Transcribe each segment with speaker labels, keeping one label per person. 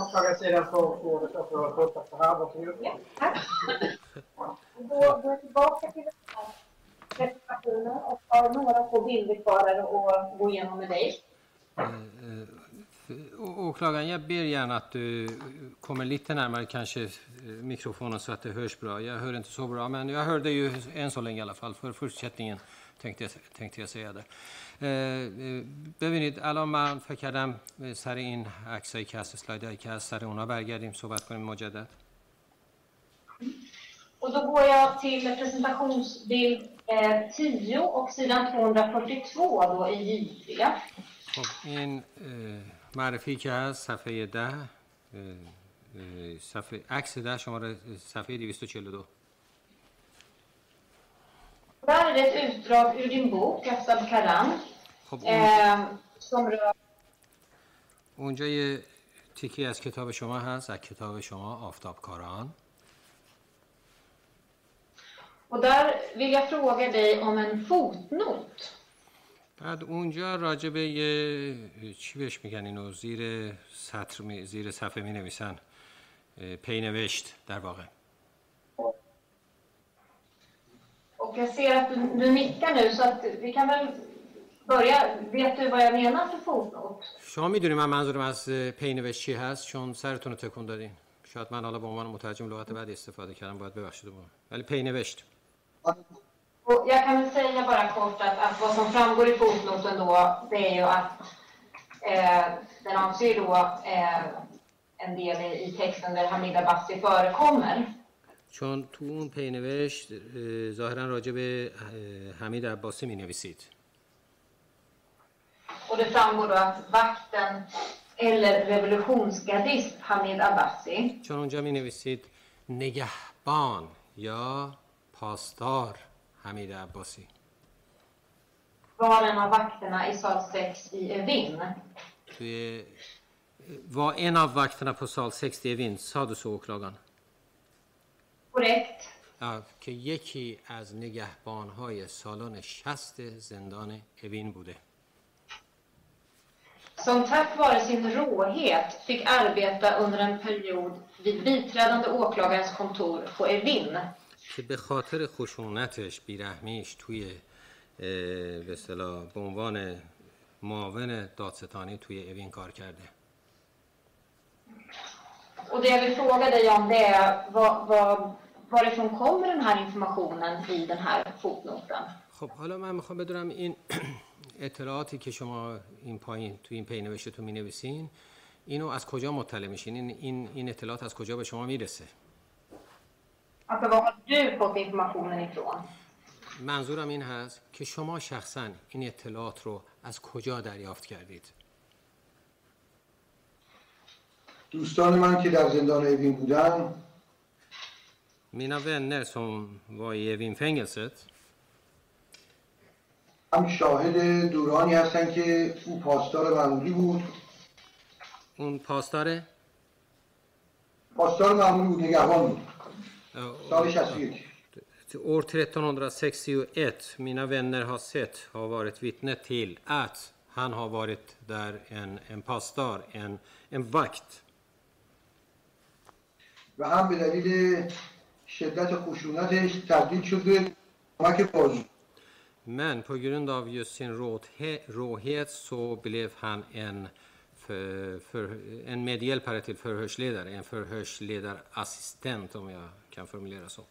Speaker 1: Åklagarsidan får ordet för att fortsätta här.
Speaker 2: Tack. Då går jag tillbaka till den här presentationen och har några få bilder kvar att gå igenom med dig.
Speaker 3: Åklagaren, jag ber gärna att du kommer lite närmare kanske mikrofonen så att det hörs bra. Jag hör inte så bra, men jag hörde ju än så länge i alla fall. För fortsättningen tänkte jag, tänkte jag säga det. ببینید الان من فکر کردم سر این عکسایی که هست اسلایدایی که هست سر اونا برگردیم صحبت کنیم مجدد
Speaker 2: Och då går jag till presentationsbild eh, 10 och sidan 242 då i J3.
Speaker 3: خب این معرفی که هست صفحه 10 صفحه عکس 10 شماره صفحه 242
Speaker 2: Där är det ett utdrag ur din bok, Aftab Karam,
Speaker 3: خب اون-
Speaker 2: som rör
Speaker 3: اونجا یه تیکی از کتاب شما هست از کتاب شما آفتاب کاران
Speaker 2: Och där vill jag fråga dig om en fotnot.
Speaker 3: بعد اونجا راجع به یه چی بهش میگن اینو زیر سطر می... زیر صفحه می نویسن پینوشت در واقع
Speaker 2: Och jag ser att du, du nickar nu så att vi kan väl börja. Vet du vad jag menar för fotnot?
Speaker 3: شما میدونی من منظورم از پینوشت چی هست چون سرتون رو تکون دادین شاید من حالا به عنوان مترجم لغت بعدی استفاده کردم باید ببخشید من ولی پینوشت
Speaker 2: Och jag kan väl säga bara kort att, att vad som framgår i fotnoten då, det är ju att eh, den avser då eh, en del i, i texten där Hamid Abbasi förekommer.
Speaker 3: چون تو اون پینوشت اه، ظاهرا راجع به حمید عباسی می نویسید
Speaker 2: Och det framgår då att vakten eller revolutionsgardist Hamid Abbasi
Speaker 3: چون اونجا می نویسید نگهبان یا پاسدار حمید عباسی
Speaker 2: var en av vakterna i sal 6 i Evin.
Speaker 3: توی var en av vakterna på sal 60 i Vin sa du så åklagaren
Speaker 2: Korrekt.
Speaker 3: که یکی از نگهبانهای سالن 60 زندان اوین بوده
Speaker 2: Som tack vare sin råhet fick arbeta under en period vid biträdande åklagarens kontor på Evin.
Speaker 3: که به خاطر خشونتش بیرحمیش توی به اصطلاح به عنوان معاون دادستانی توی اوین کار کرده
Speaker 2: Och det jag vill fråga dig om det är vad, vad, varifrån kommer den här informationen i den här fotnoten?
Speaker 3: خب حالا من می‌خوام بدونم این اطلاعاتی که شما این پایین تو این پینوشتتون می نویسین اینو از کجا مطلع میشین این, این, این اطلاعات از کجا به شما می‌رسه
Speaker 2: Alltså var har du fått informationen ifrån?
Speaker 3: منظورم این هست که شما شخصا این اطلاعات رو از کجا دریافت کردید
Speaker 4: دوستان من که در زندان اوین بودن
Speaker 3: Mina vänner som var i Evin-fängelset
Speaker 4: هم شاهد دورانی هستن که او پاسدار معمولی بود
Speaker 3: اون پاسدار
Speaker 4: پاسدار معمولی بود نگهبان بود سال 61
Speaker 3: År 1361, mina vänner har sett, har varit vittne till att han har varit där en, en pastor, en, en vakt.
Speaker 4: و هم به دلیل شدت خشونتش تبدیل شد به کمک بازجو
Speaker 3: Men på grund av just sin råhe, råhet så blev han en, för, för, en medhjälpare till förhörsledare, en förhörsledarassistent om jag kan formulera så.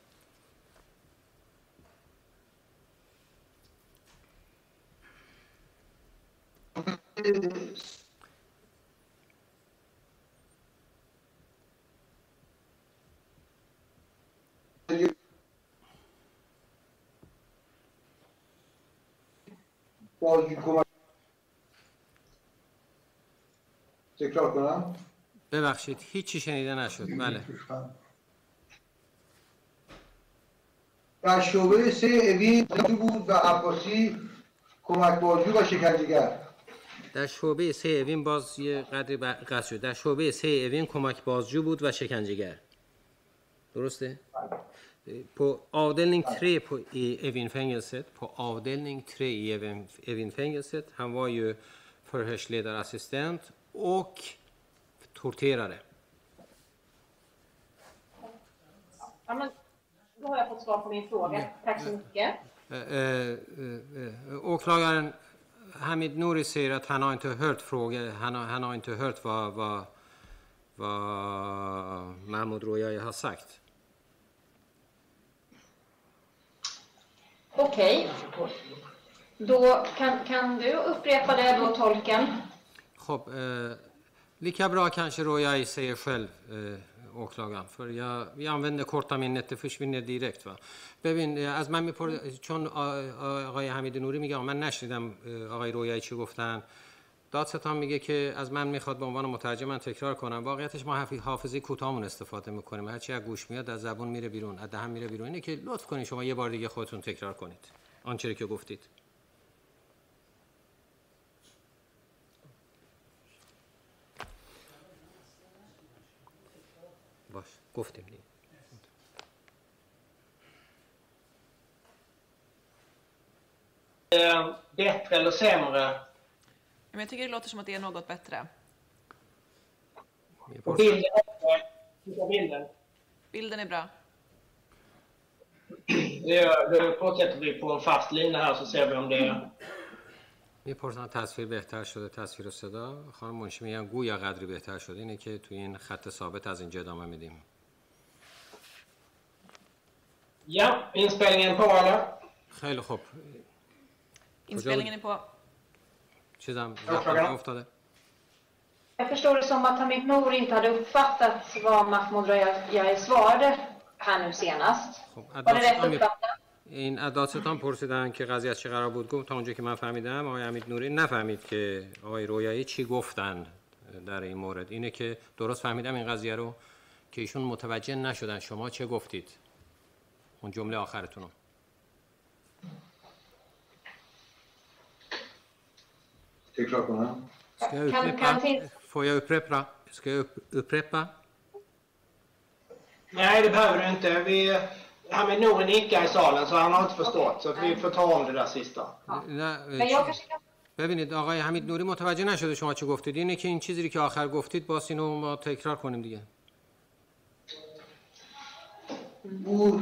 Speaker 4: کمک تکرار کنم؟
Speaker 3: ببخشید هیچی شنیده نشد. بله.
Speaker 4: در شعبه سه اوین بود و عباسی کمک بازجو و شکنجهگر.
Speaker 3: در شعبه سه اوین باز یه قدری قطع شد. در شعبه سه اوین کمک بازجو بود و شکنجهگر. درسته؟ På avdelning 3 på, i Evinfängelset, på avdelning 3 i Evin- Evinfängelset, han var ju förhörsledarassistent och torterare.
Speaker 2: Ja, men då har jag fått svar på min fråga. Tack så mycket.
Speaker 3: Eh, eh, eh, åklagaren Hamid Nouri säger att han har inte hört frågor, han har, han har inte hört vad, vad, vad Mahmoud Royai har sagt.
Speaker 2: Okej. Då kan, kan du upprepa det då, tolken?
Speaker 3: خب eh, lika bra kanske Royai säger själv, eh, åklagaren. För jag, vi använder korta minnet, det försvinner direkt. Va? ببین eh, از من میپر چون آ- آ- آقای حمید نوری میگه من نشنیدم eh, آقای رویایی چی گفتن دادستان میگه که از من می‌خواد به عنوان مترجم من تکرار کنم. واقعیتش ما حافظه کوتاهمون استفاده می‌کنیم. هرچی از گوش میاد از زبون میره بیرون از دهن میره بیرون. اینه که لطف کنید شما یه بار دیگه خودتون تکرار کنید. آنچه که گفتید. باش گفتیم دیگه.
Speaker 1: Bättre eller sämre?
Speaker 5: Men jag tycker det låter som att det är något bättre.
Speaker 1: Och bilden. Bilden.
Speaker 5: Är bra.
Speaker 1: Nu fortsätter vi på en fast linje här så ser vi om det är
Speaker 3: می‌پرسن تصویر بهتر شده تصویر و صدا خانم منشی میگن گویا قدری بهتر شده اینه که تو این خط ثابت از اینجا ادامه میدیم
Speaker 1: یا این سپلینگ پا
Speaker 3: خیلی خوب
Speaker 5: این سپلینگ پا
Speaker 3: چیزم. افتاده
Speaker 2: Jag förstår det som att Hamid Nour inte hade uppfattat vad Mahmoud Rajai svarade här nu senast.
Speaker 3: خب
Speaker 2: Var det rätt uppfattat?
Speaker 3: این از دادستان پرسیدن که قضیه از چه قرار بود گفت تا اونجا که من فهمیدم آقای حمید نوری نفهمید که آقای رویایی چی گفتن در این مورد اینه که درست فهمیدم این قضیه رو که ایشون متوجه نشدن شما چه گفتید اون جمله آخرتون رو
Speaker 4: تکرار کنم
Speaker 3: Ska jag
Speaker 2: Kan-
Speaker 3: upprepa?
Speaker 2: kan till-
Speaker 3: Får jag upprepa? Ska jag upp- upprepa?
Speaker 1: Nej, det behöver du inte. Vi, Hamid Nouri nickar i salen så han har inte förstått. Så vi får ta om det där sista.
Speaker 3: نه
Speaker 2: Men jag kanske kan...
Speaker 3: ببینید آقای حمید نوری متوجه نشده شما چی گفتید اینه که این چیزی رو که آخر گفتید باز اینو ما تکرار کنیم دیگه
Speaker 4: او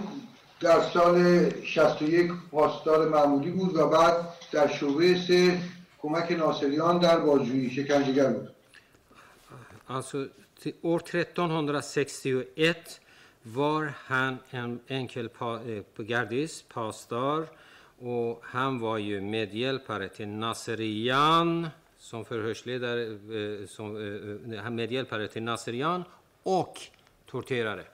Speaker 4: در سال 61 پاسدار معمولی بود و بعد در شعبه سه کمک ناصریان در بازجویی شکنجهگر بود
Speaker 3: Alltså till år 1361 var han en enkel pa, eh, gardist, pastor och han var ju medhjälpare till Naserian som förhörsledare, eh, som, eh, eh, medhjälpare till Naserian och torterare.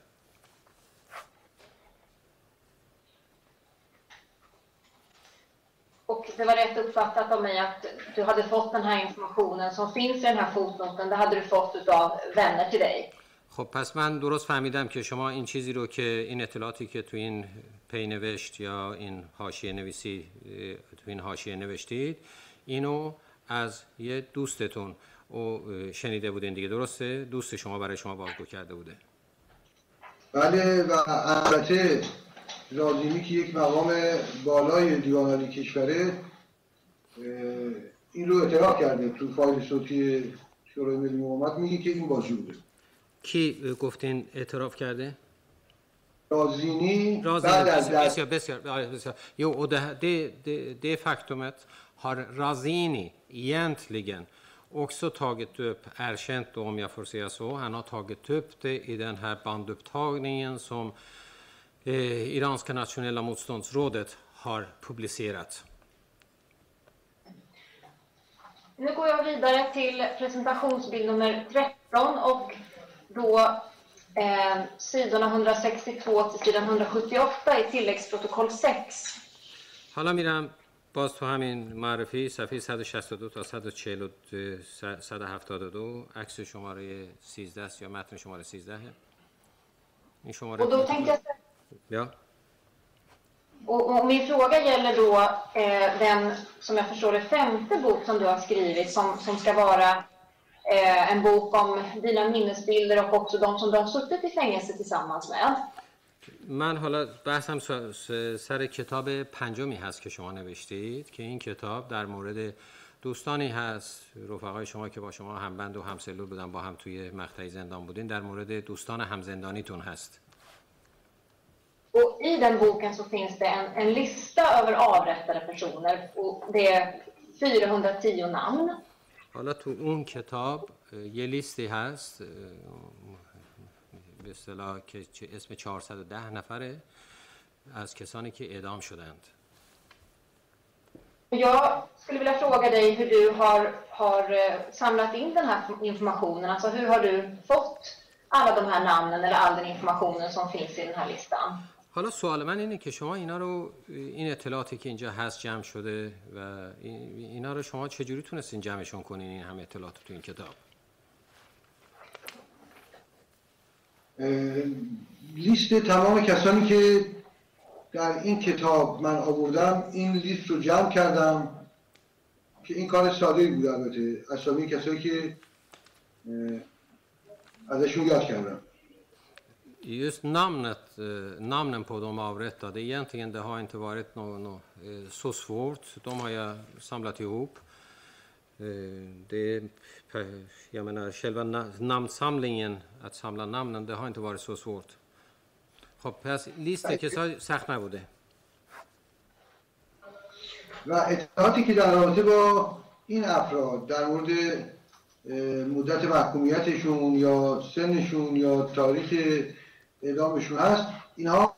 Speaker 2: Och det var rätt uppfattat av mig att du hade fått den här informationen som finns i den här fotnoten. Det hade du fått av vänner till dig.
Speaker 3: خب پس من درست فهمیدم که شما این چیزی رو که این اطلاعاتی که تو این پی نوشت یا این حاشیه نویسی تو این حاشیه نوشتید اینو از یه دوستتون و اه، شنیده بودین دیگه درسته دوست شما برای شما بازگو کرده بوده
Speaker 4: بله و البته رازیمی که یک مقام بالای دیوان کشوره این رو اعتراف کرده تو فایل صوتی شورای ملی مقاومت میگه که این بازجو بوده
Speaker 3: کی گفتین اعتراف کرده
Speaker 4: رازینی بعد از
Speaker 3: beskriver, ja, beskriver. Jo, och det, det, det, det faktumet har Razini egentligen också tagit upp, erkänt då, om jag får säga så. Han har tagit upp det i den här bandupptagningen som eh, Iranska nationella motståndsrådet har publicerat.
Speaker 2: Nu går jag vidare till presentationsbild nummer 13 och då eh, sidorna 162 till sidan 178 i tilläggsprotokoll 6.
Speaker 3: حالا میرم باز تو همین معرفی صفحه 162 تا 142 172 عکس شماره 13 است یا متن شماره 13 این شماره
Speaker 2: Och då tänkte jag
Speaker 3: Ja.
Speaker 2: Och, och min fråga gäller då eh, den, som jag förstår det, femte bok som du har skrivit som, som ska vara eh, en bok om dina minnesbilder och också de som du har suttit i fängelse tillsammans med.
Speaker 3: من حالا بحثم سر کتاب پنجمی هست که شما نوشتید که این کتاب در مورد دوستانی هست رفقای شما که با شما همبند و همسلول بودن با هم توی مقطع زندان بودین در مورد دوستان همزندانیتون هست
Speaker 2: Och i den boken så finns det en, en lista över avrättade personer. Och det är 410 namn.
Speaker 3: حالا تو اون کتاب اه، یه لیستی هست اه، به اصطلاح که چه- اسم 410 نفره از کسانی که اعدام شدند
Speaker 2: Och Jag skulle vilja fråga dig hur du har, har eh, samlat in den här informationen. Alltså hur har du fått alla de här namnen eller all den informationen som finns i den här listan?
Speaker 3: حالا سوال من اینه که شما اینا رو این اطلاعاتی که اینجا هست جمع شده و این- اینا رو شما چجوری تونستین جمعشون کنین این همه اطلاعات تو این کتاب؟
Speaker 4: لیست تمام کسانی که در این کتاب من آوردم این لیست رو جمع کردم که این کار ساده بود البته. اسامی کسایی که ازشون یاد کردم.
Speaker 3: Just namnet, eh, namnen på de avrättade, egentligen det har inte varit något, något, eh, så svårt. De har jag samlat ihop. Eh, Det, per- jag menar, själva na- namnsamlingen, att samla namnen, det har inte varit så svårt. خب پس لیست کسا سخت نبوده
Speaker 4: و اطلاعاتی که در رابطه با این افراد در مورد اه، مدت محکومیتشون یا سنشون یا تاریخ اعدامشون هست اینها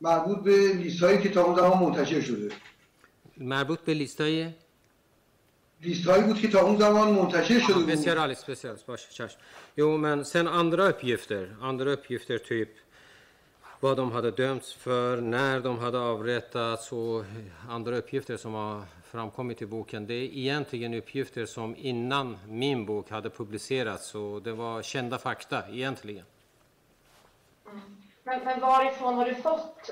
Speaker 4: مربوط به لیست هایی که تا اون زمان منتشر شده
Speaker 3: مربوط به لیستای
Speaker 4: لیست هایی بود که تا اون زمان منتشر شده بود
Speaker 3: Speciellt, speciellt. Bash, chash. Jo, men sen andra uppgifter. Andra uppgifter typ vad de hade dömts för, när de hade avrättats och andra uppgifter som har framkommit i boken. Det är egentligen uppgifter som innan min bok hade publicerats och det var kända fakta egentligen.
Speaker 2: Men, men varifrån har du fått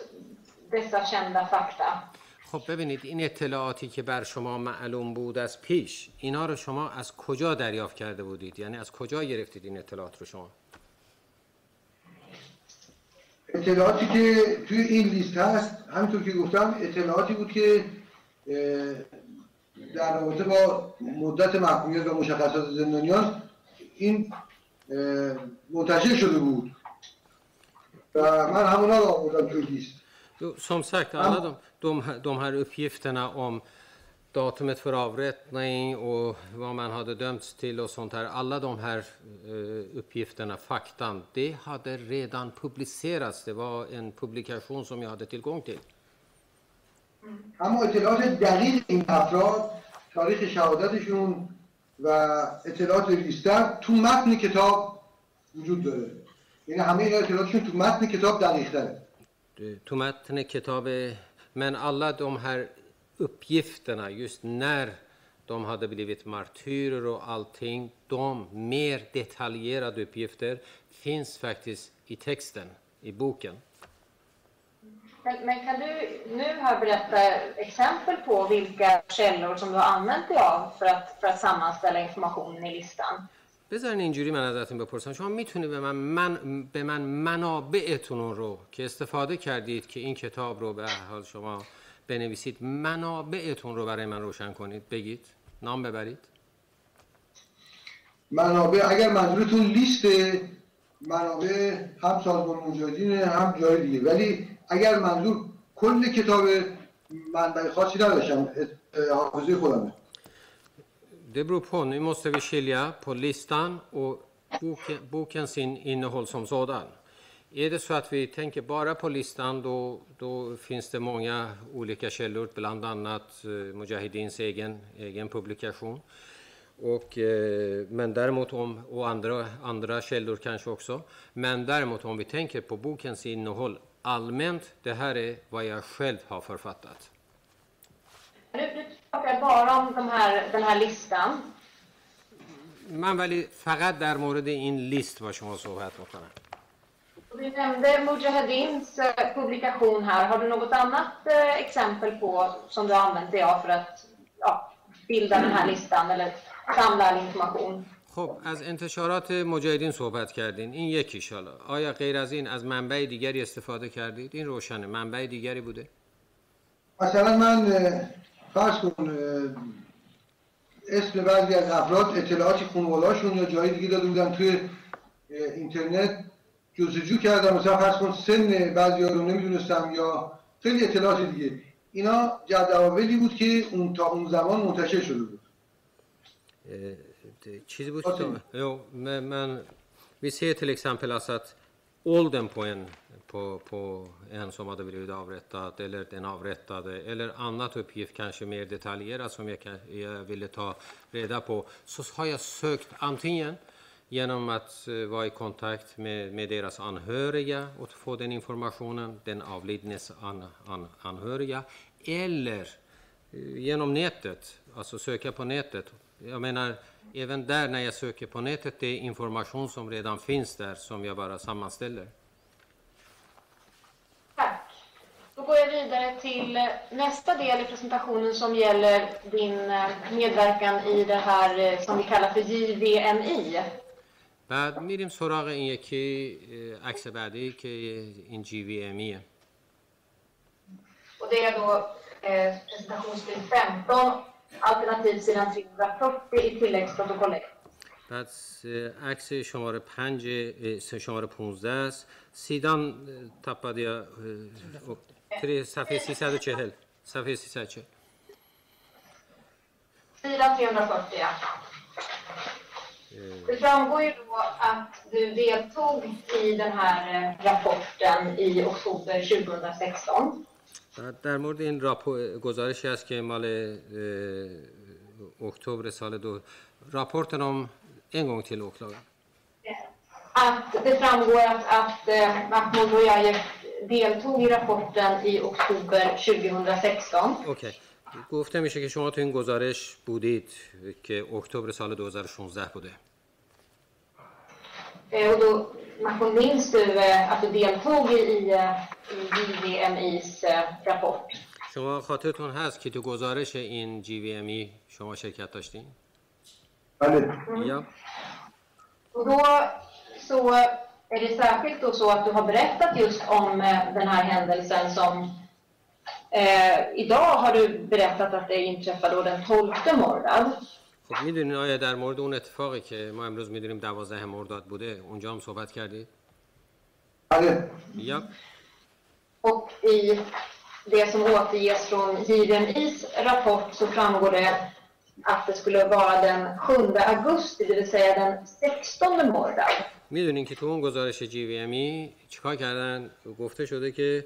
Speaker 2: dessa kända fakta?
Speaker 3: خب ببینید این اطلاعاتی که بر شما معلوم بود از پیش اینا رو شما از کجا دریافت کرده بودید؟ یعنی از کجا گرفتید این اطلاعات رو شما؟
Speaker 4: اطلاعاتی که توی این لیست هست همینطور که گفتم اطلاعاتی بود که در رابطه با مدت محکومیت و مشخصات زندانیان این منتشر شده بود. من همونا رو آوردم توی لیست
Speaker 3: Jo, som sagt, alla de, de, här- de här uppgifterna om datumet för avrättning och vad man hade dömts till och sånt här. Alla de här eh, uppgifterna, faktan, det hade redan publicerats. Det var en publikation som jag hade tillgång till.
Speaker 4: اما اطلاعات دقیق این افراد تاریخ شهادتشون و اطلاعات بیشتر تو متن کتاب وجود داره یعنی همه این اطلاعاتشون تو متن کتاب دقیق داره
Speaker 3: Du tog med den kitab, men alla de här uppgifterna, just när de hade blivit martyrer och allting, de mer detaljerade uppgifter finns faktiskt i texten, i boken.
Speaker 2: Men, men kan du nu här berätta exempel på vilka källor som du har använt dig av för att, för att sammanställa informationen i listan?
Speaker 3: بذارین اینجوری من ازتون بپرسم. شما می‌تونید به من, من به من منابعتون رو که استفاده کردید که این کتاب رو به حال شما بنویسید منابعتون رو برای من روشن کنید بگید. نام ببرید.
Speaker 4: منابع اگر منظورتون لیست منابع هم سازمان مجاهدین هم جای دیگه. ولی اگر منظور کل کتاب منبع خاصی نداشتم حافظه خودمه.
Speaker 3: Det beror på. Nu måste vi skilja på listan och boken, bokens in, innehåll som sådan. Är det så att vi tänker bara på listan då, då finns det många olika källor, bland annat eh, Mujahedins egen, egen publikation. Och, eh, men däremot om, och andra, andra källor kanske också. Men däremot om vi tänker på bokens innehåll allmänt, det här är vad jag själv har författat.
Speaker 2: Pratar bara om de här, den här listan.
Speaker 3: من ولی فقط در مورد این لیست با شما صحبت می‌کنم
Speaker 2: Du nämnde Mujahedins eh, publikation här. Har du något annat eh, exempel på som du har använt dig av för att ja, bilda den här listan eller samla all information?
Speaker 3: خب از انتشارات مجاهدین صحبت کردین این یکیش حالا آیا غیر از این از منبع دیگری استفاده کردید این روشنه منبع دیگری بوده
Speaker 4: مثلا من فرض کن اسم بعضی از افراد اطلاعاتی خانواده‌هاشون یا جایی دیگه داده بودن توی اینترنت جستجو کردم مثلا فرض کن سن بعضی رو نمی‌دونستم یا خیلی اطلاعات دیگه. اینا جدوالی بود که اون تا اون زمان منتشر شده بود.
Speaker 3: چیزی بود؟ jo, men, men vi ser till på en, på, på en som hade blivit avrättad eller den avrättade eller annat uppgift kanske mer detaljerat som jag, kan, jag ville ta reda på så har jag sökt antingen genom att uh, vara i kontakt med, med deras anhöriga och få den informationen, den avlidnes an, an, anhöriga, eller uh, genom nätet, alltså söka på nätet. Jag menar, även där när jag söker på nätet, det är information som redan finns där som jag bara sammanställer.
Speaker 2: Tack. Då går jag vidare till eh, nästa del i presentationen som gäller din medverkan i det här som vi kallar för JVMI.
Speaker 3: بعد میریم سراغ این یکی عکس بعدی که این جی وی امیه
Speaker 2: Och det är då eh, presentationsbild 15, alternativ sidan 340 i tilläggsprotokollet.
Speaker 3: بعد عکس شماره 5 شماره 15 است سیدان تپادیا 340.
Speaker 2: Det framgår ju då att du deltog i den här eh, rapporten i oktober 2016.
Speaker 3: در, در مورد این راپو گزارشی است که مال اکتبر سال دو راپورت نام این
Speaker 2: گونه تیلوکلاه. آه، دیگر امروز از محمود ویایی deltog i rapporten i oktober 2016.
Speaker 3: Okay. گفته میشه که شما تو این گزارش بودید که اکتبر سال 2016 بوده. شما خاطرتون هست که تو گزارش این جی وی ام ای شما شرکت داشتین؟
Speaker 4: بله.
Speaker 2: یا؟ är det särskilt då så att du har berättat just om den här händelsen som Eh, idag har du berättat att det inträffade då den 12 Mordad.
Speaker 3: خب میدونین آیا در مورد اون اتفاقی که ما امروز میدونیم 12 مرداد بوده اونجا هم صحبت کردید؟
Speaker 4: بله.
Speaker 3: Ja.
Speaker 2: Och i det som återges från JVMIs rapport så framgår det att det skulle vara den 7 augusti, det vill säga den 16 Mordad.
Speaker 3: می‌دونین که تو اون گزارش جی وی امی چیکار کردن؟ گفته شده که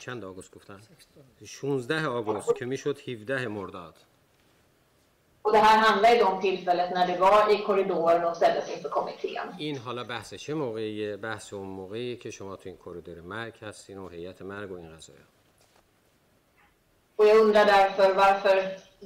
Speaker 3: چند آگوست گفتن 16 آگوست که می‌شد 17 مرداد.
Speaker 2: Och det här handlar ju om tillfället när det var i korridoren och ställdes inför kommittén.
Speaker 3: این حالا بحث چه موقعیه؟ بحث اون موقعی که شما تو این کریدور مرگ هستین و هیئت مرگ و این قضايا
Speaker 2: Och jag undrar därför varför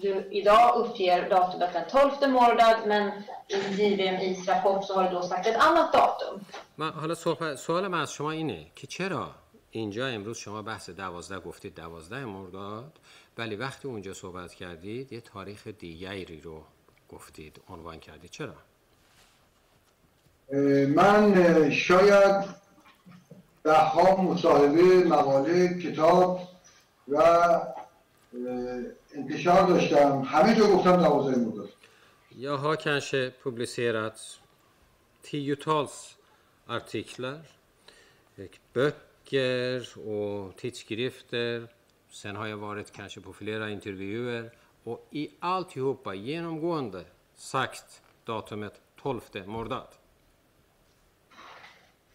Speaker 2: du idag uppger datumet den 12 Mordad men i JVMIs rapport så har du då sagt ett annat datum.
Speaker 3: من حالا سوال من از شما اینه که چرا اینجا امروز شما بحث دوازده گفتید دوازده مرداد ولی وقتی اونجا صحبت کردید یه تاریخ دیگری رو گفتید عنوان کردید چرا؟
Speaker 4: من شاید ده ها مصاحبه مقاله کتاب و انتشار داشتم. همه جا گفتم دوازده مرداد
Speaker 3: یا ها کنشه پوبلیسرات 10 تالز آرتیکلر بکر او تیتسکریفتر سنهای وارد کشه پروفیلرا اینترویوئر او ای آلت یوپا جنومگوند ساگت داتومت 12
Speaker 4: د مرداد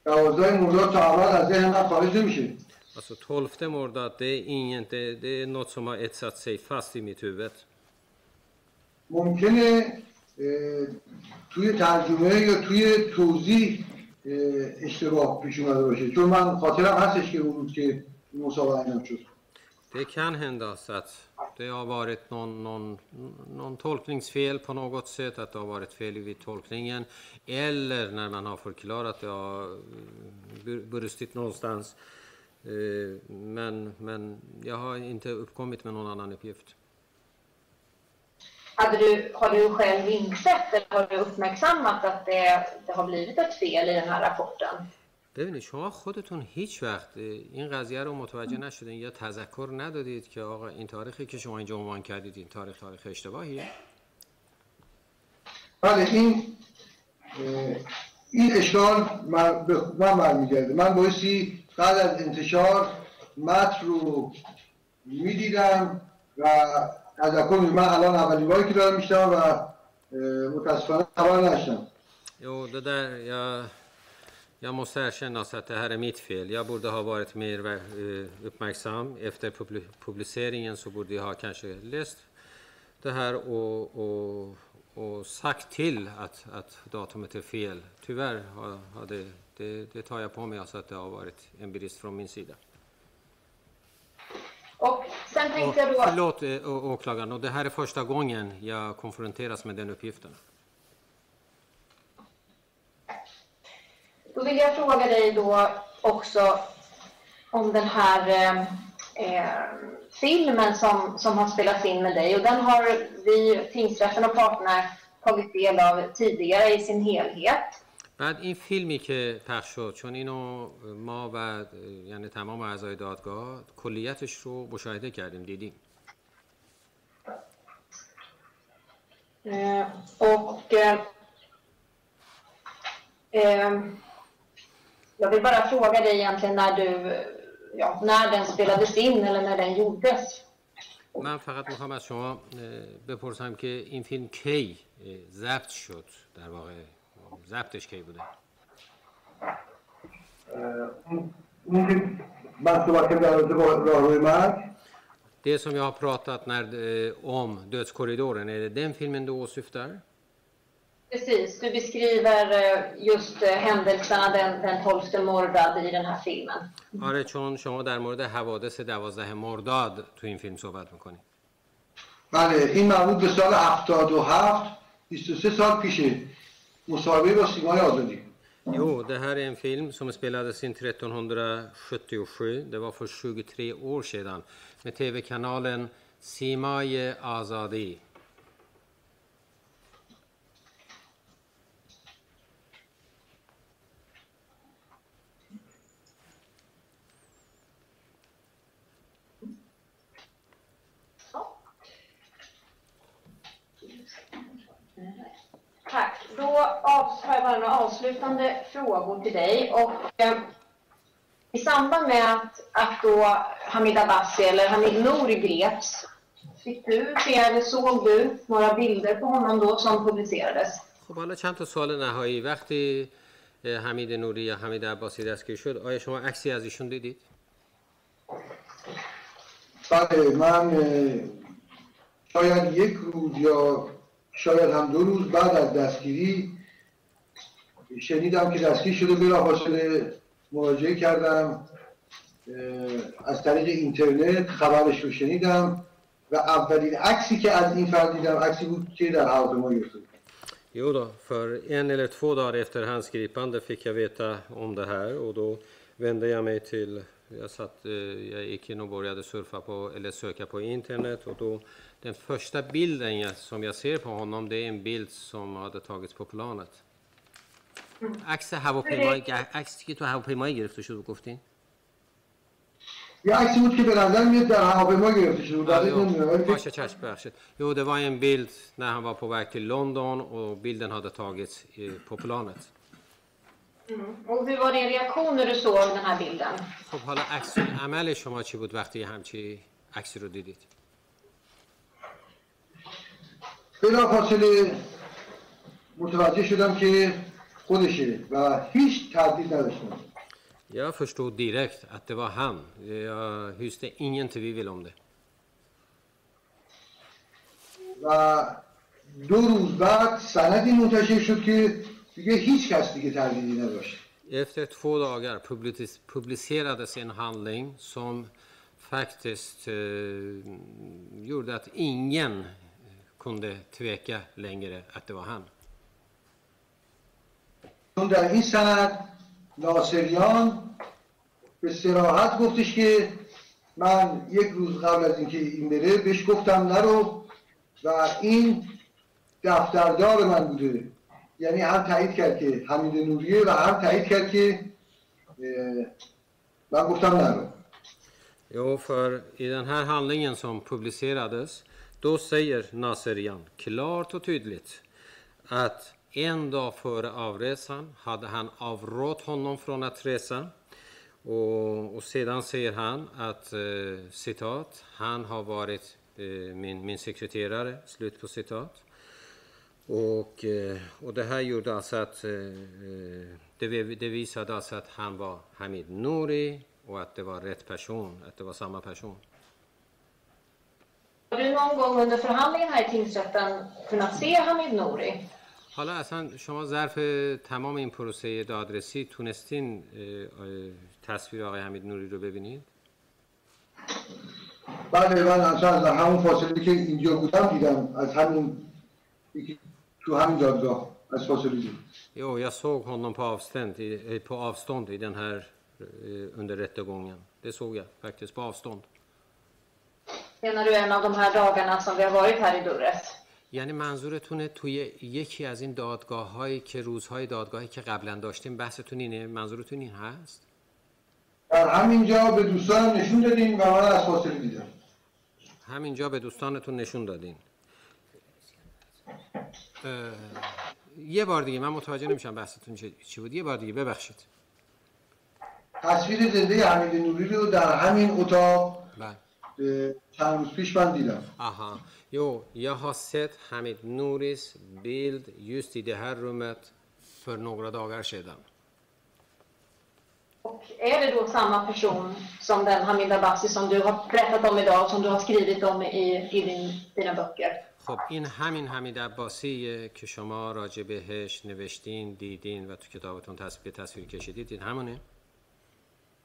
Speaker 4: دوازده مرداد از این من فرید
Speaker 3: Alltså 12 Mordad, det är, inget, det, det är något som har etsat sig fast i mitt huvud.
Speaker 4: ممکنه توی ترجمه یا توی توضیح اشتباه پیش اومده باشه چون من خاطرم هستش که اون روز که مسابقه انجام شد
Speaker 3: Det kan hända så att det har varit någon, någon, någon tolkningsfel på något sätt, att det har varit fel vid tolkningen. Eller när man har förklarat det har brustit någonstans. Men, men jag har inte uppkommit med någon annan uppgift.
Speaker 2: Hade du, har du själv insett eller har du uppmärksammat att det, det har blivit ett fel i den här rapporten?
Speaker 3: ببینید شما خودتون هیچ وقت این قضیه رو متوجه نشدین یا تذکر ندادید که آقا این تاریخی که شما اینجا عنوان کردید این تاریخ تاریخ اشتباهیه
Speaker 4: بله این این اشکال من به من برمیگرده من بایستی بعد از انتشار متن رو میدیدم و تذکر می- من الان اولین باری که دارم میشتم و اه، متاسفانه خبر نداشتم
Speaker 3: Jo, det där, jag, jag måste erkänna så att det här är mitt fel. Jag borde ha varit mer eh, uppmärksam. Efter publi- publiceringen så borde jag ha kanske läst det här och, och, och sagt till att, att datumet är fel. Tyvärr har, har det, det, det tar jag på mig, alltså att det har varit en brist från min sida.
Speaker 2: Och sen tänkte jag då...
Speaker 3: förlåt eh, åklagaren, och det här är första gången jag konfronteras med den uppgiften.
Speaker 2: Då vill jag fråga dig då också om den här eh, eh, filmen som, som har spelats in med dig. Och den har vi, tingsrätten och parterna, tagit del av tidigare i sin helhet.
Speaker 3: بعد این فیلمی که پخش شد چون اینو ما و یعنی تمام اعضای دادگاه کلیتش رو مشاهده کردیم دیدیم.
Speaker 2: och eh, eh, jag vill bara fråga dig egentligen när du, ja, när den spelades in eller när den gjordes.
Speaker 3: من فقط می‌خوام از شما بپرسم که این فیلم کی ضبط شد در واقع؟ ضبطش کی بوده
Speaker 4: اون که من صحبت کردم در رابطه با راهروی مرگ
Speaker 3: Det som jag har pratat när, eh, om Dödskorridoren, är det den filmen du åsyftar?
Speaker 2: Precis, du beskriver eh, just eh, händelserna den, den 12 mordad i den här filmen.
Speaker 3: آره چون شما در مورد حوادث دوازده مرداد تو این فیلم صحبت میکنید
Speaker 4: بله این مربوط به سال 77 23 سال پیشه مصاحبه با سیمای آزادی
Speaker 3: Jo, det här är en film som spelades in 1377. Det var för 23 år sedan med tv-kanalen Simaye Azadi.
Speaker 2: Då av- har jag bara några avslutande frågor till dig. Och, eh, I samband med att, att då Hamid Abbasi eller Hamid Nouri greps, fick du se eller såg du några bilder på honom då som publicerades?
Speaker 3: خب حالا چند تا سوال نهایی وقتی اه، حمید نوری یا حمید عباسی دستگیر شد آیا شما عکسی از ایشون دیدید؟
Speaker 4: بله من اه، شاید یک روز یا شاید هم دو روز بعد از دستگیری شنیدم که دستگیر شده بلافاصله مراجعه کردم از طریق اینترنت خبرش رو شنیدم و اولین عکسی که از این فرد دیدم عکسی بود که در هواپیما گرفته
Speaker 3: Jo då, för en eller två dagar efter hans gripande fick jag veta om det här och då vände jag mig till, jag, satt, eh, jag gick in och började surfa på, eller söka på internet och då den första bilden jag, som jag ser på honom det är en bild som hade tagits på planet. عکس هواپیمایی عکسی که تو هواپیمایی گرفته شد گفتین؟
Speaker 4: یه عکسی بود که به نظر میاد در هواپیما گرفته شده بود
Speaker 3: Ja,
Speaker 4: دقیق نمی‌دونم، ولی
Speaker 3: jo,
Speaker 4: فکر-
Speaker 3: Pasha Church, bebخشید. Jo, det var en bild när han var på väg till London och bilden hade tagits eh, på planet.
Speaker 2: Och hur var din reaktion när du såg den här bilden?
Speaker 3: خب حالا عکس عمل شما چی بود وقتی همچی عکسی رو دیدید
Speaker 4: بلافاصله متوجه شدم که خودشه و هیچ تردید نداشتم
Speaker 3: Jag förstod direkt att det var han. Jag hyste ingen tvivel om det.
Speaker 4: و دو روز بعد سندی منتشر شد که دیگه هیچ کس دیگه تردیدی نداشت
Speaker 3: Efter två dagar publicis- publicerades en handling som faktiskt eh, gjorde att ingen kunde tveka längre att det var han.
Speaker 4: چون در این سند ناصریان به سراحت گفتش که من یک روز قبل از اینکه این بره بهش گفتم نرو و این دفتردار من بوده یعنی هم تایید کرد که حمید نوریه و هم تایید کرد که اه، من گفتم نرو
Speaker 3: Jo, för i den här handlingen som publicerades, då säger Naserian klart och tydligt att en dag före avresan hade han avrått honom från att resa. Och, och sedan säger han att, eh, citat, han har varit eh, min, min sekreterare, slut på citat. Och, eh, och det här gjorde alltså att eh, eh det, det visade alltså att han var Hamid Nouri och att det var rätt person, att det var samma person.
Speaker 2: Har du någon gång under förhandlingen här i tingsrätten kunnat se Hamid Nouri?
Speaker 3: حالا اصلا شما ظرف تمام این پروسه دادرسی تونستین تصویر آقای حمید نوری رو ببینید؟
Speaker 4: بله من اصلا از همون فاصله که اینجا بودم دیدم از همون تو همین دادگاه از فاصله دیدم
Speaker 3: Jo, jag såg honom på avstånd i, eh, på avstånd i den här eh, under rättegången. Det såg jag faktiskt på avstånd.
Speaker 2: Menar du en av de här dagarna som vi har varit här i Durres?
Speaker 3: یعنی منظورتونه توی یکی از این دادگاه هایی که روزهای دادگاهی که قبلا داشتیم بحثتون اینه؟ منظورتون این هست؟
Speaker 4: در همینجا به دوستانم نشون دادیم و من از فاصله دیدم
Speaker 3: همینجا به دوستانتون نشون دادین. یه بار دیگه من متوجه نمیشم بحثتون چی بود. یه بار دیگه ببخشید.
Speaker 4: تصویر زنده حمید نوری رو در همین اتاق
Speaker 3: بله.
Speaker 4: چند روز پیش من دیدم
Speaker 3: Aha. Jo, jag har sett Hamid Nouris bild just i det här rummet för några dagar sedan.
Speaker 2: Och är det då samma person som den Hamid Abbasi som du har berättat om idag, som du har skrivit om i, i din, dina böcker?
Speaker 3: خب این همین حمید عباسیه که شما راجع بهش نوشتین دیدین و تو کتابتون تصویر تصویر کشیدید این همونه؟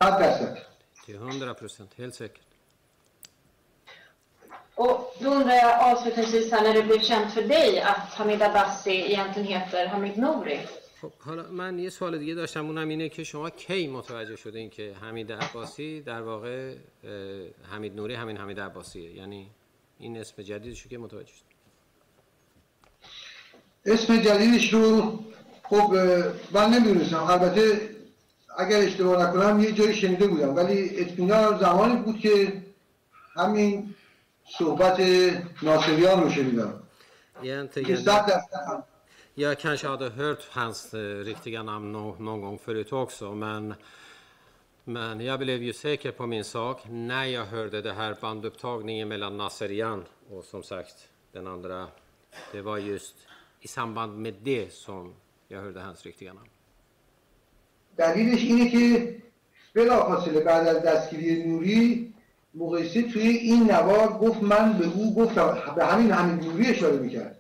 Speaker 4: صد درصد
Speaker 3: Till 100 procent, helt säkert.
Speaker 2: Och då undrar jag avslutningsvis här när det blev känt för dig att Hamid Abbasi egentligen heter Hamid Nouri.
Speaker 3: خب حالا من یه سوال دیگه داشتم. اونم اینه که شما کی متوجه شدین که حمید عباسی در واقع حمید نوری همین حمید عباسیه؟ یعنی این اسم جدیدشو که متوجه شد؟
Speaker 4: اسم جدیدش رو خب من نمی‌دونستم. البته اگر اشتباه نکنم یه جایی شنیده بودم. ولی اطمینان زمانی بود که همین صحبت ناصریان رو شنیدم که
Speaker 3: Egentligen,
Speaker 4: صد درصد
Speaker 3: jag kanske hade hört hans eh, riktiga namn nå, någon gång förut också, men, men jag blev ju säker på min sak när jag hörde det här bandupptagningen mellan Nasserian och som sagt den andra. Det var just i samband med det som jag hörde hans riktiga namn.
Speaker 4: دلیلش اینه که بلافاصله بعد از دستگیری نوری مقایسه توی این نوار گفت من به او گفتم به همین همین نوری اشاره می‌کرد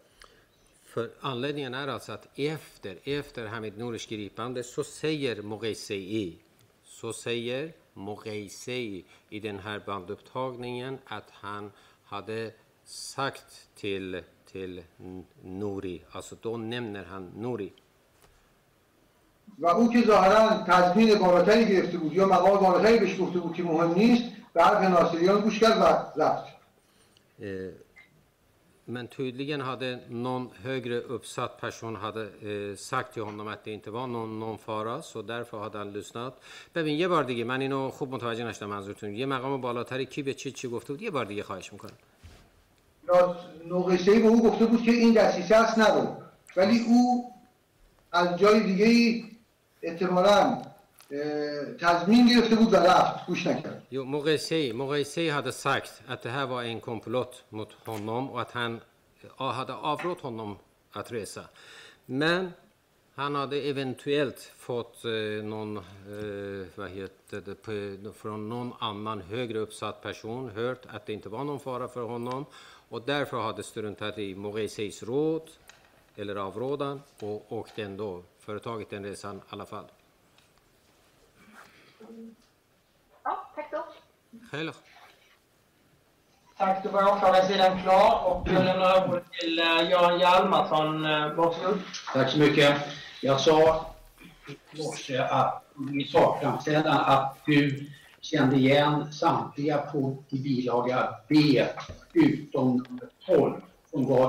Speaker 3: För anledningen är alltså att efter, efter Hamid Nouris gripande så säger Mogheisei, så säger Mogheisei i den här bandupptagningen att han hade sagt till, till Nouri, alltså då nämner han Nouri.
Speaker 4: و او که ظاهرا تضمین بالاتری گرفته بود یا مقام بالاتری بهش گفته بود که مهم نیست به حرف ناصریان گوش کرد و رفت.
Speaker 3: Men tydligen hade någon högre uppsatt person hade eh, sagt till honom att det inte var någon, någon fara så därför hade han lyssnat. ببین یه بار دیگه من اینو خوب متوجه نشدم منظورتون. یه مقام بالاتری کی به چی چی گفته بود؟ یه بار دیگه خواهش می‌کنم.
Speaker 4: نقیسه به او گفته بود که این دستیسه هست نرو ولی او از جای دیگه ای احتمالا تضمین گرفته بود و رفت گوش نکرد
Speaker 3: Jo, Mogheisei, Mogheisei hade sagt att det här var en komplott mot honom och att han ja, hade avrått honom att resa. Men han hade eventuellt fått eh, någon, eh, vad heter det, på- från någon annan högre uppsatt person hört att det inte var någon fara för honom och därför hade struntat i Mogheiseis råd eller avrådan och åkt ändå, företagit den resan i alla fall.
Speaker 2: Ja, tack då.
Speaker 3: Själv.
Speaker 1: Tack, då var åklagarsidan klar och jag lämnar över till eh, Göran Hjalmarsson. Eh, Varsågod.
Speaker 6: Tack så mycket. Jag sa i morse att i sakframställan att du kände igen samtliga på i bilaga B utom nummer 12 som var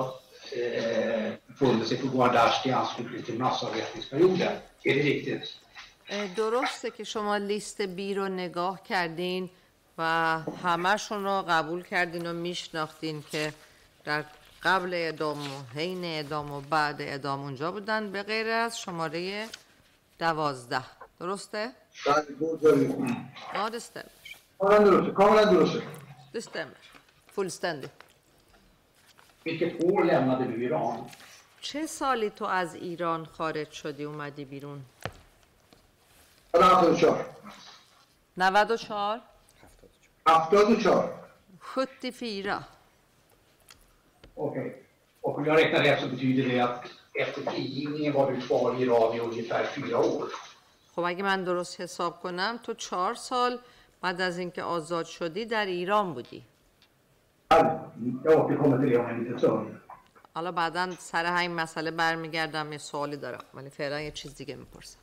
Speaker 6: eh, befunnit sig på Guardasht i anslutning till massavrättningsperioden. Är det riktigt?
Speaker 7: درسته که شما لیست بی رو نگاه کردین و همهشون رو قبول کردین و میشناختین که در قبل اعدام و حین اعدام و بعد اعدام اونجا بودن به غیر از شماره دوازده درسته؟
Speaker 4: بله درسته کاملا درسته
Speaker 7: Det stämmer. Fullständigt.
Speaker 6: Vilket år lämnade du Iran?
Speaker 7: چه سالی تو از ایران خارج شدی اومدی بیرون؟
Speaker 4: سال 74
Speaker 7: 94
Speaker 4: 74
Speaker 7: 74
Speaker 6: Okej. Och om jag räknar rätt så betyder det att efter frigivningen var du kvar i Iran i ungefär fyra år.
Speaker 7: خب اگه من درست حساب کنم تو چهار سال بعد از اینکه آزاد شدی در ایران بودی.
Speaker 6: stund.
Speaker 7: حالا بعدا سر همین مسئله برمیگردم یه سوالی دارم ولی فعلا یه چیز دیگه می‌پرسم.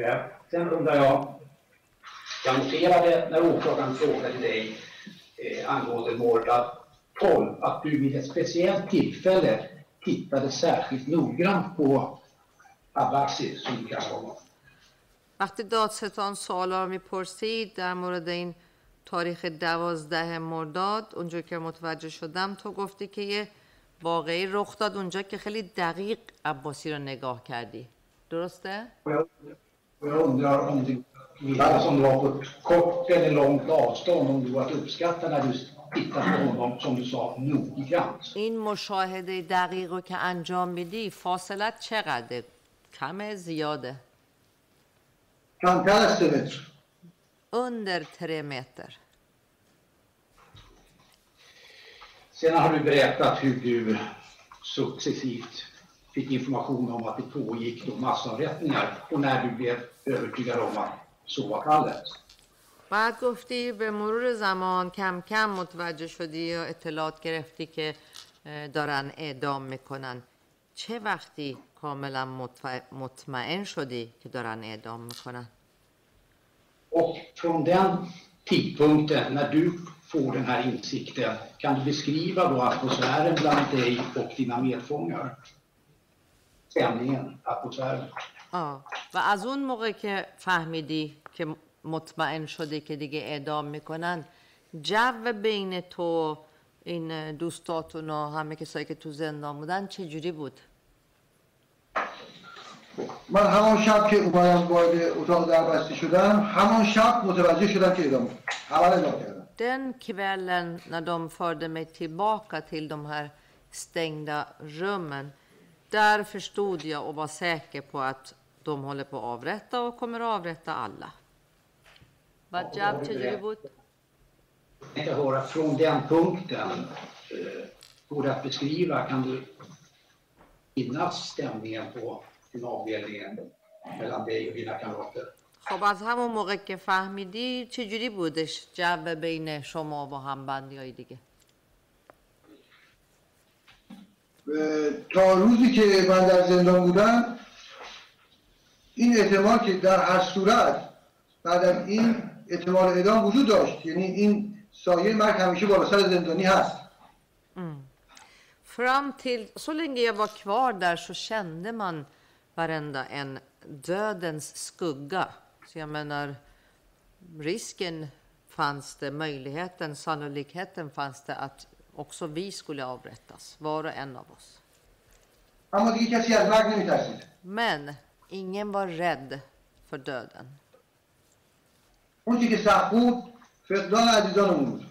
Speaker 6: Eh, Sen undrar jag, jag noterade när åklagaren frågade dig eh, angående Mordad 12 att du vid ett speciellt tillfälle tittade särskilt noggrant på Abbasi, som du kallar honom.
Speaker 7: وقتی دادستان سوالا رو می‌پرسید در مورد این تاریخ دوازده مرداد اونجا که متوجه شدم تو گفتی که یه واقعی رخ داد اونجا که خیلی دقیق عباسی رو نگاه کردی درسته؟
Speaker 6: Och jag, och jag undrar om du, vilka som du var på ett kort eller långt avstånd, om du var att uppskatta när du tittade på honom, som du sa, noggrant.
Speaker 7: این مشاهده دقیق رو که انجام میدی فاصلت چقدر؟ کمه زیاده؟
Speaker 4: کمتر از سه متر
Speaker 7: Under tre meter.
Speaker 6: Sen har du berättat hur du successivt fick information om att det pågick då massavrättningar och när du blev övertygad om att så var fallet.
Speaker 7: بعد گفتی به مرور زمان کم کم متوجه شدی و اطلاعات گرفتی که اه، دارن اعدام میکنن چه وقتی کاملا مطمئن- مطمئن شدی که دارن اعدام میکنن
Speaker 6: Och från den tidpunkten när du får den här insikten, kan du beskriva då atmosfären bland dig och dina medfångar?
Speaker 7: آه. و از اون موقع که فهمیدی که مطمئن شدی که دیگه اعدام می‌کنن جو بین تو این دوستاتون و همه کسایی که تو زندان بودن چه جوری بود؟
Speaker 4: من همان شب که اومدم وارد اتاق دربسته شدم همان شب متوجه شدم که اعدام اول اعدام کردم.
Speaker 7: Den kvällen när de förde mig tillbaka till de här stängda rummen, där förstod jag och var säker på att de håller på att avrätta och kommer att avrätta alla. Vad جب چجوری بود؟
Speaker 6: Jag tänkte höra från den punkten, eh, går det att beskriva, kan du minnas stämningen på din avdelning mellan dig och dina kamrater?
Speaker 7: خب از همون موقع که فهمیدی چجوری بودش جو بین شما و همبندی های دیگه
Speaker 4: تا روزی که من در زندان بودم این احتمال که در هر صورت بعد از این احتمال اعدام وجود داشت یعنی این سایه مرگ همیشه بالا سر زندانی هست
Speaker 7: Fram till, så länge jag var kvar där så kände man varenda en dödens skugga. Så jag menar, risken fanns det, möjligheten, sannolikheten fanns det att också vi skulle avrättas, var och en av oss.
Speaker 4: اما دیگه کسی از مرگ نمیترسید
Speaker 7: Men ingen var rädd för döden.
Speaker 4: اون چی که سخت بود فقدان عزیزانمون بود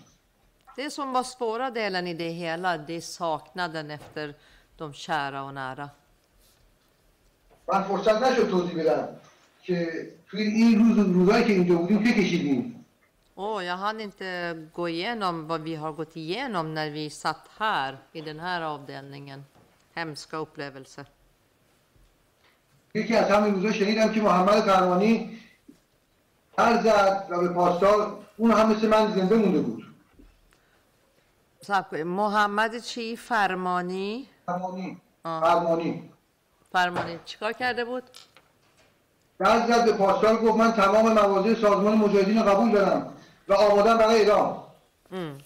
Speaker 7: Det som var svåra delen i det hela, det är saknaden efter de kära och nära.
Speaker 4: من فرصت نشد توضیح بدم که توی این روز روزایی که اینجا بودیم چه کشیدیم
Speaker 7: Åh, jag hann inte gå igenom vad vi har gått igenom när vi satt här i den här avdelningen. Hemska upplevelser.
Speaker 4: یکی از همین روزا شنیدم که محمد فرمانی هر زد و به پاسدار اون هم مثل من زنده مونده بود.
Speaker 7: محمد چی فرمانی
Speaker 4: فرمانی
Speaker 7: آه.
Speaker 4: فرمانی
Speaker 7: فرمانی چیکار کرده بود
Speaker 4: در زد به پاسدار گفت من تمام مواضع سازمان مجاهدین قبول دارم و آمادم برای اعدام
Speaker 7: Mm.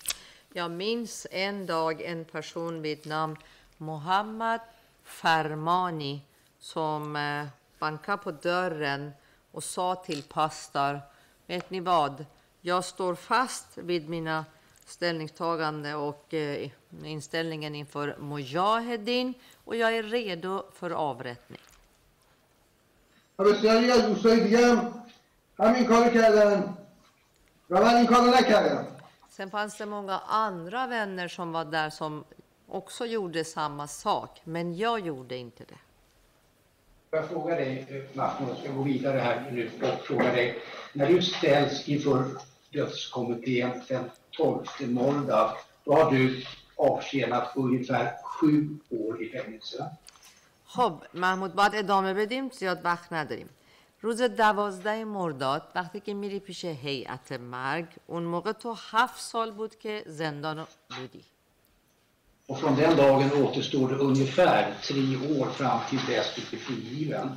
Speaker 7: Jag minns en dag en person vid namn Mohammad Farmani som eh, banka på dörren och sa till pastor, vet ni vad? Jag står fast vid mina ställningstagande och eh, inställningen inför Mujahedin och jag är redo för avrättning.
Speaker 4: و بسیاری از دوستای دیگه هم همین کارو کردن و من این کارو نکردم
Speaker 7: Sen fanns det många andra vänner som var där som också gjorde samma sak, men jag gjorde inte det.
Speaker 6: Får jag fråga dig, eh, Mahmoud, jag ska gå vidare här nu och fråga dig. När du ställs inför dödskommittén den 12 Moldav, då har du avtjänat ungefär sju år i fängelse.
Speaker 7: خب محمود باید ادامه بدیم زیاد وقت نداریم روز دوازده مرداد وقتی که میری پیش هیئت مرگ اون موقع تو هفت سال بود که زندان بودی
Speaker 6: Och från den dagen återstår det ungefär tre år fram till dess du blir frigiven.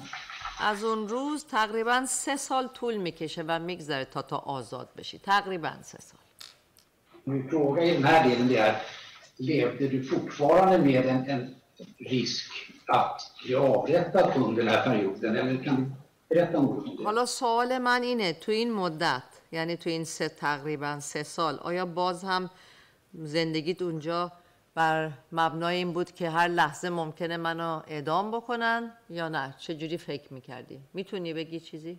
Speaker 7: از اون روز تقریبا سه سال طول می‌کشه و میگذره تا تا آزاد بشی تقریبا سه سال
Speaker 6: Min fråga i den här delen är, levde du fortfarande med en, en risk att bli avrättad under den här perioden? Eller kan du
Speaker 7: حالا سوال من اینه تو این مدت یعنی تو این سه تقریبا سه سال آیا باز هم زندگیت اونجا بر مبنای این بود که هر لحظه ممکنه منو اعدام بکنن یا نه؟ چه جوری فکر می‌کردی؟ می‌تونی بگی چیزی؟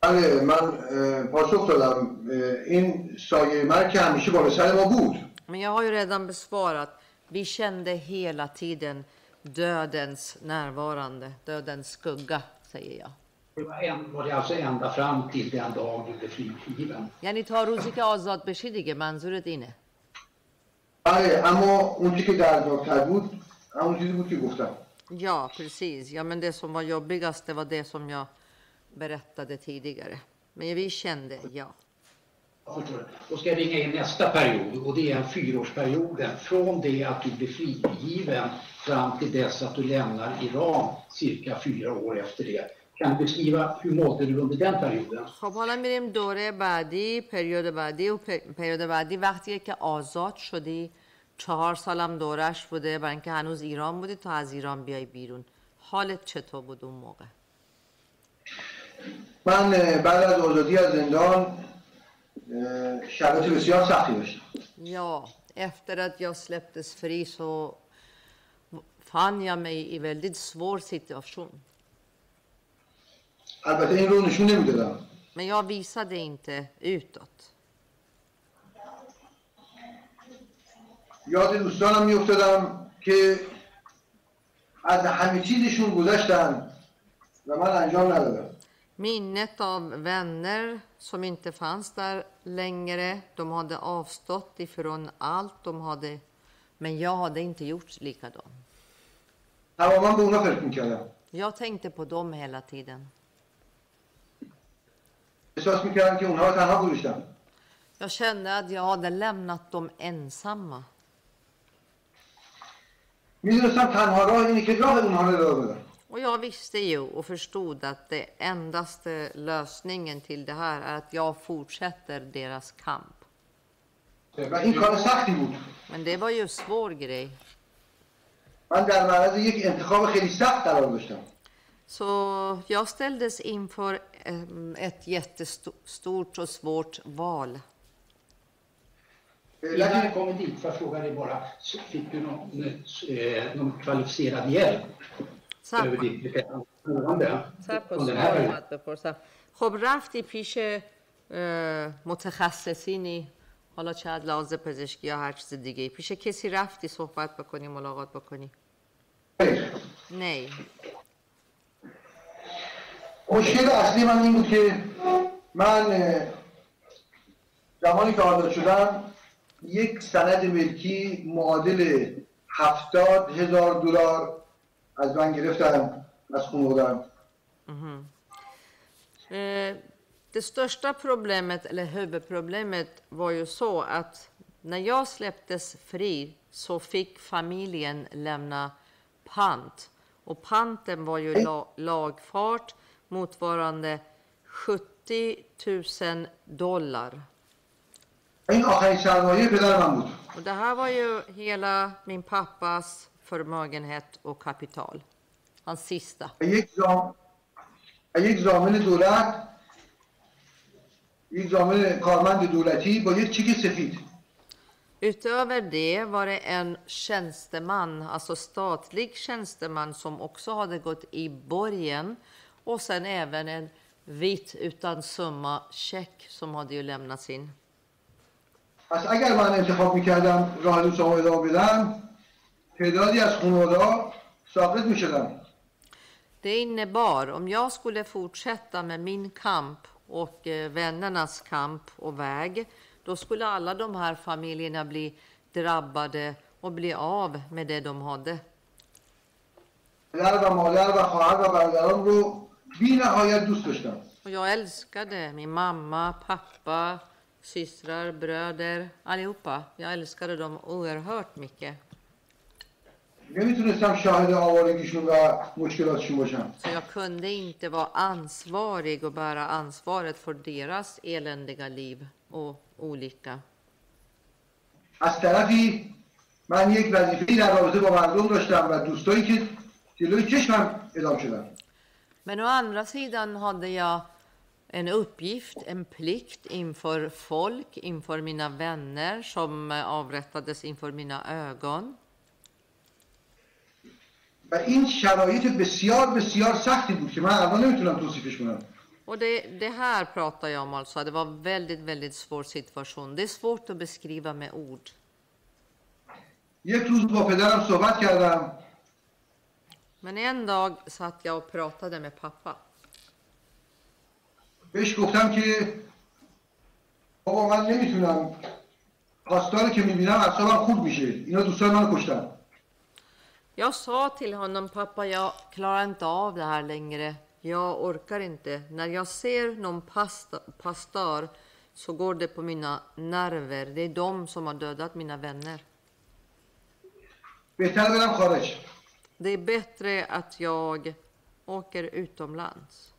Speaker 4: بله من پاسخ دادم. این سایه مرگ که همیشه بالا سر ما بود.
Speaker 7: Men jag har ju redan besvarat. Vi kände hela tiden dödens närvarande, dödens skugga, säger jag.
Speaker 6: Det var, en, var det alltså ända fram till den dag du blev frigiven?
Speaker 7: یعنی تا روزی که آزاد بشی دیگه منظورت اینه
Speaker 4: بله اما اون چی که دردناکتر بود همون چیزی بود که گفتم
Speaker 7: Ja, precis. Ja, men det som var jobbigast, det var det som jag berättade tidigare. Men vi kände, ja.
Speaker 6: Då ska jag ringa in nästa period och det är en fyraårsperioden från det att du blir frigiven fram till dess att du lämnar Iran cirka fyra år efter det. Kan du beskriva hur mådde du under den perioden?
Speaker 7: خب حالا میریم دوره بعدی پریود بعدی و پر- پریود بعدی وقتی که آزاد شدی چهار سالم دورش بوده برای اینکه هنوز ایران بودی تا از ایران بیای بیرون حالت چطور بود اون موقع
Speaker 4: من بعد از آزادی از زندان اه، شرایط بسیار سختی داشتم
Speaker 7: Ja, efter att jag släpptes fri så fann jag mig i väldigt svår situation.
Speaker 4: البته این رو نشون نمیدادم
Speaker 7: Men jag visade inte utåt.
Speaker 4: یاد دوستانم میافتادم که از همه چیزشون گذشتن و من انجام ندادم
Speaker 7: Minnet av vänner som inte fanns där längre. De hade avstått ifrån allt de hade. Men jag hade inte gjort likadant.
Speaker 4: تماما به اونا فکر میکردم
Speaker 7: Jag tänkte på dem hela tiden.
Speaker 4: احساس میکردم که اونها رو تنها گذاشتم
Speaker 7: Jag kände att jag hade lämnat dem ensamma.
Speaker 4: میدونستم تنها راه اینه که راه اونها رو ادامه بدم
Speaker 7: och jag visste ju och förstod att det endaste lösningen till det här är att jag fortsätter deras kamp. Men det var ju en svår grej. Så jag ställdes inför eh, ett jättestort och svårt val.
Speaker 6: Innan jag kommer dit, för jag fråga dig bara, fick du någon, eh, någon kvalificerad hjälp?
Speaker 7: کن. بپرسم. خب رفتی پیش متخصصینی حالا چه از لحاظ پزشکی یا هر چیز دیگه پیش کسی رفتی صحبت بکنی ملاقات بکنی. نه.
Speaker 4: مشکل اصلی من این بود که من زمانی که آزاد شدم یک سند ملکی معادل هفتاد هزار دلار از من گرفتن از خانوادم
Speaker 7: Eh, Det största problemet, eller huvudproblemet, var ju så att när jag släpptes fri så fick familjen lämna pant. Och panten var ju la lagfart motsvarande 70 000 dollar.
Speaker 4: این آخرین سرمایه پدر من بود
Speaker 7: Och det här var ju hela min pappas förmögenhet och kapital. hans sista.
Speaker 4: و یک زام و یک زامن دولت یک زامن کارمند دولتی با یک چیک سفید
Speaker 7: Utöver det var det en tjänsteman, alltså statlig tjänsteman som också hade gått i borgen och sen även en vit utan summa check som hade ju lämnats in.
Speaker 4: پس اگر من انتخاب میکردم راه دوستان ادامه بدم تعدادی از خانواده ساقط میشدن
Speaker 7: Det innebar, om jag skulle fortsätta med min kamp och eh, vännernas kamp och väg, då skulle alla de här familjerna bli drabbade och bli av med det de hade.
Speaker 4: پدر و مادر و خواهر و برادران رو بی نهایت دوست داشتم
Speaker 7: Och jag älskade min mamma, pappa, systrar, bröder, allihopa. Jag älskade dem oerhört mycket.
Speaker 4: نمیتونستم شاهد آوارگیشون و مشکلاتشون باشم
Speaker 7: Så jag kunde inte vara ansvarig och bära ansvaret för deras eländiga liv och olycka.
Speaker 4: از طرفی من یک وظیفه در رابطه با مردم داشتم و دوستایی که جلوی چشمم اعلام شدن
Speaker 7: Men å andra sidan hade jag en uppgift, en plikt inför folk, inför mina vänner som eh, avrättades inför mina ögon.
Speaker 4: و این شرایط بسیار بسیار سختی بود که من الان نمیتونم توصیفش کنم
Speaker 7: Och det, det här pratar jag om alltså, det var väldigt, väldigt svår situation. Det är svårt att beskriva med ord.
Speaker 4: یک روز با پدرم صحبت کردم
Speaker 7: Men en dag satt jag och pratade med pappa.
Speaker 4: بهش گفتم که بابا من نمیتونم پاسداری که میبینم اعصابم خورد میشه اینا دوستای منو کشتن
Speaker 7: jag sa till honom, pappa, jag klarar inte av det här längre. Jag orkar inte. När jag ser någon pasta, pastör så går det på mina nerver. Det är de som har dödat mina vänner. Det är bättre att jag åker utomlands.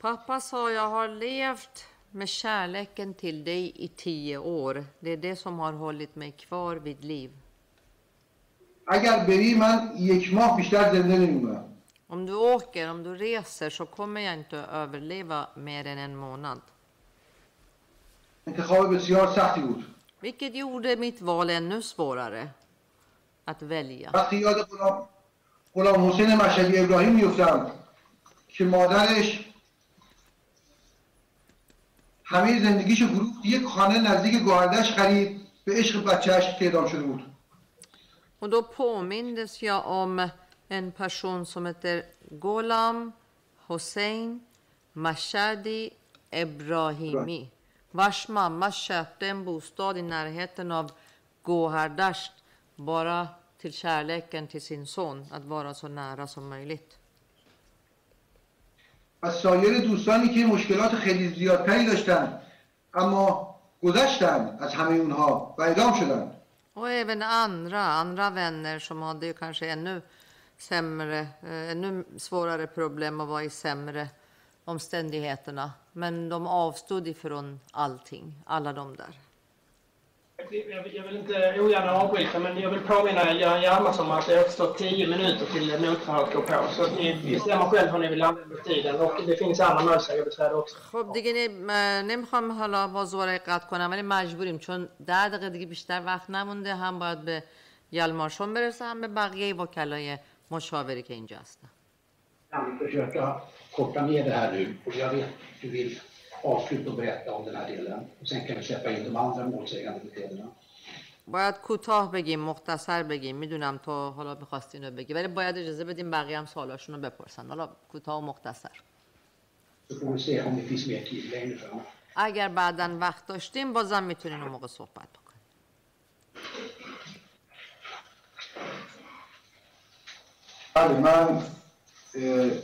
Speaker 7: Pappa sa jag har levt med kärleken till dig i tio år. Det är det som har hållit mig kvar vid liv.
Speaker 4: اگر بری من یک ماه بیشتر زنده نمیمونم
Speaker 7: Om du åker, om du reser så kommer jag inte att överleva mer än en månad.
Speaker 4: انتخاب بسیار سختی بود
Speaker 7: Vilket gjorde mitt val ännu svårare att välja.
Speaker 4: وقتی یاد غلام غلام حسین مشهدی ابراهیم میفتم که مادرش همه زندگیشو فروخت یک خانه نزدیک گوهردش خرید به عشق بچهش که اعدام شده بود
Speaker 7: Och då påmindes jag om en person som heter Golam Hossein Mashadi Ebrahimi vars mamma köpte en bostad i närheten av Gohardasht bara till kärleken till sin son, att vara så nära som möjligt.
Speaker 4: و سایر دوستانی که مشکلات خیلی زیادتری داشتن اما گذشتن از همه اونها و اعدام شدن
Speaker 7: Och även andra, andra vänner som hade ju kanske ännu sämre, eh, ännu svårare problem att vara i sämre omständigheterna. Men de avstod ifrån allting, alla de där.
Speaker 1: Jag vill, jag inte ogärna avbryta, men jag vill påminna Göran Hjalmarsson om att det återstår 10 minuter till motförhöret går på. Så att ni bestämmer själv hur ni vill använda tiden. Och det finns andra målsägarbiträde också.
Speaker 7: خب دیگه نمی‌خوام حالا رو قطع کنم ولی مجبوریم چون ده دقیقه دیگه بیشتر وقت نمونده هم باید به یلمارشون برسه هم به بقیه وکلای مشاوری که اینجا هستن
Speaker 6: vi försöka korta ner det här nu? Och jag vet du vill avsluta och berätta om den här delen. Och sen kan vi släppa in de andra målsägande beteenderna.
Speaker 7: باید کوتاه بگیم مختصر بگیم می‌دونم تو حالا می‌خواستی اینو بگی ولی باید اجازه بدیم بقیه هم سوالاشون رو بپرسن حالا کوتاه و مختصر
Speaker 6: Så får vi se om det finns mer tid längre fram.
Speaker 7: اگر بعدا وقت داشتیم بازم می‌تونین اون موقع صحبت بکنیم
Speaker 4: بله من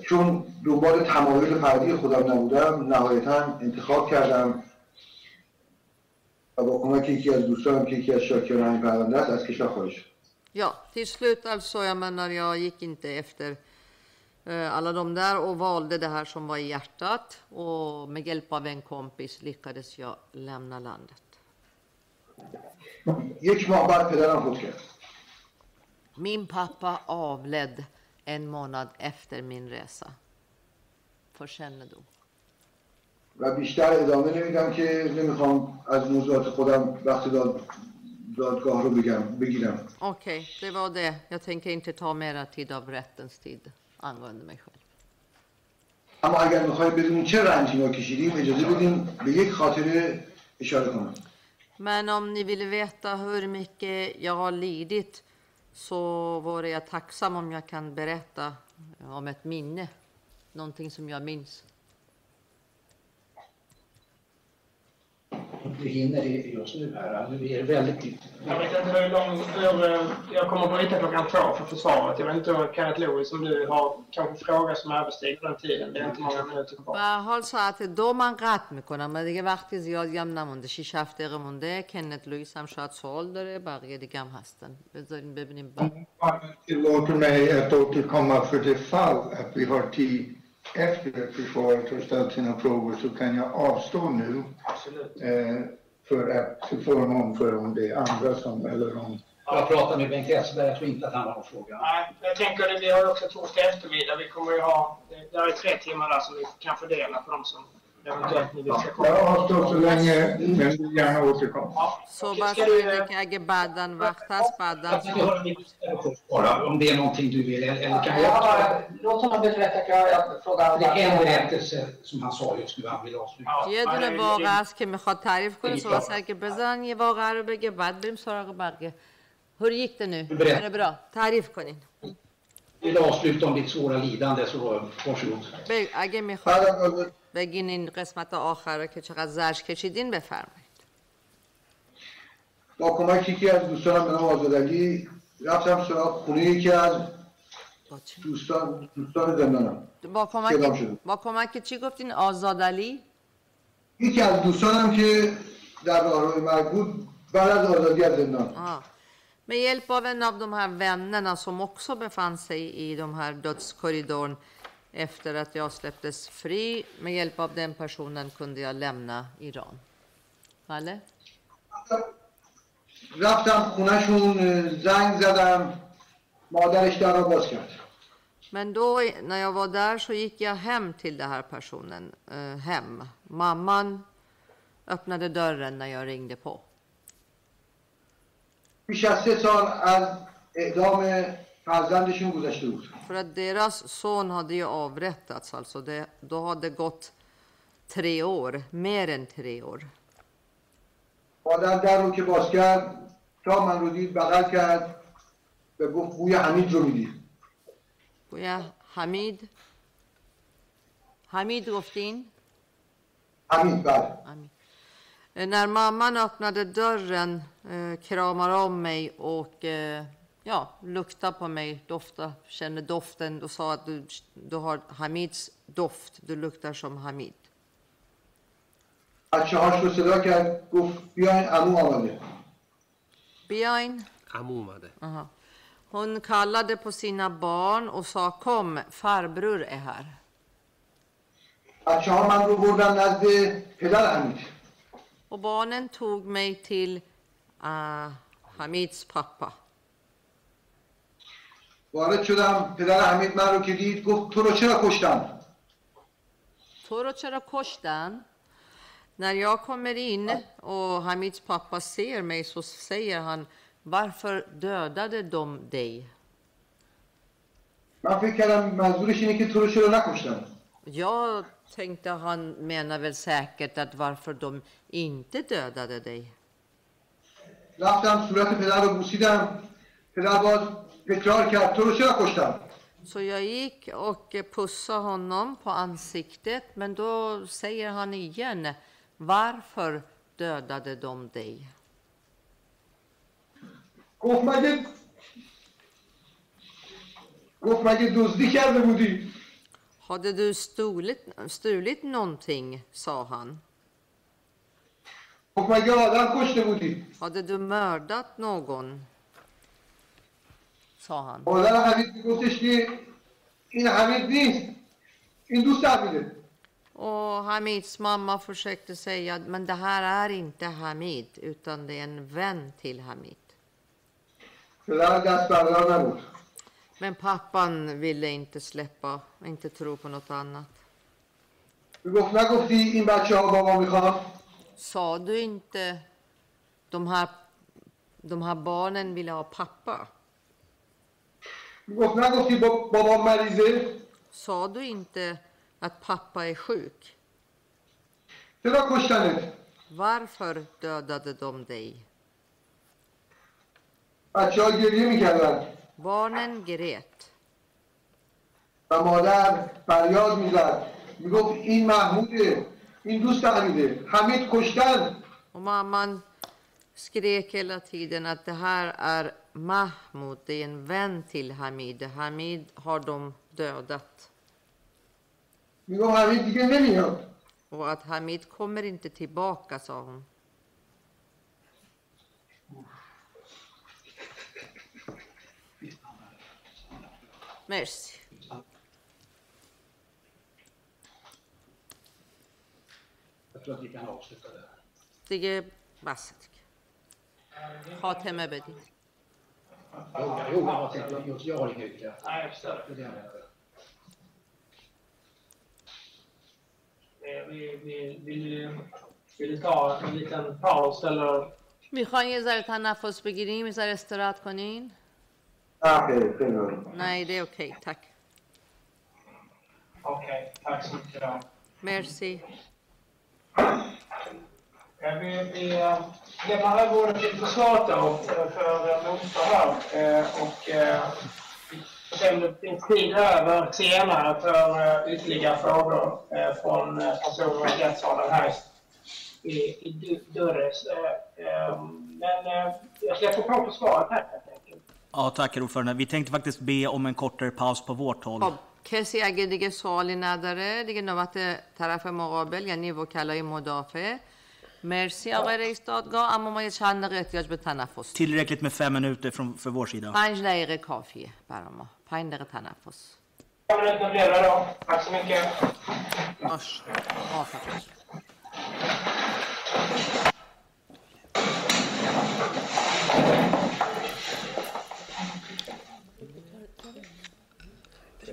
Speaker 4: چون دنبال تمایل فردی خودم نبودم نهایتا انتخاب کردم و با کمک یکی از دوستانم که یکی از شاکران این پرونده است از کشور خارج شدم.
Speaker 7: Ja, till slut alltså, jag menar, jag gick inte efter eh, alla de där och valde det här som var i hjärtat och med hjälp av en kompis lyckades jag lämna landet. Min pappa avled en månad efter min resa. För kännedom.
Speaker 4: و بیشتر ادامه نمیدم که نمیخوام از موضوعات خودم وقت داد دادگاه رو بگم بگیرم
Speaker 7: Okej, det var det. Jag tänker inte ta mera tid av rättens tid angående mig själv.
Speaker 4: اما اگر میخوای بدونین چه رنجی ما کشیدیم اجازه بدین به یک خاطره اشاره کنم
Speaker 7: Men om ni vill veta hur mycket jag har lidit så vore jag tacksam om jag kan berätta om ett minne. Någonting som jag minns.
Speaker 6: Vi hinner det just nu här. Nu är det väldigt lite.
Speaker 1: Jag vet inte hur lång... Hur, eh, jag kommer att bryta klockan två för försvaret. Jag vet inte, hur- Kenneth Lewis, om du har kanske fråga som överstiger den tiden. Det är inte många minuter kvar.
Speaker 7: به هر حال ساعت دو من قطع میکنم و دیگه وقتی زیادی هم نمونده 6 7 دقیقه مونده کنت لوئیس هم شاید سوال داره بقیه دیگه هم هستن بذارین ببینیم با...
Speaker 8: tillåter mig att återkomma för det fall att vi har tid efter att försvaret har ställt sina frågor så kan jag avstå nu eh, för att till förmån för om det är andra som, eller om
Speaker 6: Jag pratade med Bengt Westerberg, jag tror inte att han har någon fråga.
Speaker 1: Nej, jag tänker att vi har också torsdag eftermiddag. Vi kommer ju ha... Det är tre timmar där som vi kan fördela på de som eventuellt ni
Speaker 8: avstår så länge, men vill gärna återkomma.
Speaker 1: Ja,
Speaker 7: صحبت
Speaker 1: ska du,
Speaker 7: کنید که اگه بعدا وقت هست بعدا
Speaker 6: Jag lite först bara, om det är någonting du vill, eller kan jag...
Speaker 9: Ja, låt honom berätta klart. Jag frågar
Speaker 6: Det är en berättelse som han sa just nu, han vill avsluta.
Speaker 7: یه دونه
Speaker 1: det-
Speaker 7: واقعه است که می‌خواد تعریف کنه صحبت سر که بزن یه واقعه رو بگه بعد بریم سراغ بقیه Hur gick det nu?
Speaker 6: Berätta.
Speaker 7: Är det bra? تعریف کنین
Speaker 6: Vill avsluta om ditt svåra lidande så varsågod.
Speaker 7: بگ- اگه می‌خواد
Speaker 4: بعد از
Speaker 7: بگین این قسمت آخر رو که چقدر زرش کشیدین بفرمایید
Speaker 4: با کمک یکی از دوستانم به نام آزادعلی رفتم سراغ خونه یکی از؟ دوستان دوستان زندانم
Speaker 7: با کمک. با کمک چی گفتین آزادعلی
Speaker 4: یکی از دوستانم که در راهروی مرگ بود بعد از آزادی از زندان.
Speaker 7: Med hjälp av en av de här vännerna som också befann sig i de här dödskorridoren efter att jag släpptes fri, med hjälp av den personen kunde jag lämna Iran. Eller?
Speaker 4: رفتم خونهشون زنگ زدم مادرش در را باز کرد
Speaker 7: Men då när jag var där så gick jag hem till den här personen, eh, hem. Mamman öppnade dörren när jag ringde på.
Speaker 4: بیش از سه سال از اعدام فرزندشون گذشته بود
Speaker 7: För att deras son hade ju avrättats, alltså det, då hade det gått tre år, mer än tre år.
Speaker 4: مادر در رو که باز کرد تا من رو دید بغل کرد و گفت بوی حمید رو میدی
Speaker 7: Boja Hamid. Hamid Goftin.
Speaker 4: حمید بله
Speaker 7: Hamid. Eh, När mamman öppnade dörren, eh, kramar om mig och eh, ja, luktar på mig, doftar, känner doften och sa att du, du har Hamids doft, du luktar som Hamid.
Speaker 4: بچه هاش رو صدا کرد گفت بیاین امو آمده
Speaker 7: Biain,
Speaker 3: عمو اومده
Speaker 7: aha. hon kallade på sina barn och sa kom, farbror är här.
Speaker 4: بچه ها من رو بردن نزد پدر حمید
Speaker 7: Och barnen tog mig till ah, Hamids pappa.
Speaker 4: وارد شدم پدر حمید من رو که دید گفت تو رو چرا کشتن
Speaker 7: تو رو چرا کشتن؟ När jag kommer in och Hamids pappa ser mig så säger han varför dödade de dig?
Speaker 4: من فکر کردم منظورش اینه که تو رو چرا نکشتن
Speaker 7: Jag tänkte han menar väl säkert att varför de inte dödade dig.
Speaker 4: رفتم صورت پدر رو بوسیدم پدر باز تکرار کرد تو رو چرا کشتن
Speaker 7: Så jag gick och pussade honom på ansiktet men då säger han igen varför dödade de dig?
Speaker 4: گفت مگه گفت مگه دزدی کرده بودی
Speaker 7: hade du stulit, stulit någonting? sa han. Hade du mördat någon? sa han. Och Hamids mamma försökte säga men det här är inte Hamid utan det är en vän till Hamid. Men pappan ville inte släppa, inte tro på något annat. Sa du inte de här, de här barnen ville ha pappa? Sa du inte att pappa är sjuk? Varför dödade de dig?
Speaker 4: Att jag gjorde mycket.
Speaker 7: Barnen grät
Speaker 4: و مادر فریاد میزد میگفت این محموده این دوست حمیده حمید کشتن
Speaker 7: och mamman skrek hela tiden att det här är Mahmoud, det är en vän till Hamid. Hamid har de dödat.
Speaker 4: میگفت حمید دیگه نمیاد
Speaker 7: Och att Hamid kommer inte tillbaka, sa hon.
Speaker 1: Du ta en liten paus eller?
Speaker 7: می‌خواین یه ذره تنفس بگیریم یه ذره استراحت کنین؟
Speaker 4: Ah, okej,
Speaker 7: Nej, det är okej, okay, tack.
Speaker 1: Okej, okay, tack så mycket. Då.
Speaker 7: Merci.
Speaker 1: Vi, vi eh, lämnar över ordet till försvaret eh, för Mosa här. Eh, och vi får se om det finns tid över senare för ytterligare frågor från personer i rättssalen här i, i Dörres. Men jag släpper på försvaret här.
Speaker 10: Ja, tack herr ordförande. Vi tänkte faktiskt be om en kortare paus på vårt håll.
Speaker 7: خب کسی اگه دیگه سوالی نداره دیگه نوبت طرف مقابل یعنی وکلای مدافع مرسی آقای رئیس دادگاه اما ما یه چند دقیقه احتیاج به تنفس داریم.
Speaker 10: Tillräckligt med fem minuter från, för vår sida.
Speaker 7: پنج دقیقه کافیه برای ما پنج دقیقه تنفس
Speaker 1: Fem minuter blir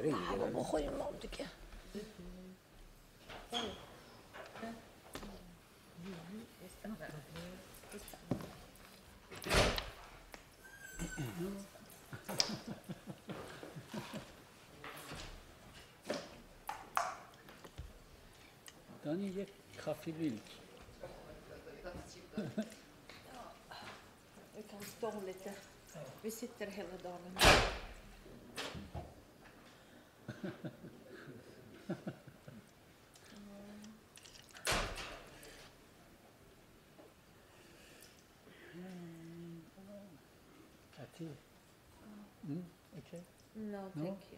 Speaker 1: Det ringde de.
Speaker 7: 뭐허위
Speaker 11: 어떡해. Dann ihr Kaffeebild.
Speaker 7: Vi kan stå lite. Vi sitter hela dagen.
Speaker 11: Okay.
Speaker 7: No, thank you.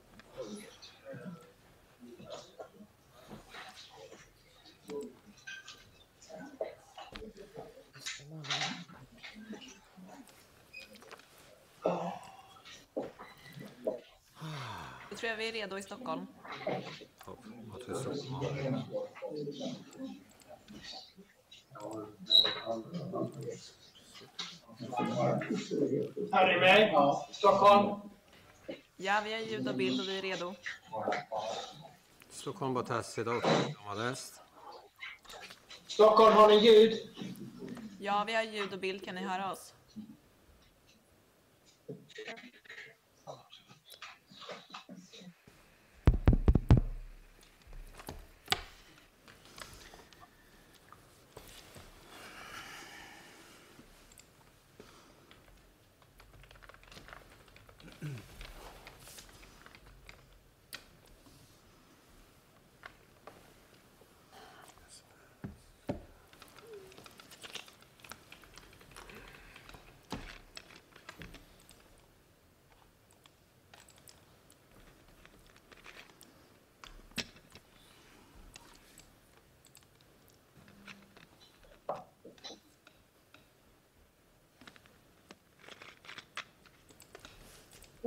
Speaker 5: tror jag vi är redo i Stockholm.
Speaker 1: Hör ni mig? Stockholm?
Speaker 5: Ja, vi har ljud och bild och vi är redo.
Speaker 3: Stockholm på test idag.
Speaker 1: Stockholm, har ni ljud?
Speaker 5: Ja, vi har ljud och bild. Kan ni höra oss?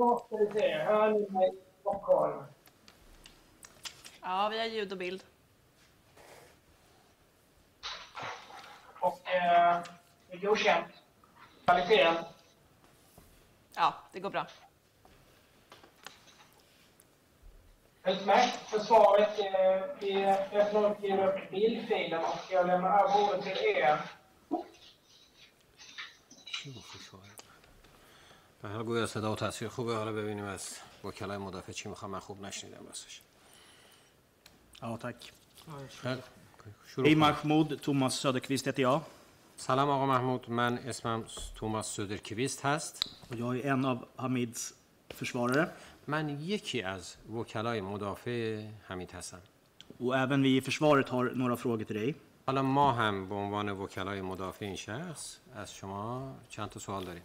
Speaker 1: Då ska vi se. Hör ni mig i Stockholm?
Speaker 5: Ja, vi har ljud och bild.
Speaker 1: Och eh, det är godkänt. Kvaliteten.
Speaker 5: Ja, det går bra.
Speaker 1: Utmärkt. Försvaret. Eh, vi öppnar upp bildfilen och jag lämnar över ordet till er.
Speaker 3: به حال گویا صدا و تصویر خوبه. حالا ببینیم از وکلای مدافع چی می‌خوام من خوب نشنیدم راستش.
Speaker 10: Hej
Speaker 3: کن.
Speaker 10: Mahmoud, Thomas Söderqvist heter jag.
Speaker 3: سلام آقا محمود. من اسمم توماس سودرکویست هست.
Speaker 10: Och jag är en av Hamids försvarare.
Speaker 3: من یکی از وکلای مدافع حمید هستم.
Speaker 10: Och även vi i försvaret har några frågor till dig.
Speaker 3: حالا ما هم به عنوان وکلای مدافع این شخص از شما چند تا سوال داریم.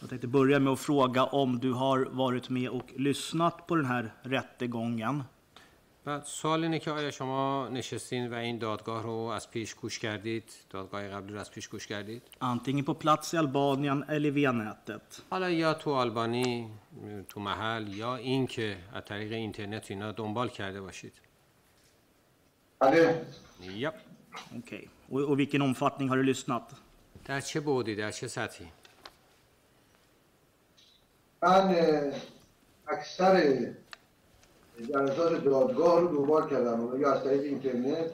Speaker 10: Jag tänkte börja med att fråga om du har varit med och lyssnat på den här rättegången.
Speaker 3: و سوال اینه که آیا شما نشستین و این دادگاه رو از پیش گوش کردید دادگاه قبلی رو از پیش گوش کردید
Speaker 10: Antingen på plats i Albanien eller via nätet.
Speaker 3: حالا یا تو آلبانی تو محل یا این که از طریق اینترنت اینا دنبال کرده باشید
Speaker 4: بله
Speaker 3: یا
Speaker 10: Okej. Och, och vilken omfattning har du lyssnat?
Speaker 3: در چه بعدی در چه سطحی
Speaker 4: من اه، اکثر جلسات دادگاه رو دنبال کردم حالا یا از طریق اینترنت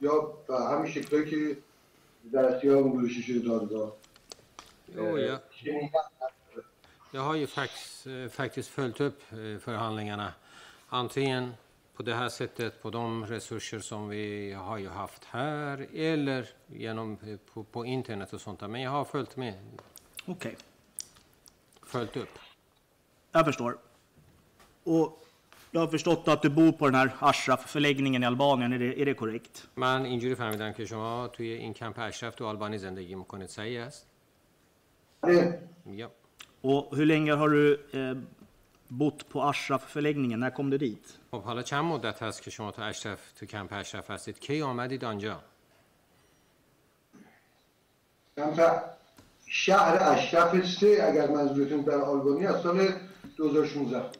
Speaker 4: یا به همین شکلی که در اختیار گذاشته شده دادگاه
Speaker 3: Jo, jag,
Speaker 4: شنیدم.
Speaker 3: jag har ju faktiskt, eh, faktiskt följt upp eh, förhandlingarna. Antingen på det här sättet, på de resurser som vi har ju haft här eller genom eh, på, på internet och sånt där. Men jag har följt med,
Speaker 10: Okej,
Speaker 3: följt upp.
Speaker 10: Jag förstår. Och jag har förstått att du bor på den här Ashraf-förläggningen i Albanien, är det, är det korrekt?
Speaker 3: من اینجوری فهمیدم که شما توی این کمپ اشرف تو آلبانی زندگی می‌کنید صحیح است؟
Speaker 4: بله
Speaker 3: Ja.
Speaker 10: Och hur länge har du eh, bott på Ashraf-förläggningen? När kom du dit?
Speaker 3: خب حالا چند مدت هست که شما تو اشرف تو کمپ اشرف هستید؟ کی آمدید آنجا؟
Speaker 4: کمپ شهر اشرف سه اگر منظورتون در آلبانی از سال 2016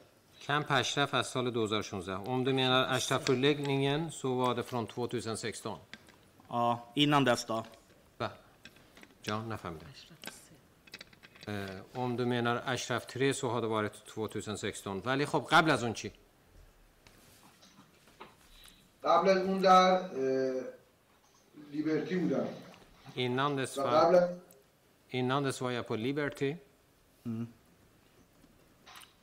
Speaker 3: Camp Ashraf از سال 2016. Om du menar Ashraf-förläggningen så var det från 2016.
Speaker 10: Ja, innan dess då?
Speaker 3: Va? Ja. Eh, Om du menar Ashraf 3 så har det varit 2016. ولی خب قبل از اون چی؟
Speaker 4: قبل از اون در لیبرتی بودم
Speaker 3: Innan dess var, innan dess var jag på Liberty.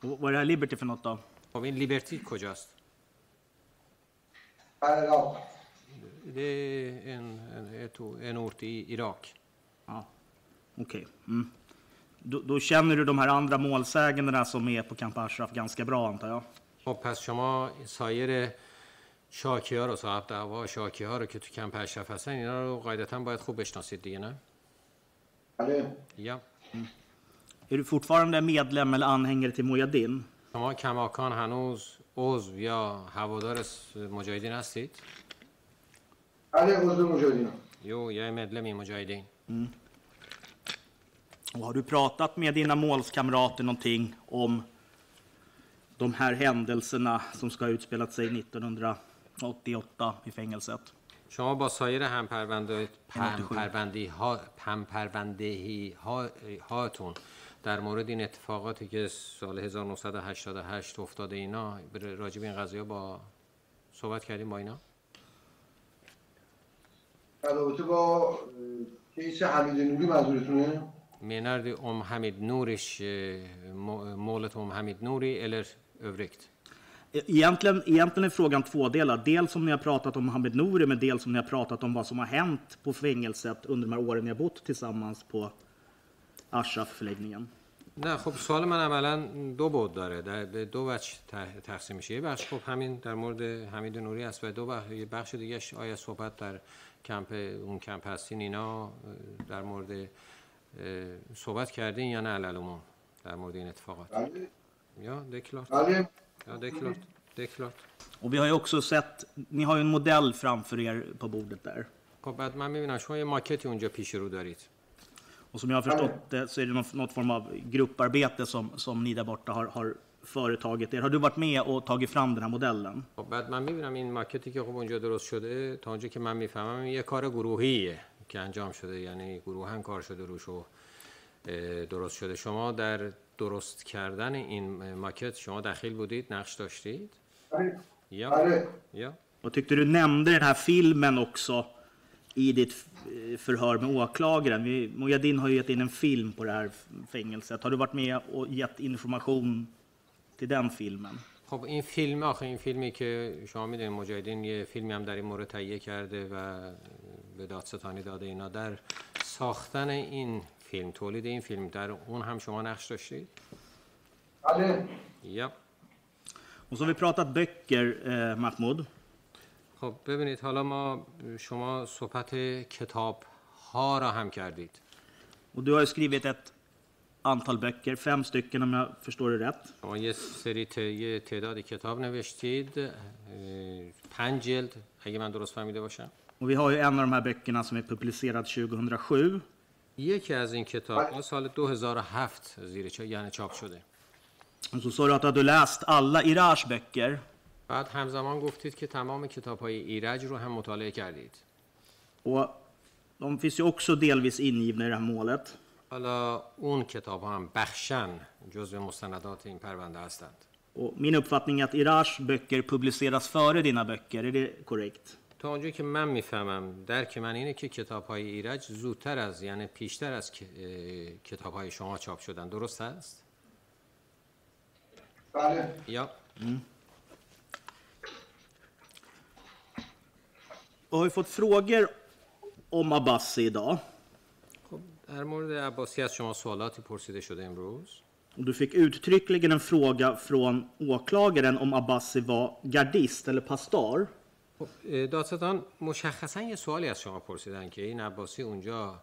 Speaker 10: Och vad är det här Liberty för något då?
Speaker 3: خب این لیبرتی کجاست؟
Speaker 4: عراق
Speaker 3: Det är en, en, ett, en ort i Irak.
Speaker 10: Ja, okej. Mm. Då, då känner du de här andra målsägandena som är på Camp Ashraf ganska bra antar jag?
Speaker 3: خب پس شما سایر شاکی ها رو صاحب دعوا شاکی ها رو که تو کمپ اشرف هستن اینا رو قاعدتا باید خوب بشناسید دیگه نه؟
Speaker 4: بله
Speaker 3: Ja.
Speaker 10: Är du fortfarande medlem eller anhängare till Mujahedin?
Speaker 3: شما کماکان هنوز عضو یا هوادار س- مجاهدین هستید؟
Speaker 4: بله عضو مجاهدینم
Speaker 3: Jo, jag är medlem i Mujahedin.
Speaker 10: Och har du pratat med dina målskamrater någonting om de här händelserna som ska ha utspelat sig 1988 i fängelset?
Speaker 3: شما با سایر هم پرونده هم پروندی ها هم پروندهی ها هاتون در مورد این اتفاقاتی که سال 1988 افتاده اینا بر- راجع به این قضیه با صحبت کردیم با اینا
Speaker 4: در رابطه با کیس حمید نوری منظورتونه
Speaker 3: Hamid Nourish, eh, må- målet om Hamid Nouri eller övrigt?
Speaker 10: E- Egentligen, egentligen är frågan tvådelad. Dels om ni har pratat om Mohammed Nouri, men dels om ni har pratat om vad som har hänt på fängelset under de här åren ni har bott tillsammans på Ashraf-förläggningen.
Speaker 3: نه خب سوال من عملا دو بود داره. در دو بخش ت- تقسیم میشه. یه بخش خب همین در مورد حمید نوری است و دو بخش یه بخش دیگه آیا صحبت در کمپ اون کمپ هستین اینا در مورد صحبت کردین یا نه علالمون در مورد این اتفاقات.
Speaker 4: بله.
Speaker 3: یا دکلارت
Speaker 4: بله.
Speaker 3: ja دکلارت دکلارت
Speaker 10: Och vi har ju också sett, ni har ju en modell framför er på bordet där.
Speaker 3: خب بعد من می‌بینم شما یه ماکتی اونجا پیش رو دارید.
Speaker 10: Och som jag har förstått det så är det något, något form av grupparbete som, som ni där borta har, har företagit er. Har du varit med och tagit fram den här modellen?
Speaker 3: خب بعد من میبینم این ماکتی که خب اونجا درست شده تا اونجا که من میفهمم این یه کار گروهیه که انجام شده یعنی گروه هم کار شده روش و اه، درست شده شما در درست کردن این ماکت شما دخیل بودید نقش داشتید
Speaker 4: بله
Speaker 3: یا
Speaker 4: بله
Speaker 3: یا
Speaker 10: Jag tyckte du nämnde den här filmen också i ditt eh, förhör med åklagaren. Vi, Mujahedin har ju gett in en film på det här fängelset. Har du varit med och gett information till den filmen?
Speaker 3: خب این فیلم آخه این فیلمی که شما میدونید مجاهدین یه فیلمی هم در این مورد تهیه کرده و به دادستانی داده اینا در ساختن این فیلم تولید این فیلم در اون هم شما نقش داشتید
Speaker 4: بله
Speaker 3: یا
Speaker 10: Och så har vi pratat böcker, eh, Mahmoud.
Speaker 3: خب ببینید حالا ما شما صحبت کتاب ها را هم کردید.
Speaker 10: و دو های سکریویت ات انتال بکر فم ستکن امیا فشتور رت.
Speaker 3: ما یه سری ت... یه تعدادی کتاب نوشتید پنج جلد اگه من درست فهمیده باشم.
Speaker 10: و وی ها یه این رمه بکرنا سمی پبلیسیرد 2007.
Speaker 3: یکی از این کتاب ها سال 2007 زیر چه یعنی چاپ شده.
Speaker 10: Så sa du att du läst alla Irash-böcker.
Speaker 3: بعد همزمان گفتید که تمام کتاب های ایرج رو هم مطالعه کردید
Speaker 10: Och de finns ju också delvis ingivna i det här målet.
Speaker 3: حالا اون کتاب ها هم بخشن جزو مستندات این پرونده هستند
Speaker 10: Och min uppfattning är att Irars böcker publiceras före dina böcker. Är det korrekt?
Speaker 3: تا اونجا که من می‌فهمم درک من اینه که کتاب های ایرج زودتر از یعنی پیشتر از کتاب های شما چاپ شدن درست است؟
Speaker 4: بله
Speaker 3: یا
Speaker 10: Jag har ju fått frågor om Abbasi idag.
Speaker 3: خب در مورد عباسی از شما سوالاتی پرسیده شده امروز
Speaker 10: Och du fick uttryckligen en fråga från åklagaren om Abbasi var gardist eller pastor.
Speaker 3: خب اه، دادستان مشخصا یه سوالی از شما پرسیدن که این عباسی اونجا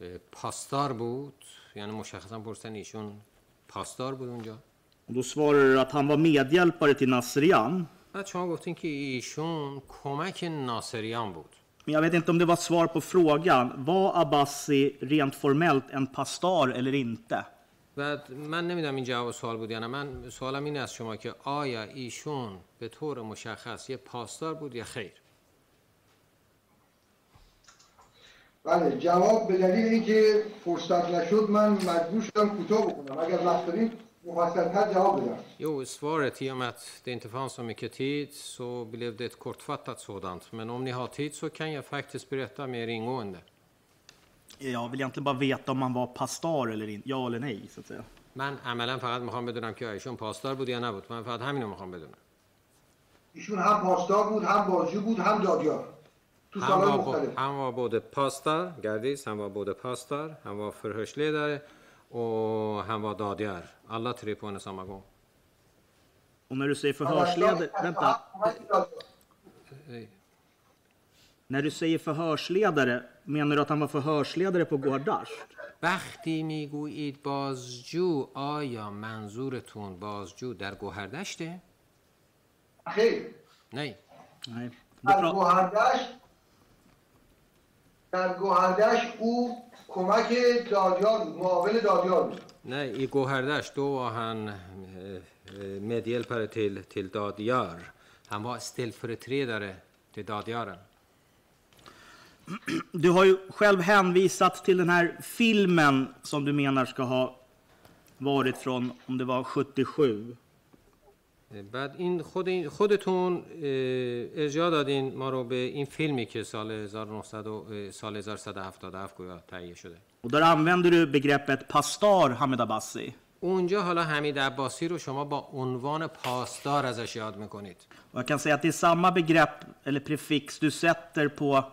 Speaker 3: اه، پاسدار بود یعنی مشخصا پرسیدن ایشون پاسدار بود اونجا
Speaker 10: Och då svarar du att han var medhjälpare till Nasrian.
Speaker 3: بعد شما گفتین که ایشون کمک ناصریان بود
Speaker 10: Men jag vet inte om det var svar på frågan. Var Abbasi rent formellt en pastor eller inte?
Speaker 3: بعد من نمی‌دونم این جواب سوال بود یا نه من سوالم این از شما که آیا ایشون به طور مشخص یه پاسدار بود یا خیر
Speaker 4: بله جواب به دلیل اینکه فرصت نشد من مجبور شدم کوتاه بکنم اگر وقت دارید
Speaker 3: Jo, svaret i och med att det inte fanns så mycket tid så blev det ett kortfattat sådant. Men om ni har tid så kan jag faktiskt berätta mer ingående.
Speaker 10: Jag vill egentligen bara veta om han var pastor eller inte. Ja eller nej, så att säga.
Speaker 3: من عملا فقط میخوام بدونم که ایشون پاسدار بود یا نبود من فقط همینو میخوام بدونم
Speaker 4: ایشون هم پاسدار بود هم بازجو بود هم دادیار تو
Speaker 3: Han
Speaker 4: سالهای
Speaker 3: var, bo-
Speaker 4: مختلف
Speaker 3: han var både pastor, gardis, han var både pastor, han var förhörsledare och han var dadgör. Alla tre på en och samma gång.
Speaker 10: Och när du säger förhörsledare... Vänta. När du säger förhörsledare, menar du att han var förhörsledare på Gohardasht?
Speaker 3: وقتی میگویید بازجو آیا منظورتون بازجو در گوهردشته؟
Speaker 4: خیر
Speaker 3: Nej.
Speaker 10: Nej.
Speaker 4: در گوهردش در گوهردش او کمک دادیار بود معاون دادیار بود
Speaker 3: Nej, i Gohardasht då var han eh, eh, medhjälpare till, till Dadiar. Han var ställföreträdare till Dadiaren.
Speaker 10: Du har ju själv hänvisat till den här filmen som du menar ska ha varit från, om det var 77.
Speaker 3: بعد این خود این خودتون ارجاع دادین ما رو به این فیلمی که سال 1900 و- اه، سال 1177 گویا تهیه شده
Speaker 10: Och där använder du begreppet pastor Hamid Abbasi.
Speaker 3: اونجا حالا حمید عباسی رو شما با عنوان پاسدار ازش یاد می‌کنید
Speaker 10: jag kan säga att det är samma begrepp eller prefix du sätter på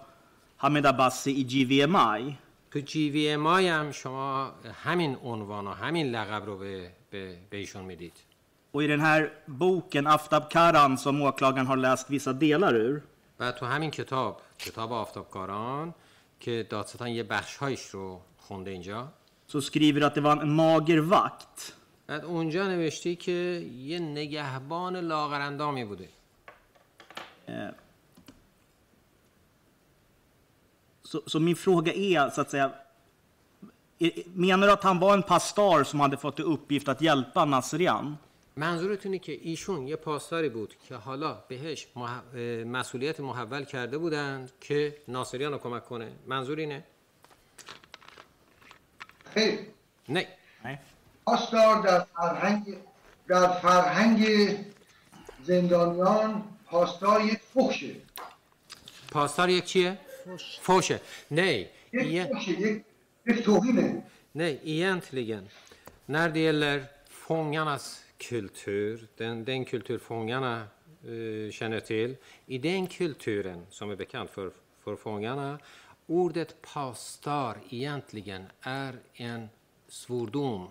Speaker 10: Hamid Abbasi i GVMI.
Speaker 3: تو جی وی هم شما همین عنوان و همین لقب رو به, به, به ایشون می‌دید
Speaker 10: Och i den här boken, Aftab Karan, som åklagaren har läst vissa delar ur,
Speaker 3: و تو همین کتاب کتاب آفتابکاران که دادستان یه بخشهایش رو خونده اینجا
Speaker 10: så skriver du att det var en mager vakt.
Speaker 3: بعد اونجا نوشتی که یه نگهبان لاغرندامی بوده
Speaker 10: Eh, Så, så min fråga är, så att säga, är- menar du att han var en pastor som hade fått i uppgift att hjälpa Nasrian?
Speaker 3: منظورتون اینه که ایشون یه پاسداری بود که حالا بهش مح... مسئولیت محول کرده بودن که ناصریان رو کمک کنه. منظور اینه؟ نه.
Speaker 10: Nej.
Speaker 4: پاسدار در فرهنگ در فرهنگ زندانیان پاسدار یک فخشه
Speaker 3: پاسدار یک چیه؟ فوشه Nej,
Speaker 4: یک فخشه یک یک توهینه.
Speaker 3: nej, egentligen när det gäller fångarnas kultur, den, den kultur fångarna eh, känner till, i den kulturen som är bekant för, för fångarna, ordet pastar egentligen är en svordom.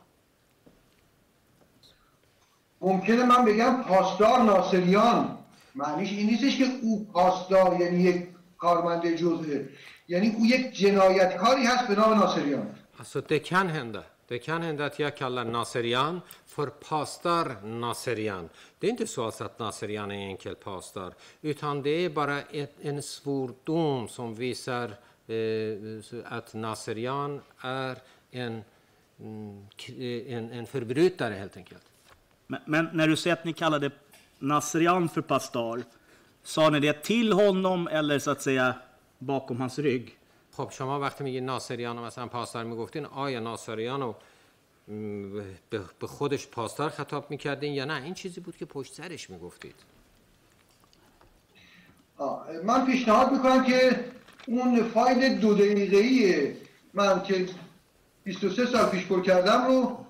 Speaker 4: ممکنه من بگم پاسدار ناصریان معنیش این نیستش که او پاسدار یعنی یک کارمند جزئه یعنی او یک جنایتکاری هست به نام ناصریان
Speaker 3: Alltså det kan hända. det kan hända att jag kallar Naserian för pastor Naserian. Det är inte så alltså att Naserian är enkel pastor, utan det är bara ett, en svordom som visar eh, att Naserian är en, mm, en, en förbrytare helt enkelt.
Speaker 10: Men, men när du säger att ni kallade Nasrian för pastor, sa ni det till honom eller så att säga bakom hans rygg?
Speaker 3: خب شما وقتی میگید ناصریان مثلا پاسدار می‌گفتین آیا ناصریان رو به خودش پاسدار خطاب می‌کردین یا نه؟ این چیزی بود که پشت سرش می‌گفتید.
Speaker 4: من پیشنهاد می‌کنم که اون فایل دو دقیقه‌ای من که 23 سال پیش پر کردم رو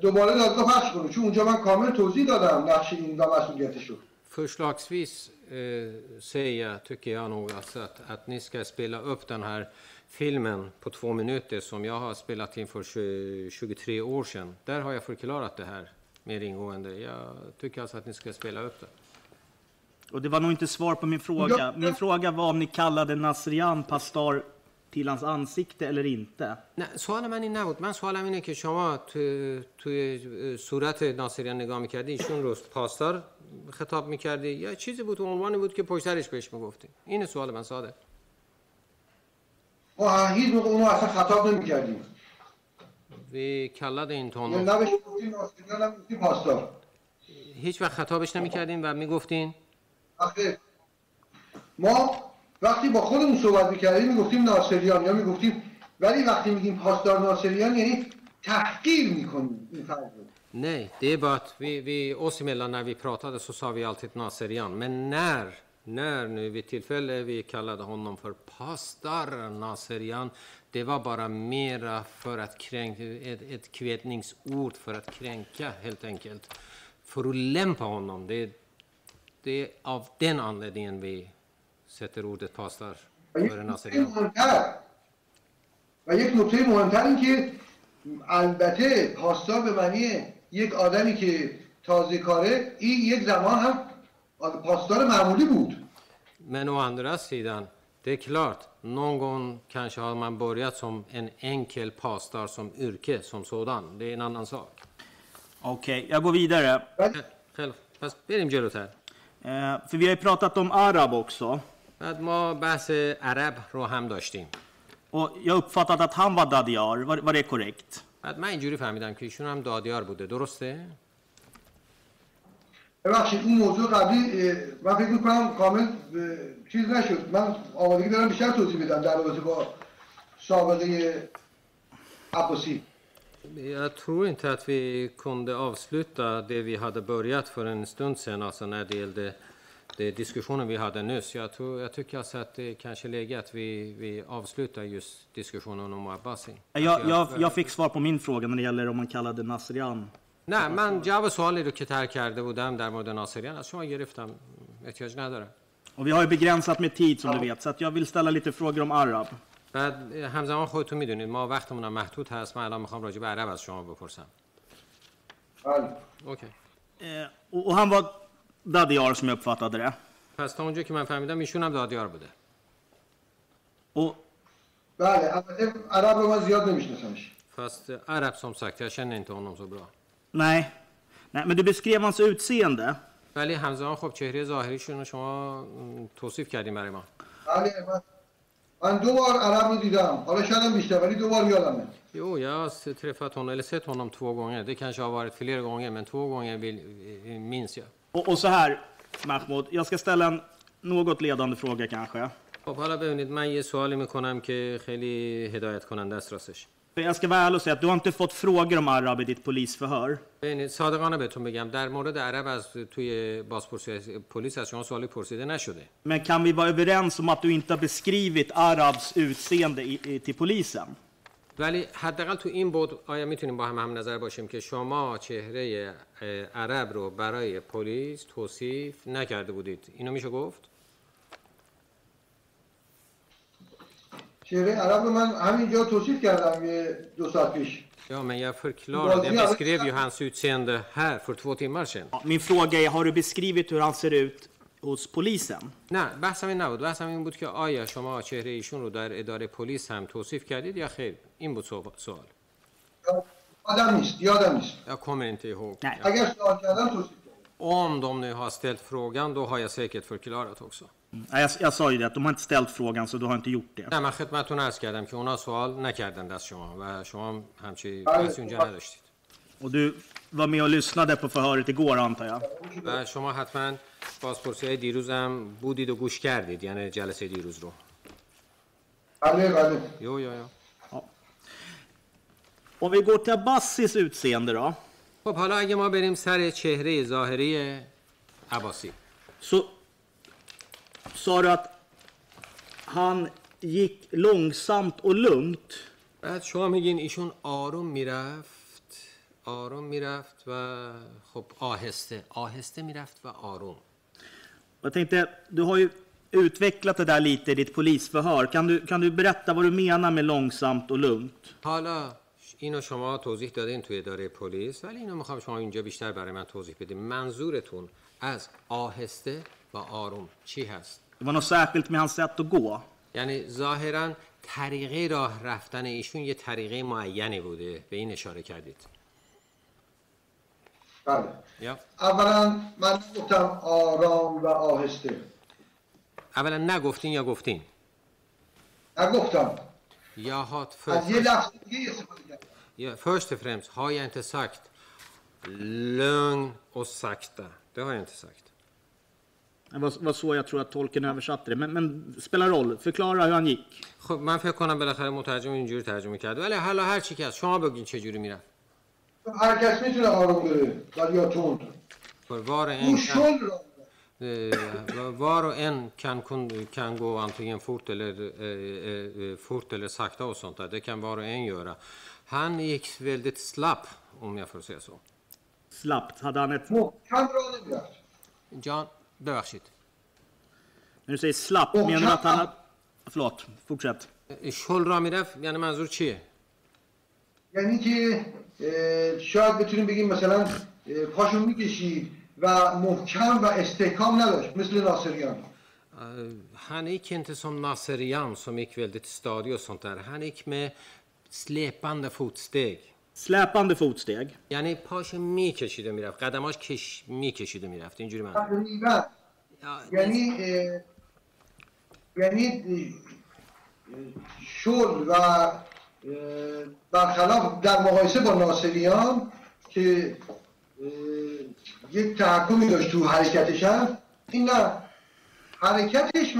Speaker 4: دوباره دادگاه پخش کنه چون اونجا من کامل توضیح دادم نقش این و مسئولیتش رو
Speaker 3: Förslagsvis eh, säga, tycker jag nog, alltså att, att ni ska spela upp den här filmen på två minuter som jag har spelat in för 20, 23 år sedan. Där har jag förklarat det här mer ingående. Jag tycker alltså att ni ska spela upp det.
Speaker 10: Och det var nog inte svar på min fråga. Min fråga var om ni kallade Nasrian pastor till hans ansikte eller inte.
Speaker 3: نه سوال من این نبود من سوالم اینه که شما تو توی صورت ناصریان نگاه میکردی ایشون رو پاسدار خطاب می‌کردی؟ یا چیزی بود عنوانی بود که پشت سرش بهش می‌گفتی؟ این سوال من ساده.
Speaker 4: ما هیچ موقع اونو اصلا خطاب نمی‌کردیم. یعنی گفتیم ناصریان نه گفتیم پاسدار.
Speaker 3: هیچ وقت خطابش نمی‌کردین و می‌گفتین؟
Speaker 4: آخه ما وقتی با خودمون صحبت می‌کردیم می‌گفتیم ناصریان یا می‌گفتیم ولی وقتی میگیم پاسدار ناصریان یعنی تحقیر می‌کنیم این رو.
Speaker 3: Nej, det är bara att vi, vi oss emellan när vi pratade så sa vi alltid Naserian. Men när, när nu vid tillfälle vi kallade honom för pastor Naserian, det var bara mera för att kränka, ett, ett kvädningsord för att kränka helt enkelt. För att lämpa honom. Det, det är av den anledningen vi sätter ordet pastor
Speaker 4: و یک
Speaker 3: före
Speaker 4: نکته
Speaker 3: Naserian.
Speaker 4: مهمتر و یک نکته مهمتر این که البته پاسدار به معنی یک آدمی که تازه کاره این یک زمان هم پاسدار معمولی بود
Speaker 3: Men å andra sidan, det är klart, någon gång kanske har man börjat som en enkel pastor som yrke som sådan. Det är en annan sak.
Speaker 10: Okej, jag går vidare.
Speaker 3: Själv, fast بریم جلوتر.
Speaker 10: Eh, för vi har ju pratat om arab också.
Speaker 3: بعد ما بحث عرب رو هم داشتیم.
Speaker 10: Och jag har uppfattat att han var Dadiar. Var, var det korrekt?
Speaker 3: بعد من اینجوری فهمیدم که ایشون هم دادیار بوده. درسته؟
Speaker 4: ببخشید اون موضوع قبلی من فکر می‌کنم کامل چیز نشد من آمادگی دارم بیشتر توضیح بدم در رابطه با سابقه عباسی
Speaker 3: Jag tror inte att vi kunde avsluta det vi hade börjat för en stund sedan, alltså när det gällde det diskussionen vi hade nyss. Jag, tror, jag tycker alltså att det kanske är läge att vi, vi avslutar just diskussionen om Abbasi.
Speaker 10: Jag, jag, jag fick svar på min fråga när det gäller om man kallade Nasrian.
Speaker 3: نه من جواب سوالی رو که ترک کرده بودم در مورد ناصریان از شما گرفتم احتیاج نداره
Speaker 10: Och vi har ju begränsat med tid som du vet, så att jag vill ställa lite frågor om arab.
Speaker 3: بعد همزمان خودتون میدونید ما وقتمون هم محدود هست من الان میخوام راجع به عرب از شما بپرسم
Speaker 4: بله
Speaker 3: اوکی
Speaker 10: Eh, och och han var Dadiar som jag uppfattade det.
Speaker 3: پس تا اونجا که من فهمیدم ایشون هم دادیار بوده
Speaker 10: Och
Speaker 4: بله البته عرب رو من زیاد نمیشناسمش
Speaker 3: Fast eh, Arab som sagt, jag känner inte honom så bra.
Speaker 10: nej, nej, men du beskrev hans utseende.
Speaker 3: ولی همزمان خب چهره ظاهریشون رو شما م، توصیف کردیم برای ما
Speaker 4: بله من, من دو بار عرب رو دیدم حالا شاید هم بیشتر ولی دو بار یادمه
Speaker 3: Jo, jag har s- träffat honom, eller sett honom två gånger. Det kanske har varit flera gånger, men två gånger vill, eh, minns jag.
Speaker 10: Och, och så här, Mahmoud, jag ska ställa en något ledande fråga kanske.
Speaker 3: خب حالا ببینید من یه سوالی میکنم که خیلی هدایت کننده است راستش.
Speaker 10: För jag ska vara ärlig och säga att du har inte fått frågor om Arab i ditt polisförhör.
Speaker 3: ببینید صادقانه بهتون بگم در مورد عرب از توی بازپرسی پلیس از شما سوالی پرسیده نشده.
Speaker 10: Men kan vi vara överens om att du inte har beskrivit Arabs utseende i, i, till polisen?
Speaker 3: ولی حداقل تو این بود آیا می‌تونیم با هم هم نظر باشیم که شما چهره عرب رو برای پلیس توصیف نکرده بودید؟ اینو میشه گفت؟
Speaker 4: چهره عرب رو من همینجا توصیف کردم یه دو ساعت پیش.
Speaker 3: Ja, men jag förklarade, jag beskrev ju hans utseende här för två timmar sedan.
Speaker 10: Min fråga är, har du beskrivit hur han ser ut hos polisen?
Speaker 3: نه بحثم این نبود. بحثم این بود که آیا شما چهره ایشون رو در اداره پلیس هم توصیف کردید یا خیر؟ این بود سو- سوال.
Speaker 4: آدم نیست یادم نیست.
Speaker 3: jag kommer inte ihåg
Speaker 10: Nej.
Speaker 4: اگر سوال کردم توصیف
Speaker 3: om de nu har ställt frågan då har jag säkert förklarat också
Speaker 10: Nej, jag, jag sa ju det, att de har inte ställt frågan så du har inte gjort det.
Speaker 3: نه من خدمتتون عرض کردم که اونا سوال نکردند از شما و شما هم همچی بحثی اونجا نداشتید.
Speaker 10: Och du var med och lyssnade på förhöret igår antar jag?
Speaker 3: و شما حتما بازپرسی های دیروز هم بودید و گوش کردید یعنی جلسه دیروز رو
Speaker 4: بله بله
Speaker 3: Jo, jo, jo.
Speaker 10: Om vi går till Abbassis utseende då.
Speaker 3: خب حالا اگه ما بریم سر چهره ظاهری عباسی
Speaker 10: Så sa du att han gick långsamt och lugnt.
Speaker 3: بعد شما میگین ایشون آروم می‌رفت آروم می‌رفت و خب آهسته آهسته می‌رفت و آروم
Speaker 10: Jag tänkte, du har ju utvecklat det där lite i ditt polisförhör. Kan du, kan du berätta vad du menar med långsamt och lugnt?
Speaker 3: حالا اینو شما توضیح دادین توی اداره پلیس ولی اینو می‌خوام شما اینجا بیشتر برای من توضیح بدین منظورتون از آهسته و آروم چی هست
Speaker 10: Det var något särskilt med hans sätt att gå.
Speaker 3: یعنی ظاهرا طریقه راه رفتن ایشون یه طریقه معینی بوده به این اشاره کردید
Speaker 4: بله.
Speaker 3: یا
Speaker 4: اولا من گفتم آرام و آهسته.
Speaker 3: اولا نگفتین یا گفتین؟
Speaker 4: نگفتم
Speaker 3: یا har
Speaker 4: از یه لفظ دیگه استفاده کردم.
Speaker 3: och främst har jag inte sagt lugn och sakta. Det har jag inte sagt.
Speaker 10: Det var, var så jag tror att tolken översatte det. Men, men spelar roll. Förklara hur han gick.
Speaker 3: خب من فکر کنم بالاخره مترجم اینجوری ترجمه کرده. ولی حالا هر چی که هست. شما بگین چه جوری می‌رفت.
Speaker 4: هر کس می‌تونه آروم بره ولی یا
Speaker 3: för var och en kan,
Speaker 4: شل را
Speaker 3: eh, var och en kan, kun- kan gå antingen fort eller, eh, eh, fort eller sakta och sånt där. Det kan var och en göra. Han gick väldigt slapp om jag får säga så.
Speaker 10: Slappt. Hade han ett...
Speaker 3: John, ببخشید.
Speaker 10: När du säger slapp, menar du att han... Förlåt, fortsätt.
Speaker 3: شل را می‌رفت یعنی منظور چیه؟
Speaker 4: یعنی که شاید بتونیم بگیم مثلا اه، پاشو می‌کشید و محکم و استحکام نداشت مثل ناصریان
Speaker 3: Han gick inte som Naserian som gick väldigt stadig och sånt där. Han gick med släpande fotsteg.
Speaker 10: Släpande fotsteg.
Speaker 3: یعنی پاش می‌کشید و می‌رفت قدماش کش می‌کشید و می‌رفت اینجوری من
Speaker 4: یعنی یعنی شل و برخلاف در مقایسه با ناصریان که یک تحکمی داشت تو حرکتش هم این نه حرکتش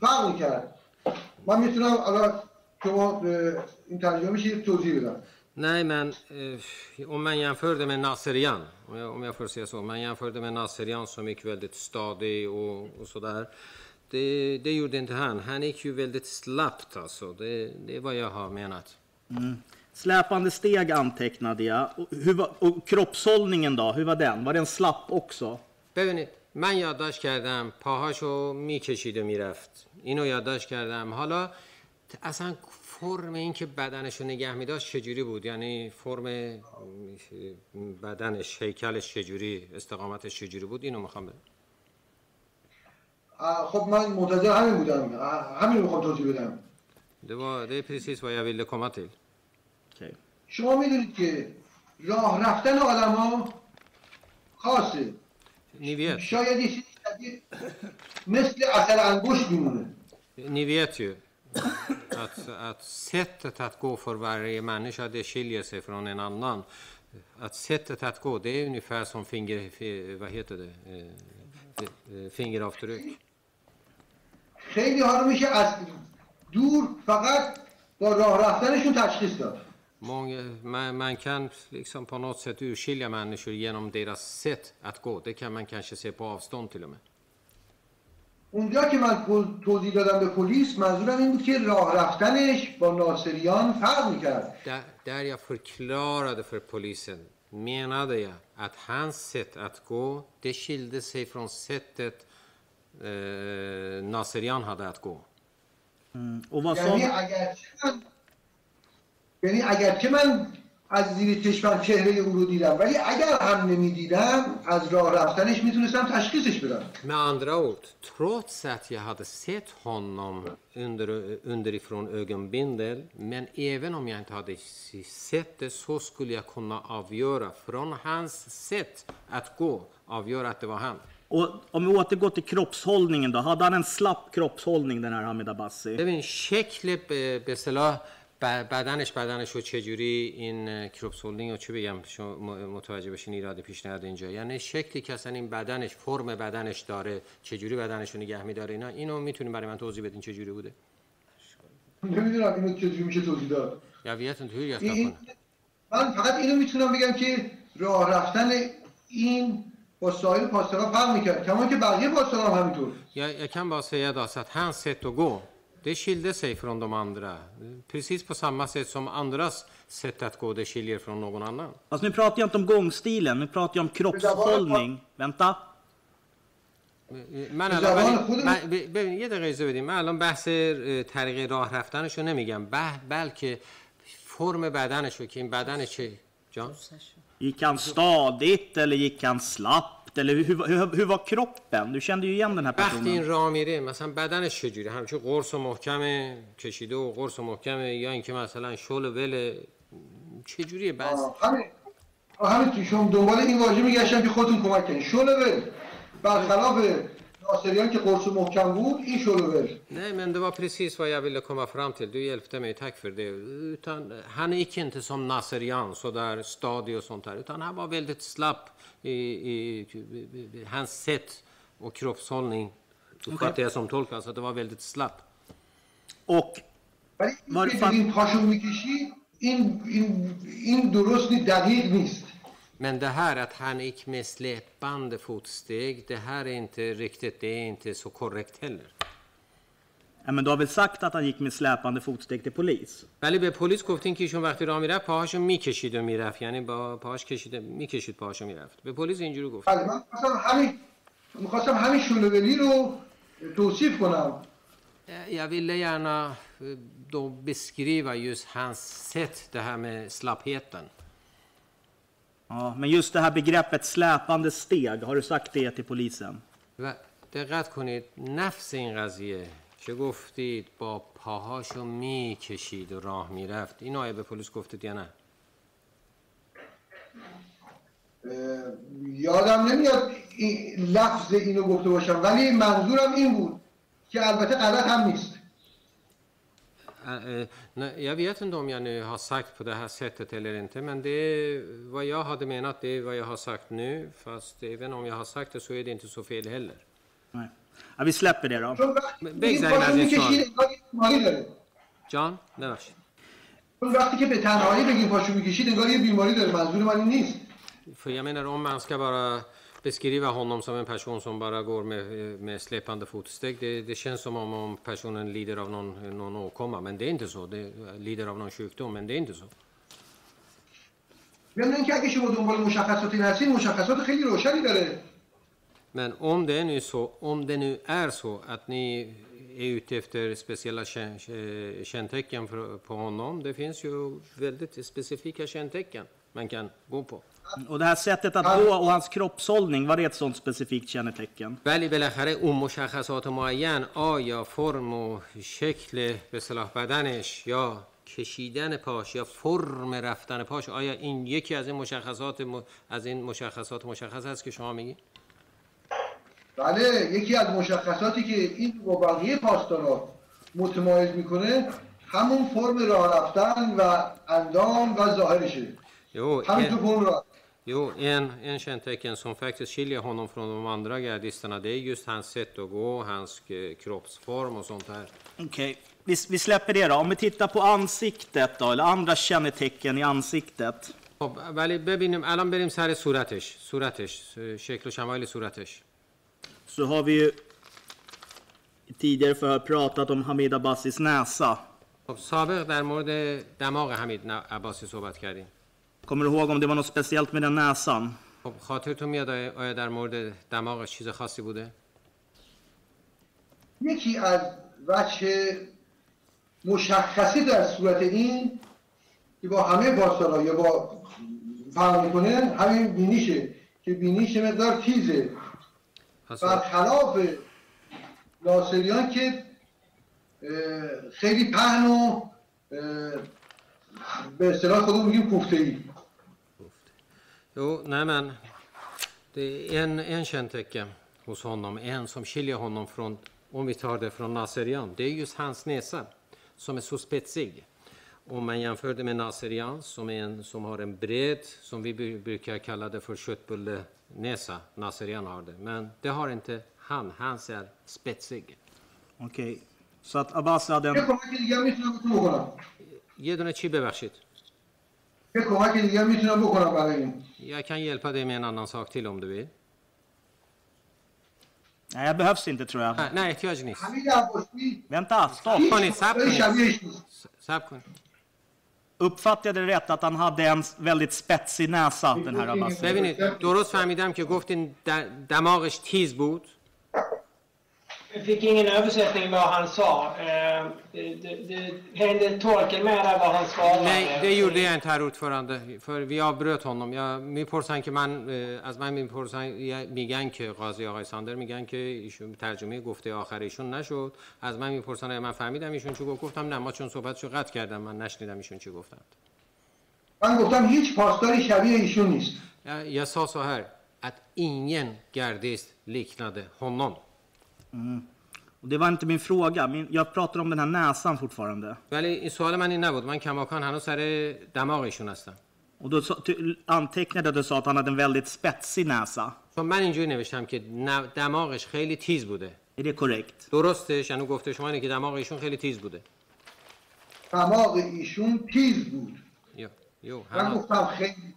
Speaker 4: فرق کرد من می‌تونم الان شما این ترجمه میشه توضیح بدم
Speaker 3: Nej, men eh, om man jämförde med Naserian, om jag, om jag får säga så, om man jämförde med Naserian som gick väldigt stadig och, och sådär. Det, det gjorde inte han. Han gick ju väldigt slappt alltså. Det, det är vad jag har menat.
Speaker 10: Släpande steg antecknade jag. Och, hur var, och kroppshållningen då, hur var den? Var den slapp också?
Speaker 3: ببینید من یادداشت کردم پاهاشو می‌کشید و می‌رفت اینو یادداشت کردم حالا اصلا فرم این که بدنش رو نگه میداشت چجوری بود یعنی فرم بدنش هیکلش چجوری استقامتش چجوری بود اینو می‌خوام
Speaker 4: خب من منتظر همین بودم اه، همین رو میخوام توضیح بدم
Speaker 3: Det var det är precis vad jag ville komma till.
Speaker 10: Okej.
Speaker 4: شما میدونید که راه رفتن آدما خاصه
Speaker 3: Ni vet,
Speaker 4: شاید یه چیزی شبیه مثل اثر انگشت میمونه
Speaker 3: ni vet ju att, att sättet att gå för varje människa det skiljer sig från en annan. Att sättet att gå det är ungefär som finger, fi- vad heter det? Eh, eh, Fingeravtryck.
Speaker 4: خیلی ها رو میشه از دور فقط با راه رفتنشون تشخیص داد
Speaker 3: man, man kan liksom på något sätt urskilja människor genom deras sätt att gå. Det kan man kanske se på avstånd till och med.
Speaker 4: اونجا که من تو- توضیح دادم به پلیس منظورم این بود که راه رفتنش با ناصریان فرق می‌کرد
Speaker 3: Där, där jag förklarade för polisen menade jag att hans sätt att gå, det skilde sig från sättet eh, Naserian hade att gå.
Speaker 10: Mm. Och vad sa
Speaker 4: یعنی اگرچه من یعنی اگرچه من از زیر چشمم چهره او رو دیدم ولی اگر هم نمی‌دیدم از راه رفتنش می‌تونستم تشخیصش بدم
Speaker 3: Med andra ord, trots att jag hade sett honom under, underifrån ögonbindel, men även om jag inte hade sett det så skulle jag kunna avgöra från hans sätt att gå, avgöra att det var han.
Speaker 10: Och om vi återgår till kroppshållningen då. Hade han en slapp kroppshållning den här Hamid Abbasi?
Speaker 3: ببین شکل به به اصطلاح ب- بدنش بدنش رو چجوری این اه، کروپسولینگ رو چی بگم شما م- متوجه بشین ایراد پیش نیاد اینجا یعنی شکلی که اصلا این بدنش فرم بدنش داره چجوری بدنش رو نگه میداره اینا اینو می‌تونیم برای من توضیح بدین چجوری بوده
Speaker 4: نمی‌دونم اینو چجوری میشه توضیح داد
Speaker 3: hur jag ska
Speaker 4: این. من فقط اینو می‌تونم بگم که راه رفتن این با سایر پاسداران فرق می‌کرد کما که بقیه پاسداران هم همینطور
Speaker 3: Jag, jag kan bara säga då så att hans sätt att gå, det skilde sig från de andra. Precis på samma sätt som andras sätt att gå, det skiljer från någon annan.
Speaker 10: Alltså nu pratar jag inte om gångstilen, nu pratar jag om kroppshållning. Vänta.
Speaker 3: من الان ببین یه دقیقه اجازه بدیم من الان بحث طریق راه رفتنش رو نمیگم به- بلکه فرم بدنش رو که این بدنش چه جان
Speaker 10: Gick han stadigt eller gick han slappt? Eller hur, hur, hur var kroppen? Du kände ju igen den här
Speaker 3: وقتی این
Speaker 10: personen.
Speaker 3: راه میره مثلا بدنش چجوری همچون قرص و محکم کشیده و قرص و محکمه یا اینکه مثلا شل و ول چجوریه بس
Speaker 4: آه، همین آه، همین تو شما دنبال این واژه میگشتم که خودتون کمک کنید شلوول برخلاف ناصریان که قرص محکم بود این شلوول
Speaker 3: Nej, men det var precis vad jag ville komma fram till. Du hjälpte mig, tack för det. Utan, han gick inte som Naserian, så där stadig och sånt där. Utan han var väldigt slapp i, i, i hans sätt och kroppshållning. Uppfattar jag som tolk, alltså att det var väldigt slapp.
Speaker 10: Och
Speaker 4: ولی
Speaker 10: Var
Speaker 4: این که
Speaker 10: fan-
Speaker 4: این پاشو میکشی این این این درست نیست دقیق نیست
Speaker 3: Men det här att han gick med släpande fotsteg, det här är inte riktigt, det är inte så korrekt heller.
Speaker 10: ja, men du har väl sagt att han gick med släpande fotsteg till polis?
Speaker 3: ولی به پلیس گفتین که ایشون وقتی راه میرفت پاهاشو میکشید و میرفت یعنی با پاهاش کشیده میکشید پاهاشو میرفت به پلیس اینجوری گفت
Speaker 4: بله من میخواستم همین میخواستم همین شلوولی رو توصیف کنم
Speaker 3: Jag ville gärna eh, då beskriva just hans sätt, det här med slappheten.
Speaker 10: Ja, men just det här begreppet släpande steg, har du sagt det till polisen?
Speaker 3: و دقت کنید نفس این قضیه که گفتید با پاهاشو می‌کشید و راه می‌رفت این آیا به پلیس گفتید یا نه
Speaker 4: یادم نمیاد این لفظ اینو گفته باشم ولی منظورم این بود که البته غلط هم نیست
Speaker 3: Jag vet inte om jag nu har sagt på det här sättet eller inte, men det är vad jag hade menat, det är vad jag har sagt nu. Fast även om jag har sagt det så är det inte så fel heller.
Speaker 10: Nej. Ja, vi släpper det då.
Speaker 4: چون وقتی
Speaker 3: ب-
Speaker 4: این
Speaker 3: بگذاریم
Speaker 4: پاشو
Speaker 3: از این
Speaker 4: میکشید
Speaker 3: سوال.
Speaker 4: انگار یه بیماری داره
Speaker 3: جان ببخشید
Speaker 4: چون وقتی که به تنهایی بگیم پاشو میکشید انگار یه بیماری داره منظور من این نیست
Speaker 3: För jag menar om man ska bara beskriva honom som en person som bara går med, med släpande fotsteg. Det, det, känns som om, om personen lider av någon, någon åkomma, men det är inte så. Det lider av någon sjukdom, men det är inte så. Men om det nu så, om det nu är så att ni är ute efter speciella kännetecken eh, på honom, det finns ju väldigt specifika kännetecken man kan gå på.
Speaker 10: Och det här sättet att gå och hans kroppshållning, var det ett sånt specifikt kännetecken?
Speaker 3: ولی بالاخره اون مشخصات معین آیا فرم و شکل به صلاح بدنش یا کشیدن پاش یا فرم رفتن پاش آیا این یکی از این مشخصات م- از این مشخصات مشخص است که شما میگی
Speaker 4: بله یکی از مشخصاتی که این با بقیه پاسدارا متمایز می‌کنه همون فرم راه رفتن و اندام و ظاهرشه همین تو فرم راه
Speaker 3: jo en, en kännetecken som faktiskt skiljer honom från de andra gardisterna det är just hans sätt att gå, hans eh, kroppsform och sånt här.
Speaker 10: Okej, vi, vi släpper det då. Om vi tittar på ansiktet då, eller andra kännetecken i ansiktet.
Speaker 3: خب ولی ببینیم الان بریم سر صورتش صورتش شکل و شمایل صورتش
Speaker 10: Så har vi ju i tidigare förhör pratat om Hamid Abbasis näsa.
Speaker 3: خب سابق در مورد دماغ حمید ن- عباسی صحبت کردیم
Speaker 10: Kommer du ihåg om det var något speciellt med den näsan?
Speaker 3: خب خاطرتون میاد آیا در مورد دماغش چیز خاصی بوده؟
Speaker 4: یکی از وجه مشخصی در صورت این که با همه پاسدارا یا با فرق می‌کنه همین بینیشه که بینیش مقدار تیزه.
Speaker 3: پس
Speaker 4: برخلاف ناصریان که خیلی پهن و به اصطلاح خودمون میگیم کوفته ای
Speaker 3: Jo, nej men. Det är en, en kännetecken hos honom, en som skiljer honom från, om vi tar det från Nasserian, det är just hans näsa som är så spetsig. Om man jämför det med Nasserian som, är en, som har en bred, som vi brukar kalla det för köttbullenäsa, Nasserian har det, men det har inte han, hans är spetsig.
Speaker 10: Okej, okay. så att Abbas hade en...
Speaker 4: Till, jag missade
Speaker 3: frågorna. Ge den ett.
Speaker 4: یه کمک دیگه هم میتونم بکنم برای این
Speaker 3: Jag kan hjälpa dig med en annan sak till om du vill.
Speaker 10: Nej, jag behövs inte tror jag.
Speaker 3: Nej, nej احتیاج نیست.
Speaker 4: حمید عباسی
Speaker 10: Vänta, stopp!
Speaker 4: هیچ
Speaker 3: کنید، صبر
Speaker 4: پاسداری
Speaker 3: کنید.
Speaker 4: شبیهش نیست
Speaker 3: صبر کن.
Speaker 10: Uppfattade jag det rätt att han hade en väldigt spetsig näsa, den här Abbas?
Speaker 3: ببینید درست فهمیدم که گفتین د- دماغش تیز بود
Speaker 1: Jag fick ingen översättning vad han sa. Eh, Det, det, det hängde tolken med där vad han svarade.
Speaker 3: Nej, det gjorde jag inte herr ordförande. För vi avbröt honom. Jag می‌پرسن که من از من می‌پرسن میگن که قاضی آقای ساندر میگن که ایشون ترجمه گفته آخر ایشون نشد از من می‌پرسن آیا من فهمیدم ایشون چی گفت گفتم نه ما چون صحبتشو قطع کردم من نشنیدم ایشون چی گفتند
Speaker 4: من گفتم هیچ پاسداری شبیه ایشون نیست
Speaker 3: sa så här att ingen gardist liknade honom
Speaker 10: Och det var inte min fråga. Min, jag pratar om den här näsan fortfarande.
Speaker 3: ولی این سوال من این نبود من کماکان هنوز سر دماغ ایشون هستم
Speaker 10: Och då sa- ty- antecknade att du sa att han hade en väldigt spetsig näsa.
Speaker 3: چون من اینجوری نوشتم که نه- دماغش خیلی تیز بوده
Speaker 10: Är det korrekt?
Speaker 3: درستش یعنی گفته شما اینه که دماغ ایشون خیلی تیز بوده
Speaker 4: دماغ ایشون تیز بود
Speaker 3: Jo, jo,
Speaker 4: من
Speaker 3: han,
Speaker 4: گفتم خیلی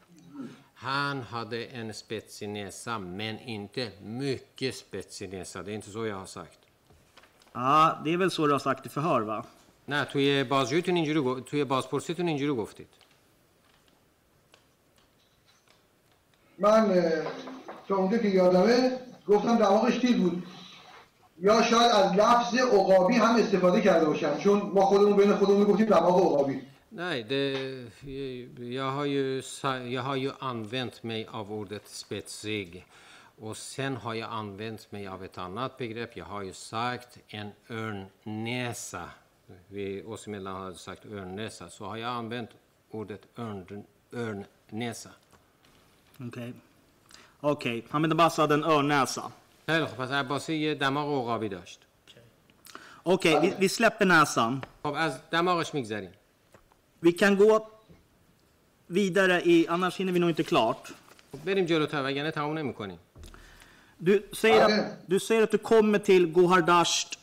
Speaker 3: han hade en spetsig näsa, men inte mycket spetsig näsa. Det är inte så jag har sagt.
Speaker 10: Ja, det är väl så du har sagt i förhör va?
Speaker 3: نه توی بازجویتون اینجوری گو- توی بازپرسیتون اینجوری گفتید
Speaker 4: من اه، تا اونجا که یادمه گفتم دماغش تیز بود یا شاید از لفظ عقابی هم استفاده کرده باشم چون ما خودمون بین خودمون میگفتیم دماغ عقابی
Speaker 3: Nej, det, jag, har ju, sa- jag har ju använt mig av ordet spetsig. Och sen har jag använt mig av ett annat begrepp. Jag har ju sagt en örnnäsa. Vi oss emellan har sagt örnnäsa. Så har jag använt ordet örn, örnnäsa.
Speaker 10: Okej. Okej, Hamid Abbas hade en örnnäsa.
Speaker 3: خیلی خب پس عباسی یه دماغ عقابی داشت
Speaker 10: Okej, vi, vi släpper näsan.
Speaker 3: خب از دماغش میگذریم
Speaker 10: Vi kan gå vidare i, annars hinner vi nog inte klart.
Speaker 3: خب بریم جلوتر وگرنه تموم نمیکنیم
Speaker 10: Du säger, att, du säger att du kommer till Gohardasht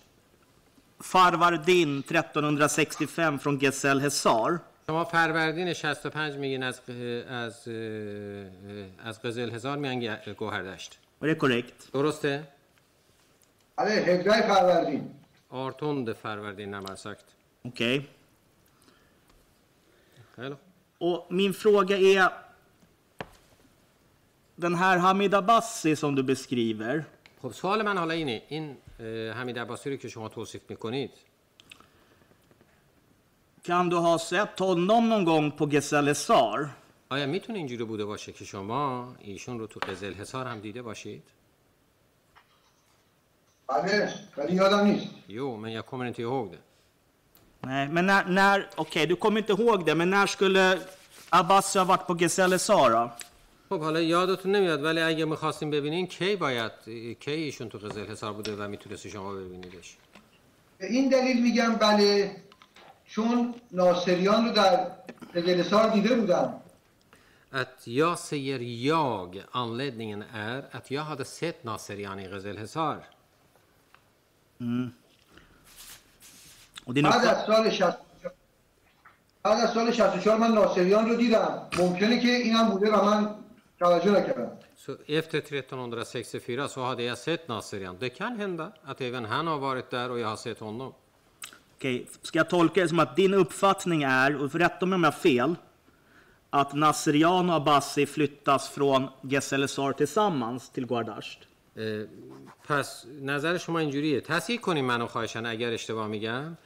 Speaker 10: Farvardin 1365 från Gesel Hesar.
Speaker 3: شما فروردین 65 میگین از از از قزل هزار میان گوهردشت
Speaker 10: Är det korrekt?
Speaker 3: درسته؟
Speaker 4: بله 17 فروردین
Speaker 3: 18 فروردین närmare sagt.
Speaker 10: Okej.
Speaker 3: خیلی خوب.
Speaker 10: Och min fråga är, den här Hamid Abbasi som du beskriver,
Speaker 3: خب سوال من حالا اینه این اه، اه، حمید عباسی رو که شما توصیف میکنید
Speaker 10: Kan du ha sett honom någon gång på Geselle Sar?
Speaker 3: آیا میتونه اینجوری بوده باشه که شما ایشون رو تو قزل حصار هم دیده باشید؟
Speaker 4: بله ولی یادم نیست
Speaker 3: Jo, men jag kommer inte ihåg det.
Speaker 10: Nej, men när, när okej, du kommer inte ihåg det, men när skulle Abbasi ha varit på Geselle Sar då?
Speaker 3: خب حالا یادتون نمیاد ولی اگه میخواستیم ببینین کی باید کی ایشون تو قزل حصار بوده و میتونستی شما ببینیدش
Speaker 4: به این دلیل میگم بله چون ناصریان رو در قزلسار دیده بودم
Speaker 3: Att jag säger jag, anledningen är att jag hade sett Naserian i Ghazel Hesar.
Speaker 4: بعد از سال 60 بعد از سال 64 من ناصریان رو دیدم ممکنه که اینم بوده و من توجه نکردم
Speaker 3: Så efter 1364 så hade jag sett Naserian. Det kan hända att även han har varit där och jag har sett honom.
Speaker 10: Okej, ska jag tolka det som att din uppfattning är, och rätta mig om jag har fel, att Nasrian och Abbasi flyttas från Geselle Sar tillsammans till Guardasht?
Speaker 3: پس نظر شما اینجوریه تصحیح کنیم منو خواهشن اگر اشتباه میگم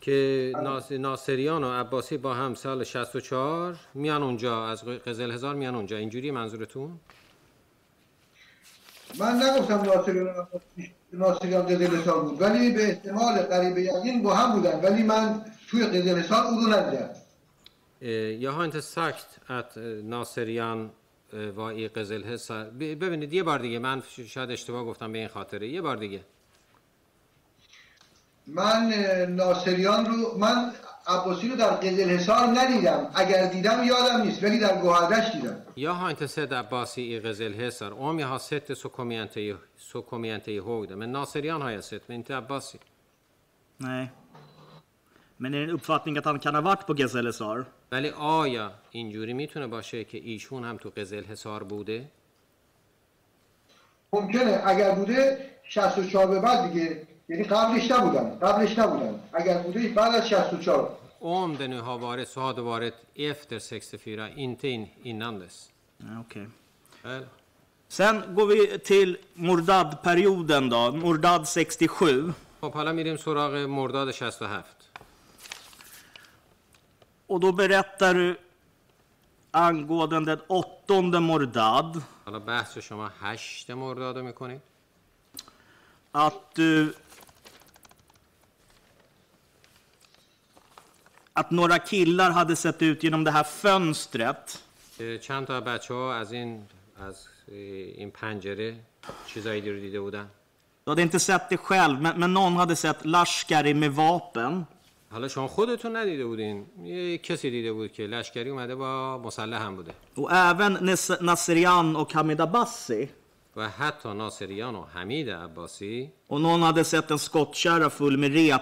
Speaker 3: که ناصریان و عباسی با هم سال 64 میان اونجا از قزل هزار میان اونجا. اینجوری منظورتون؟
Speaker 4: من نگفتم ناصریان ناصریان قزلسار بود ولی به احتمال قریب یقین با هم بودن. ولی من توی قزلسار او رو ندیدم.
Speaker 3: sagt att eh, Naserian eh, var i قزل هزار. ببینید یه بار دیگه من شاید اشتباه گفتم به این خاطره. یه بار دیگه.
Speaker 4: من ناصریان رو من عباسی رو در قزل حصار ندیدم. اگر دیدم یادم نیست ولی در گوهردش دیدم.
Speaker 3: یا هانت سد عباسی ای قزل حصار. او می ها ست سوکومینته سوکومینته هوده من ناصریان های ست.
Speaker 10: من تی عباسی. نه. من این اپفاتنگ ات هان کنه وقت با قزل حصار.
Speaker 3: ولی آیا اینجوری می‌تونه باشه که ایشون هم تو قزل حصار بوده؟
Speaker 4: ممکنه. اگر بوده 64 به بعد دیگه. یعنی قبلش نبودم قبلش نبودم اگر بوده بعد از 64
Speaker 3: Om det nu har varit så har det varit efter 64, inte in, innan dess.
Speaker 10: Ja, Okej.
Speaker 3: Väl?
Speaker 10: Sen går vi till Mordad-perioden då, Mordad 67.
Speaker 3: خب حالا میریم سراغ مرداد 67.
Speaker 10: Och då berättar du angående den åttonde Mordad
Speaker 3: حالا بحث شما 8 مرداد رو میکنید؟
Speaker 10: att du... Att några killar hade sett ut genom det här fönstret
Speaker 3: اه، چند تا بچه ها از این از اه، این پنجره چیزایی رو دیده بودن
Speaker 10: Du hade inte sett det själv, men, men någon hade sett Lashkari med vapen.
Speaker 3: حالا شما خودتون ندیده بودین یه کسی دیده بود که لشکری اومده با مسلح هم بوده
Speaker 10: Och även Nes- Nasrian och Hamid Abbasi.
Speaker 3: و حتی ناصریان و حمید عباسی
Speaker 10: Och någon hade sett en skottkärra full med rep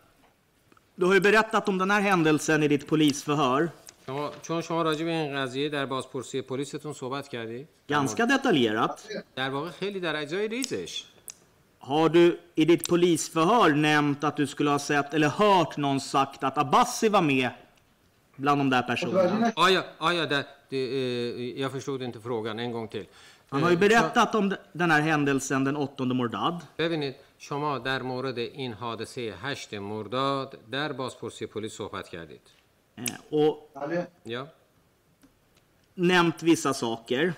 Speaker 10: du har ju berättat om den här händelsen i ditt polisförhör.
Speaker 3: شما چون شما راجع به این قضیه در بازپرسی پلیستون صحبت کردید
Speaker 10: Ganska detaljerat.
Speaker 3: در واقع خیلی در اجزای ریزش
Speaker 10: Har du i ditt polisförhör nämnt att du skulle ha sett eller hört någon sagt att Abbasi var med bland de där personerna?
Speaker 3: آیا آیا در det, eh, jag förstod inte frågan en gång till
Speaker 10: Han har ju
Speaker 3: Eh,
Speaker 10: berättat om de- den här händelsen den 8 Mordad.
Speaker 3: ببینید شما در مورد این حادثه هشت مرداد در بازپرسی پلیس صحبت کردید
Speaker 10: eh, Och
Speaker 4: بله
Speaker 3: یا
Speaker 10: nämnt vissa saker.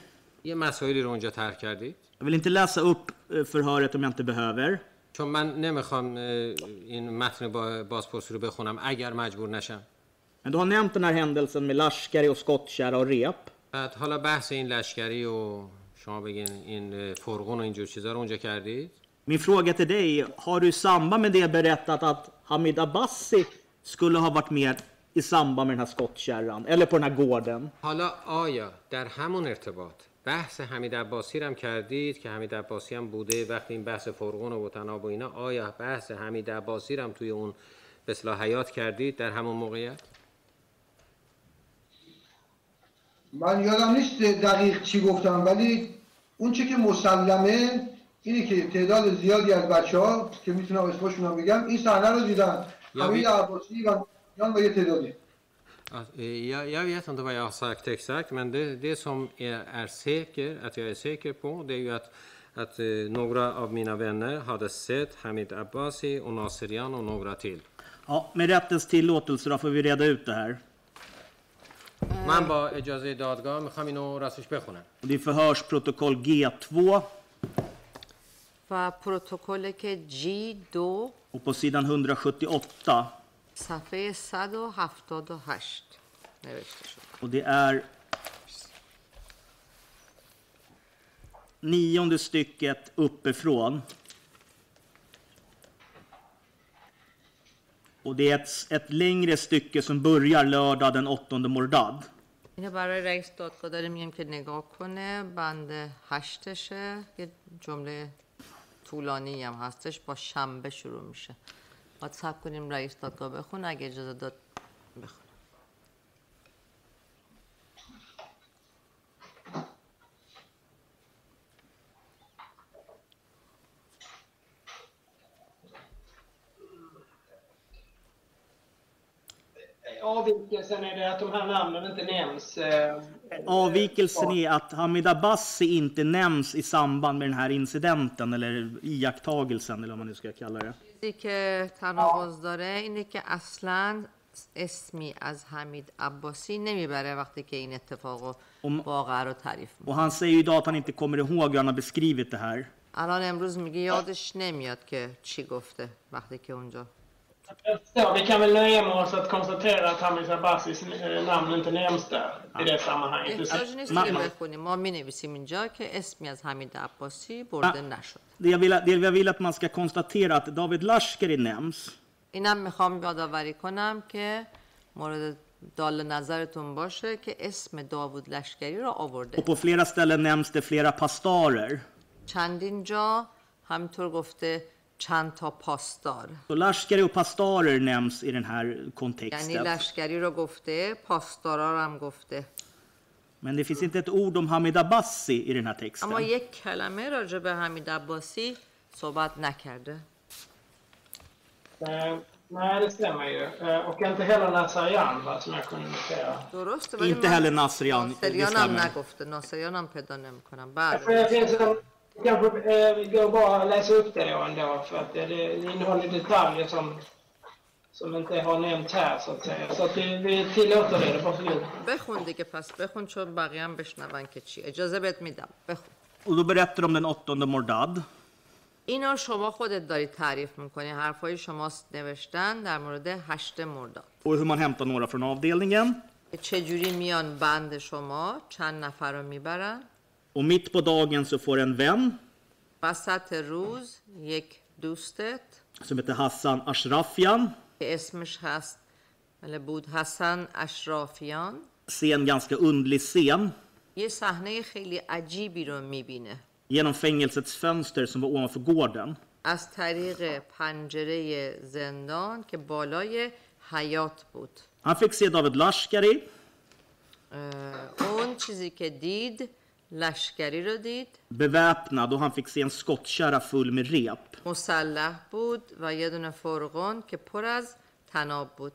Speaker 3: یه مسائلی رو اونجا طرح کردید
Speaker 10: Jag vill inte läsa upp eh, förhöret om jag inte behöver.
Speaker 3: چون من نمیخوام اه، این متن با- بازپرسی رو بخونم اگر مجبور نشم
Speaker 10: Men du har nämnt den här händelsen med Lashkari och skottkärra och rep.
Speaker 3: بعد حالا بحث این لشکری و شما بگین این اه، فرغون و اینجور چیزا رو اونجا کردید
Speaker 10: Min fråga till dig, har du i samband med det berättat att Hamid Abbasi skulle ha varit med i samband med den här skottkärran? Eller på den här gården?
Speaker 3: حالا آیا در همون ارتباط بحث حمید عباسی هم کردید که حمید عباسی هم بوده وقتی این بحث فرقون و تناب و اینا آیا بحث حمید عباسی هم توی اون به حیات کردید در همون موقعیت
Speaker 4: من یادم نیست دقیق چی گفتم ولی اون چی که مسلمه اینه که تعداد زیادی از بچه ها که می‌تونم اسمشون هم بگم این صحنه رو دیدن حمید
Speaker 3: vi-
Speaker 4: عباسی و یان و یه تعدادی
Speaker 3: eh, Jag, jag vet inte vad jag har sagt exakt, men det, det som är, är säker, att jag är säker på, det är ju att, att eh, några av mina vänner hade sett Hamid Abbasi och Naserian och några till.
Speaker 10: Ja, med rättens tillåtelse då får vi reda ut det här.
Speaker 3: من با اجازه دادگاه میخوام اینو راستش بخونم
Speaker 10: Och Det är förhörsprotokoll G2
Speaker 7: و پروتکل که G2
Speaker 10: och på sidan 178.
Speaker 7: صفحه 178 نوشته شد
Speaker 10: Och det är nionde stycket uppifrån. Och det är ett, ett längre stycke som börjar lördag den 8 Mordad.
Speaker 7: اینو برای رئیس دادگاه داریم میگیم که نگاه کنه بند هشتشه یه جمله طولانی هم هستش با شنبه شروع میشه باید صبر کنیم رئیس دادگاه بخون اگه اجازه داد
Speaker 1: Avvikelsen är det att de här namnen inte nämns. eh,
Speaker 10: Avvikelsen är att Hamid Abbasi inte nämns i samband med den här incidenten eller iakttagelsen eller vad man nu ska kalla det.
Speaker 7: چیزی که تناقض داره اینه که اصلا اسمی از حمید عباسی نمیبره وقتی که این اتفاق و واقعه رو تعریف میکنه
Speaker 10: Och han säger ju idag att han inte kommer ihåg hur han har beskrivit det här.
Speaker 7: الان امروز میگه یادش نمیاد که چی گفته وقتی که اونجا
Speaker 1: Förstår, vi kan väl nöja med oss att konstatera att Hamis Abbasis eh, namn inte nämns där i det sammanhanget.
Speaker 7: احتیاج نیست
Speaker 10: من-
Speaker 7: بخونیم ما می نویسیم اینجا که اسمی از حمید عباسی برده نشد
Speaker 10: Det jag, vill, det jag vill att man ska konstatera att David Lashkari nämns.
Speaker 7: اینم می‌خوام یادآوری کنم که مورد دال نظرتون باشه که اسم داوود لشکری رو آورده
Speaker 10: Och på flera ställen nämns det flera pastarer.
Speaker 7: چندین جا همینطور گفته چند تا پاسدار
Speaker 10: Så Lashkari och pastarer nämns i den här
Speaker 7: یعنی
Speaker 10: kontexten.
Speaker 7: لشکری رو گفته پاسدارا رو هم گفته
Speaker 10: Men det finns inte ett ord om Hamid Abbasi i den här
Speaker 7: اما
Speaker 10: texten.
Speaker 7: یک کلمه راجع به حمید عباسی صحبت نکرده
Speaker 1: Eh, nej, det stämmer ju. Eh, och inte heller Nazarian, va, som jag kunde notera.
Speaker 7: درسته ولی
Speaker 10: Inte heller Nasrian, det
Speaker 7: ناصریان هم
Speaker 10: stämmer.
Speaker 7: نگفته ناصریان هم پیدا نمی‌کنم بله
Speaker 1: eh, vi går bara läsa upp det då ändå, för att det, det innehåller detaljer som, som inte har nämnts här, så att säga. Så att vi, vi tillåter det, varsågod.
Speaker 7: بخون دیگه پس بخون چون بقیه هم بشنون که چی اجازه بهت میدم بخون
Speaker 10: Och då berättar de den 8 Mordad.
Speaker 7: اینا شما خودت داری تعریف می‌کنی حرفای شما نوشتن در مورد هشت مرداد
Speaker 10: Och hur man hämtar några från avdelningen.
Speaker 7: چجوری میان بند شما چند نفر رو می‌برن
Speaker 10: Och mitt på dagen så får en vän
Speaker 7: وسط روز یک دوستت
Speaker 10: som heter Hassan Ashrafian
Speaker 7: که اسمش هست eller بود حسن اشرافیان
Speaker 10: se en ganska undlig scen
Speaker 7: یه صحنه خیلی عجیبی رو میبینه
Speaker 10: genom fängelsets fönster som var ovanför gården.
Speaker 7: از طریق پنجره زندان که بالای حیات بود
Speaker 10: Han fick se David Lashkari
Speaker 7: اه، اون چیزی که دید لشکری رو دید
Speaker 10: beväpnad och han fick se en skottkärra full med rep
Speaker 7: مسلح بود و یه دونه فرغون که پر از تناب بود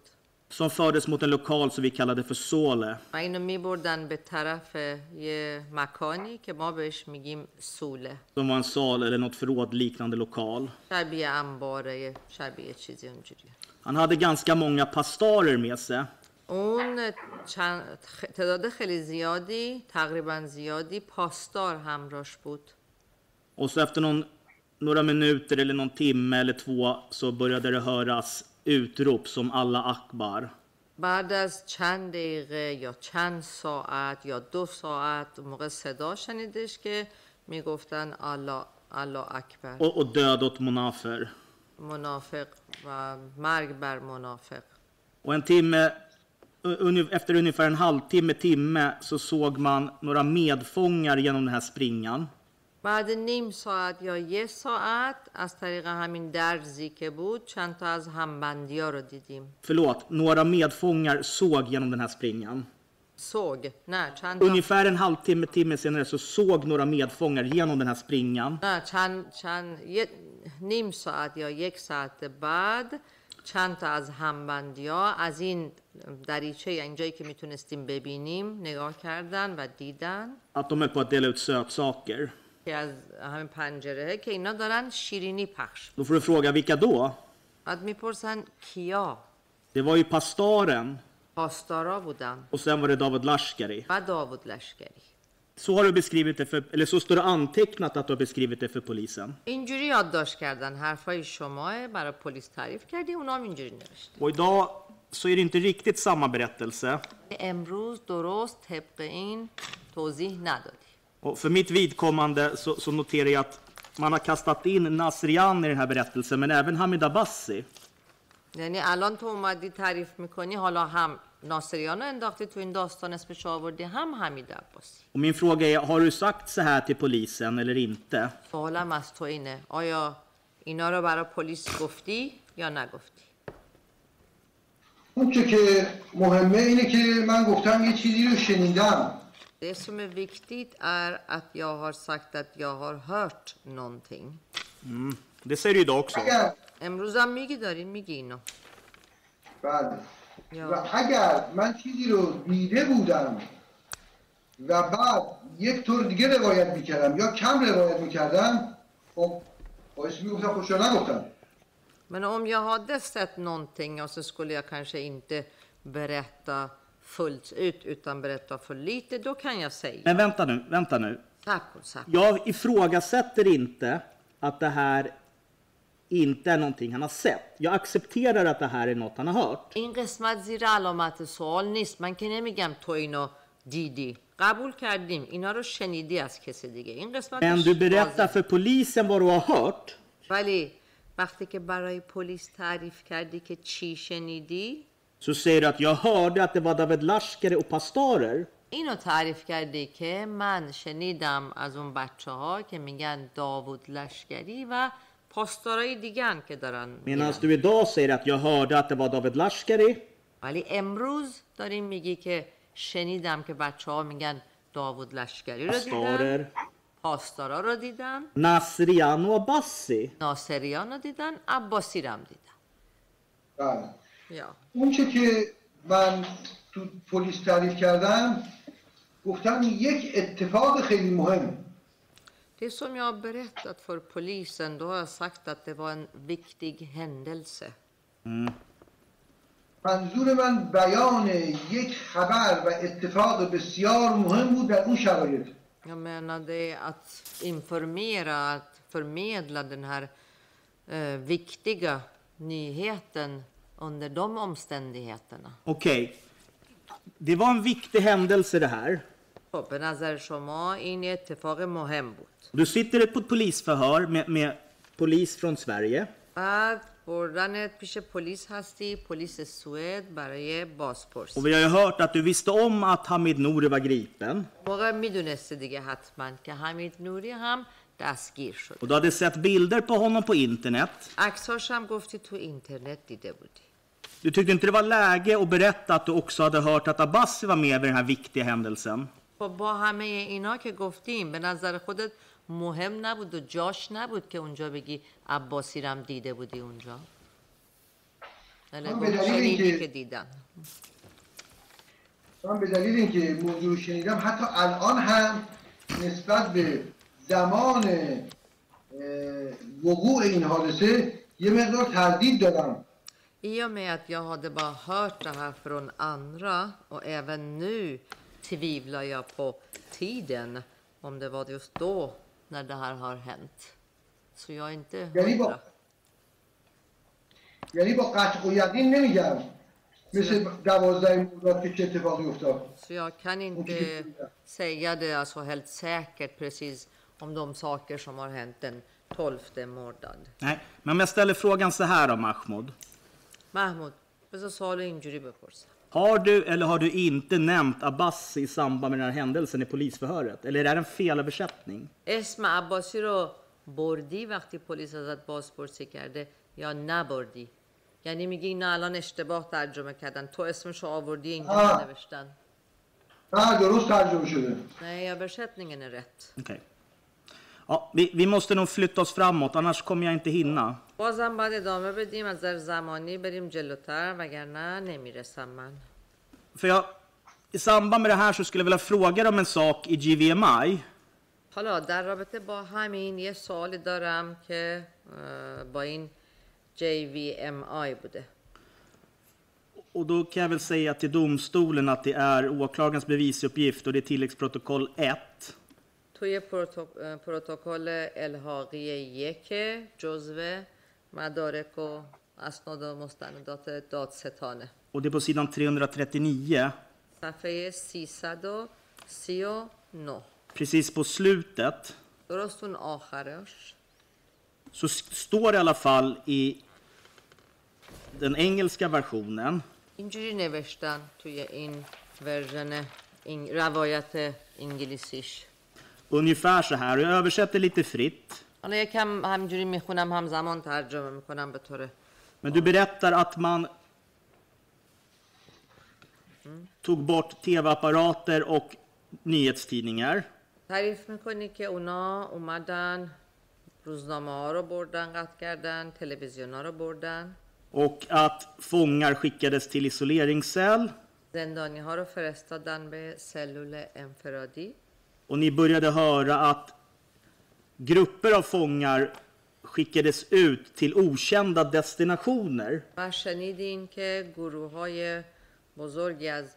Speaker 10: som fördes mot en lokal som vi kallade för Sole.
Speaker 7: و اینو می بردن به طرف یه مکانی که ما بهش میگیم سوله
Speaker 10: Som var en sal eller något förråd liknande lokal.
Speaker 7: شبیه انباره شبیه چیزی اونجوریه
Speaker 10: Han hade ganska många pastarer med sig.
Speaker 7: اون چند تعداد خیلی زیادی تقریبا زیادی پاسدار همراش بود
Speaker 10: Och så efter någon, några minuter eller någon timme eller två så började det höras utrop som alla akbar.
Speaker 7: بعد از چند دقیقه یا چند ساعت یا دو ساعت موقع صدا شنیدش که می‌گفتن الله الله اکبر
Speaker 10: och död åt Monafer.
Speaker 7: منافق و مرگ بر منافق
Speaker 10: Och en timme, efter ungefär en halvtimme, timme, så såg man några medfångar genom den här springan.
Speaker 7: بعد نیم ساعت یا یک ساعت از طریق همین درزی که بود چند تا از همبندی ها رو دیدیم
Speaker 10: Förlåt, några medfångar såg genom den här springan.
Speaker 7: såg نه چند تا
Speaker 10: Ungefär en halvtimme, timme senare så såg några medfångar genom den här springan.
Speaker 7: نه چند چند یه نیم ساعت یا یک ساعت بعد چند تا از همبندی ها از این دریچه اینجایی که می‌تونستیم ببینیم نگاه کردن و دیدن
Speaker 10: Att de höll på att dela ut sötsaker.
Speaker 7: که از همین پنجره که اینا دارن شیرینی پخش
Speaker 10: Då får du fråga vilka då?
Speaker 7: بعد می‌پرسن کیا
Speaker 10: Det var ju pastaren
Speaker 7: پاسدارا بودن
Speaker 10: och sen var det David Lashkari.
Speaker 7: و داوود لشکری
Speaker 10: Så har du beskrivit det för, eller så står det antecknat att du har beskrivit det för polisen.
Speaker 7: اینجوری یادداشت کردن حرفای شما برای پلیس تعریف کردی اونا هم اینجوری نوشتن
Speaker 10: Och idag så är det inte riktigt samma berättelse.
Speaker 7: امروز درست طبق این توضیح ندادی
Speaker 10: Och för mitt vidkommande så, så noterar jag att man har kastat in Nasrian i den här berättelsen, men även Hamid Abbasi.
Speaker 7: یعنی الان تو اومدی تعریف میکنی حالا هم ناصریان رو انداختی تو این داستان اسمش آوردی هم حمید عباسی
Speaker 10: Och min fråga är, har du sagt så här till polisen eller inte?
Speaker 7: سوالم از تو اینه آیا اینا رو برای پلیس گفتی یا نگفتی
Speaker 4: اون چه که مهمه اینه که من گفتم یه چیزی رو شنیدم
Speaker 7: Det som är viktigt är att jag har sagt att jag har hört någonting.
Speaker 10: Mm. Det säger du idag också.
Speaker 7: امروز هم میگی دارین میگی اینو
Speaker 4: بله و اگر من چیزی رو دیده بودم و بعد یک طور دیگه روایت می‌کردم یا کم روایت می‌کردم خب باعث می‌گفتم خوش نگفتم
Speaker 7: Men om jag hade sett någonting och så skulle jag kanske inte berätta fullt ut utan berätta för lite, då kan jag säga.
Speaker 10: Men vänta nu, vänta nu.
Speaker 7: Taco, taco.
Speaker 10: Jag ifrågasätter inte att det här inte är någonting han har sett. Jag accepterar att det här är något han har hört.
Speaker 7: این قسمت زیر علامت سوال نیست من که نمیگم تو اینو دیدی قبول کردیم اینا رو شنیدی از کسی دیگه این قسمت
Speaker 10: Men du berättar för polisen vad du har hört.
Speaker 7: ولی وقتی که برای پلیس تعریف کردی که چی شنیدی
Speaker 10: Så säger du att jag hörde att det var David Lashkari och pastorer.
Speaker 7: اینو تعریف کردی که من شنیدم از اون بچه ها که میگن داوود لشکری و پاسدارای دیگن که دارن
Speaker 10: Medan du idag säger att jag hörde att det var David Lashkari.
Speaker 7: ولی امروز داریم میگی که شنیدم که بچه ها میگن داوود لشکری رو دیدن
Speaker 10: Pastorer.
Speaker 7: پاسدارا رو دیدن
Speaker 10: Nasrian och Abbasi.
Speaker 7: ناصریان رو دیدن عباسی رو هم دیدن
Speaker 4: بله.
Speaker 7: یا.
Speaker 4: اون چه که من تو پلیس تعریف کردم گفتم یک اتفاق خیلی مهم.
Speaker 7: Det som jag har berättat för polisen, då har jag sagt att det var en viktig händelse.
Speaker 4: منظور من بیان یک خبر و اتفاق بسیار مهم بود در اون شرایط.
Speaker 7: Jag menade att informera, att förmedla den här eh, viktiga nyheten under de omständigheterna.
Speaker 10: Okej. Det var en viktig händelse det här.
Speaker 7: خب به نظر شما این یه اتفاق مهم بود.
Speaker 10: Du sitter på ett polisförhör med, med polis från Sverige.
Speaker 7: بعد بردنت پیش پلیس هستی پلیس سوئد برای بازپرسی
Speaker 10: Och vi har ju hört att du visste om att Hamid Nouri var gripen.
Speaker 7: موقع میدونسته دیگه حتما که حمید نوری هم دستگیر شد
Speaker 10: Och du hade sett bilder på honom på internet.
Speaker 7: عکساش هم گفتی تو اینترنت دیده بودی
Speaker 10: Du tyckte inte det var läge att berätta att du också hade hört att Abbasi var med vid den här viktiga händelsen.
Speaker 7: خب با همه اینا که گفتیم به نظر خودت مهم نبود و جاش نبود که اونجا بگی عباسی رم دیده بودی اونجا؟
Speaker 4: اینکه-
Speaker 7: که دیدن
Speaker 4: من به دلیل اینکه موضوع شنیدم حتی الان هم نسبت به زمان وقوع این حادثه یه مقدار تردید دارم
Speaker 7: I och med att jag hade bara hört det här från andra och även nu tvivlar jag på tiden om det var just då när det här har hänt. Så jag är inte
Speaker 4: یعنی با
Speaker 7: hundra.
Speaker 4: یعنی با قطع و یقین نمیگم مثل دوازده مرداد که چه اتفاقی افتاد
Speaker 7: Så jag kan inte säga det alltså helt säkert precis om de saker som har hänt den 12 مرداد.
Speaker 10: Nej, men om jag ställer frågan så här då, Mahmoud.
Speaker 7: محمود بذار سوال اینجوری بپرسم
Speaker 10: Har du eller har du inte nämnt Abbas i samband med den här händelsen i polisförhöret? Eller är det här en felöversättning?
Speaker 7: اسم عباسی رو بردی وقتی پلیس ازت بازپرسی کرده یا نبردی یعنی میگی اینا الان اشتباه ترجمه کردن تو اسمشو آوردی اینجا
Speaker 4: آه.
Speaker 7: نوشتن
Speaker 4: نه درست ترجمه شده
Speaker 7: Nej, översättningen är rätt.
Speaker 10: Okej. Ja, vi, vi måste nog flytta oss framåt, annars kommer jag inte hinna.
Speaker 7: بازم باید ادامه بدیم از نظر زمانی بریم جلوتر وگرنه نمیرسم من
Speaker 10: För jag, I samband med det här så skulle jag vilja fråga dig om en sak i GVMI.
Speaker 7: حالا در رابطه با همین یه سوالی دارم که اه، با این JVMI بوده
Speaker 10: Och då kan jag väl säga till domstolen att det är åklagarens bevisuppgift och det är tilläggsprotokoll 1.
Speaker 7: توی پروتو- اه، پروتکل الحاقی یک جزو مدارک و اسناد و مستندات دادستانه
Speaker 10: Och det är på sidan 339.
Speaker 7: صفحه 339
Speaker 10: Precis på slutet
Speaker 7: درست اون آخرش
Speaker 10: så s- står det i alla fall i den engelska versionen
Speaker 7: اینجوری نوشتن توی این ورژن این روایت انگلیسیش
Speaker 10: ungefär så här. Jag översätter lite fritt.
Speaker 7: حالا یکم همینجوری میخونم همزمان ترجمه میکنم به طور
Speaker 10: Men du berättar att man tog bort tv-apparater och nyhetstidningar.
Speaker 7: تعریف میکنی که اونا اومدن روزنامه ها رو بردن قطع کردن تلویزیون ها رو بردن
Speaker 10: Och att fångar skickades till isoleringscell.
Speaker 7: زندانی ها رو فرستادن به سلول انفرادی
Speaker 10: Och ni började höra att grupper av fångar skickades ut till okända destinationer.
Speaker 7: و شنیدین که گروه های بزرگی از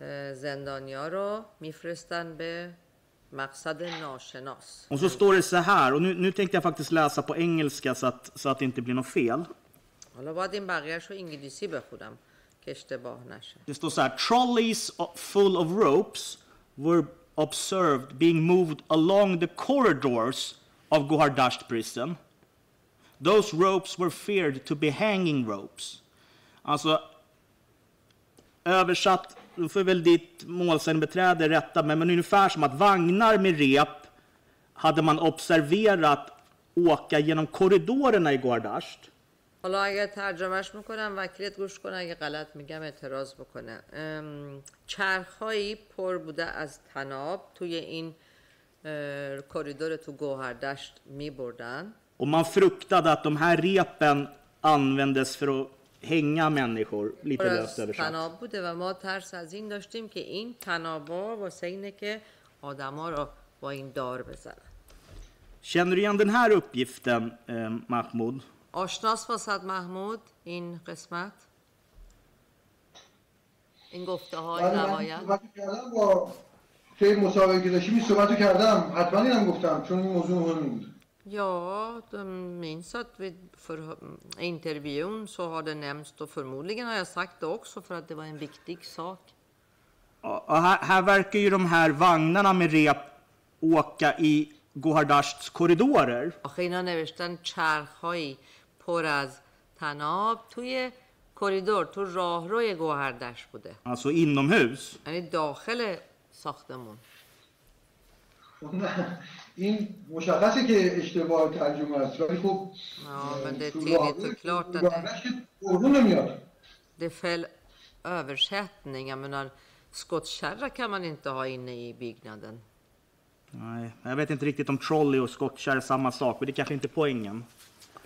Speaker 7: اه، زندانی ها رو میفرستن به مقصد ناشناس
Speaker 10: Och så står det så här, och nu, nu tänkte jag faktiskt läsa på engelska så att, så att det inte blir något fel.
Speaker 7: حالا باید این بقیهش رو انگلیسی بخونم که اشتباه نشه
Speaker 10: Det står så här, trolleys full of ropes were observed being moved along the corridors of Gohardasht prison. Those ropes were feared to be hanging ropes. Alltså, översatt, då får väl ditt målsägandebiträde rätta mig, men ungefär som att vagnar med rep hade man observerat åka genom korridorerna i Gohardasht.
Speaker 7: حالا اگر ترجمهش می‌کنم وکیلت گوش کنه اگه غلط میگم اعتراض بکنه چرخهایی پر بوده از تناب توی این اه، کریدور تو گوهردشت میبردن
Speaker 10: Och man fruktade att de här repen användes för att hänga människor, lite löst översatt.
Speaker 7: تناب بوده و ما ترس از این داشتیم که این تنابا واسه اینه که آدما رو با این دار بزنن
Speaker 10: Känner du igen den här uppgiften, eh, Mahmoud?
Speaker 7: آشناس واسد محمود این قسمت این گفته های
Speaker 4: ولی من
Speaker 7: روایت
Speaker 4: صحبت کردم با توی مسابقه که داشتیم این صحبت رو کردم حتما اینم گفتم چون این موضوع مهمی بود
Speaker 7: Ja, de minns att vid för, intervjun så har det nämnts och förmodligen har jag sagt det också för att det var en viktig sak.
Speaker 10: Ja, och här, här verkar ju de här vagnarna med rep åka i Gohardashts korridorer.
Speaker 7: آخه اینا نوشتن چرخهایی پر از تناب توی کریدور تو راهروی گوهردش بوده
Speaker 10: Alltså inomhus.
Speaker 7: یعنی داخل ساختمون
Speaker 4: نه این مشخصه که اشتباه ترجمه است ولی خب
Speaker 7: Ja, men det är
Speaker 4: تو
Speaker 7: tydligt
Speaker 4: راهرو-
Speaker 7: och klart
Speaker 4: تو
Speaker 7: att det,
Speaker 4: راهرش که اردو نمیاد
Speaker 7: det är fel översättning. Jag menar, skottkärra kan man inte ha inne i byggnaden.
Speaker 10: Nej, jag vet inte riktigt om trolley och skottkärra är samma sak, men det kanske inte är poängen.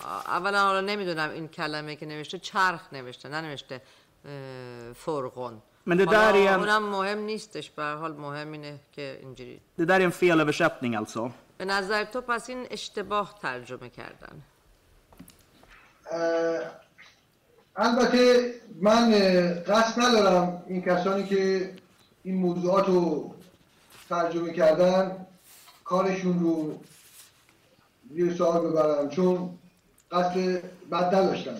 Speaker 7: اولا حالا نمی‌دونم این کلمه که نوشته چرخ نوشته ننوشته فرغون.
Speaker 10: Men det där är en,
Speaker 7: اونم مهم نیستش به هر حال مهم اینه که اینجوری.
Speaker 10: Det där är en felöversättning alltså.
Speaker 7: به نظر تو پس این اشتباه ترجمه کردن.
Speaker 4: البته من قصد ندارم این کسانی که این موضوعات رو ترجمه کردن کارشون رو زیر سوال ببرم چون قصد بد نداشتم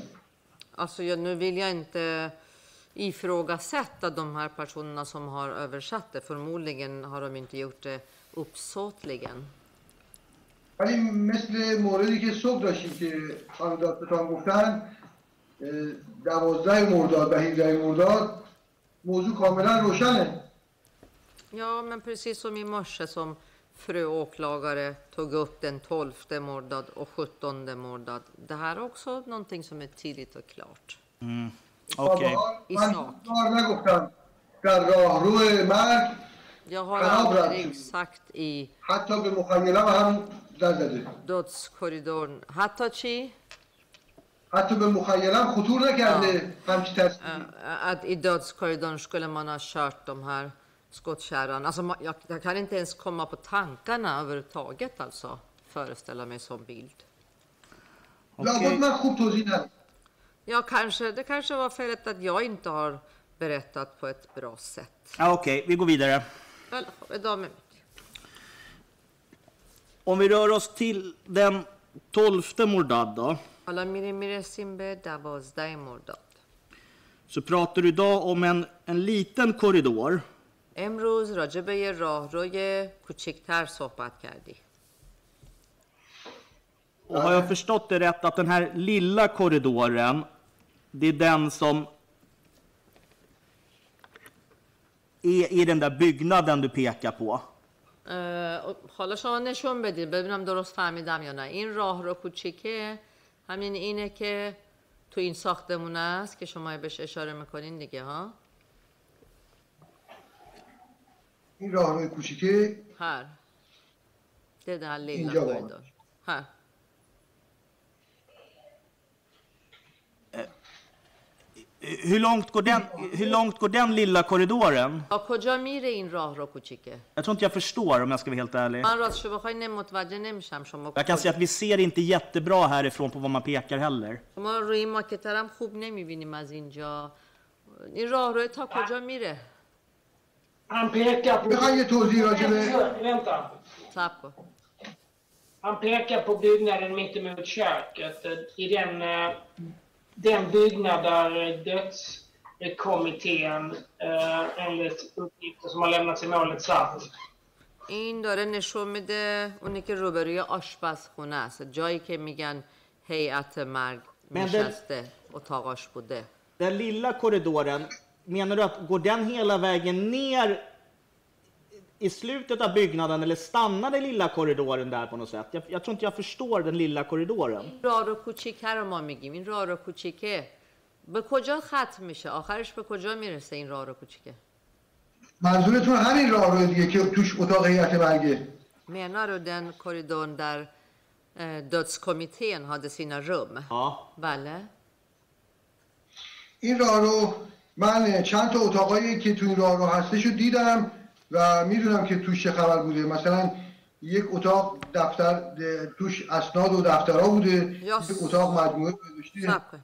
Speaker 7: Alltså jag, nu vill jag inte ifrågasätta de här personerna som har översatt det. Förmodligen har de inte gjort det uppsåtligen.
Speaker 4: ولی مثل موردی که صبح داشتیم که خانم دادستان گفتن اه، دوازده مرداد و 17 مرداد موضوع کاملا روشنه
Speaker 7: Ja, men precis som i morse som fru åklagare tog upp den 12 mordad och 17 mordad. Det här är också någonting som är tydligt och klart.
Speaker 10: Mm. Okej.
Speaker 7: I
Speaker 4: من
Speaker 7: sak.
Speaker 4: بار نگفتم در راهرو مرگ
Speaker 7: Jag har
Speaker 4: Bra,
Speaker 7: aldrig sagt i
Speaker 4: حتی به مخیلم هم زد زده
Speaker 7: dödskorridoren, hatta chi,
Speaker 4: حتی به مخیلم خطور نکرده همچی تصویری
Speaker 7: eh, att i dödskorridoren skulle man ha kört de här skottkärran. Alltså, jag, jag, kan inte ens komma på tankarna överhuvudtaget, alltså, föreställa mig som bild.
Speaker 4: Okay.
Speaker 7: Ja, kanske, det kanske var felet att jag inte har berättat på ett bra sätt.
Speaker 10: Ja, Okej, okay. vi går vidare. Om vi rör oss till den tolfte Mordad då. Så pratar du idag om en, en liten korridor.
Speaker 7: امروز راجع به یه راهروی کوچکتر صحبت کردی.
Speaker 10: Och har jag förstått det rätt att den här lilla korridoren, det är den som är i den där byggnaden du pekar på?
Speaker 7: حالا شما نشون بدید ببینم درست فهمیدم یا نه این راه رو کوچیکه همین اینه که تو این ساختمون است که شما بهش اشاره می‌کنین دیگه ها
Speaker 4: این راهروی کوچیکه
Speaker 7: här det är den här lilla
Speaker 4: Inga barn.
Speaker 7: korridoren här
Speaker 10: Hur långt går den, hur långt går den lilla korridoren?
Speaker 7: تا کجا میره این راه رو کوچیکه
Speaker 10: Jag tror inte jag förstår om jag ska vara helt ärlig.
Speaker 7: من راستش بخوای متوجه نمیشم شما
Speaker 10: Jag kan säga att vi ser inte jättebra härifrån på vad man pekar heller.
Speaker 7: شما روی ماکتر هم خوب نمیبینیم از اینجا این راه روی تا کجا میره
Speaker 1: Han pekar på...
Speaker 4: میخوای یه توضیح راجع به
Speaker 1: Vänta.
Speaker 7: صبر کن
Speaker 1: Han pekar på byggnaden mittemot köket. I den, eh, den byggnad där dödskommittén eh, enligt uppgifter som har lämnats i målet satt.
Speaker 7: این داره نشون میده اونی که روبروی آشپزخونه است جایی که میگن هیئت مرگ
Speaker 10: Men det-
Speaker 7: نشسته اتاقاش بوده
Speaker 10: Den lilla korridoren, menar du att går den hela vägen ner i slutet av byggnaden eller stannar den lilla korridoren där på något sätt? Jag, jag tror inte jag förstår den lilla korridoren.
Speaker 7: راه رو کوچیکه رو ما میگیم این راه رو کوچیکه به کجا ختم میشه آخرش به کجا میرسه این راه رو کوچیکه
Speaker 4: منظورتون همین راهروی دیگه که توش اتاق هیئت مرگه
Speaker 7: Menar du den korridoren där eh, dödskommittén hade sina rum?
Speaker 10: Ja.
Speaker 7: بله
Speaker 4: این راهرو من چند تا اتاقایی که تو این راهرو هستش رو دیدم و می‌دونم که توش چه خبر بوده مثلا یک اتاق دفتر توش اسناد و دفترها بوده
Speaker 7: Ja,
Speaker 4: یک اتاق مجموعه
Speaker 7: Snabb.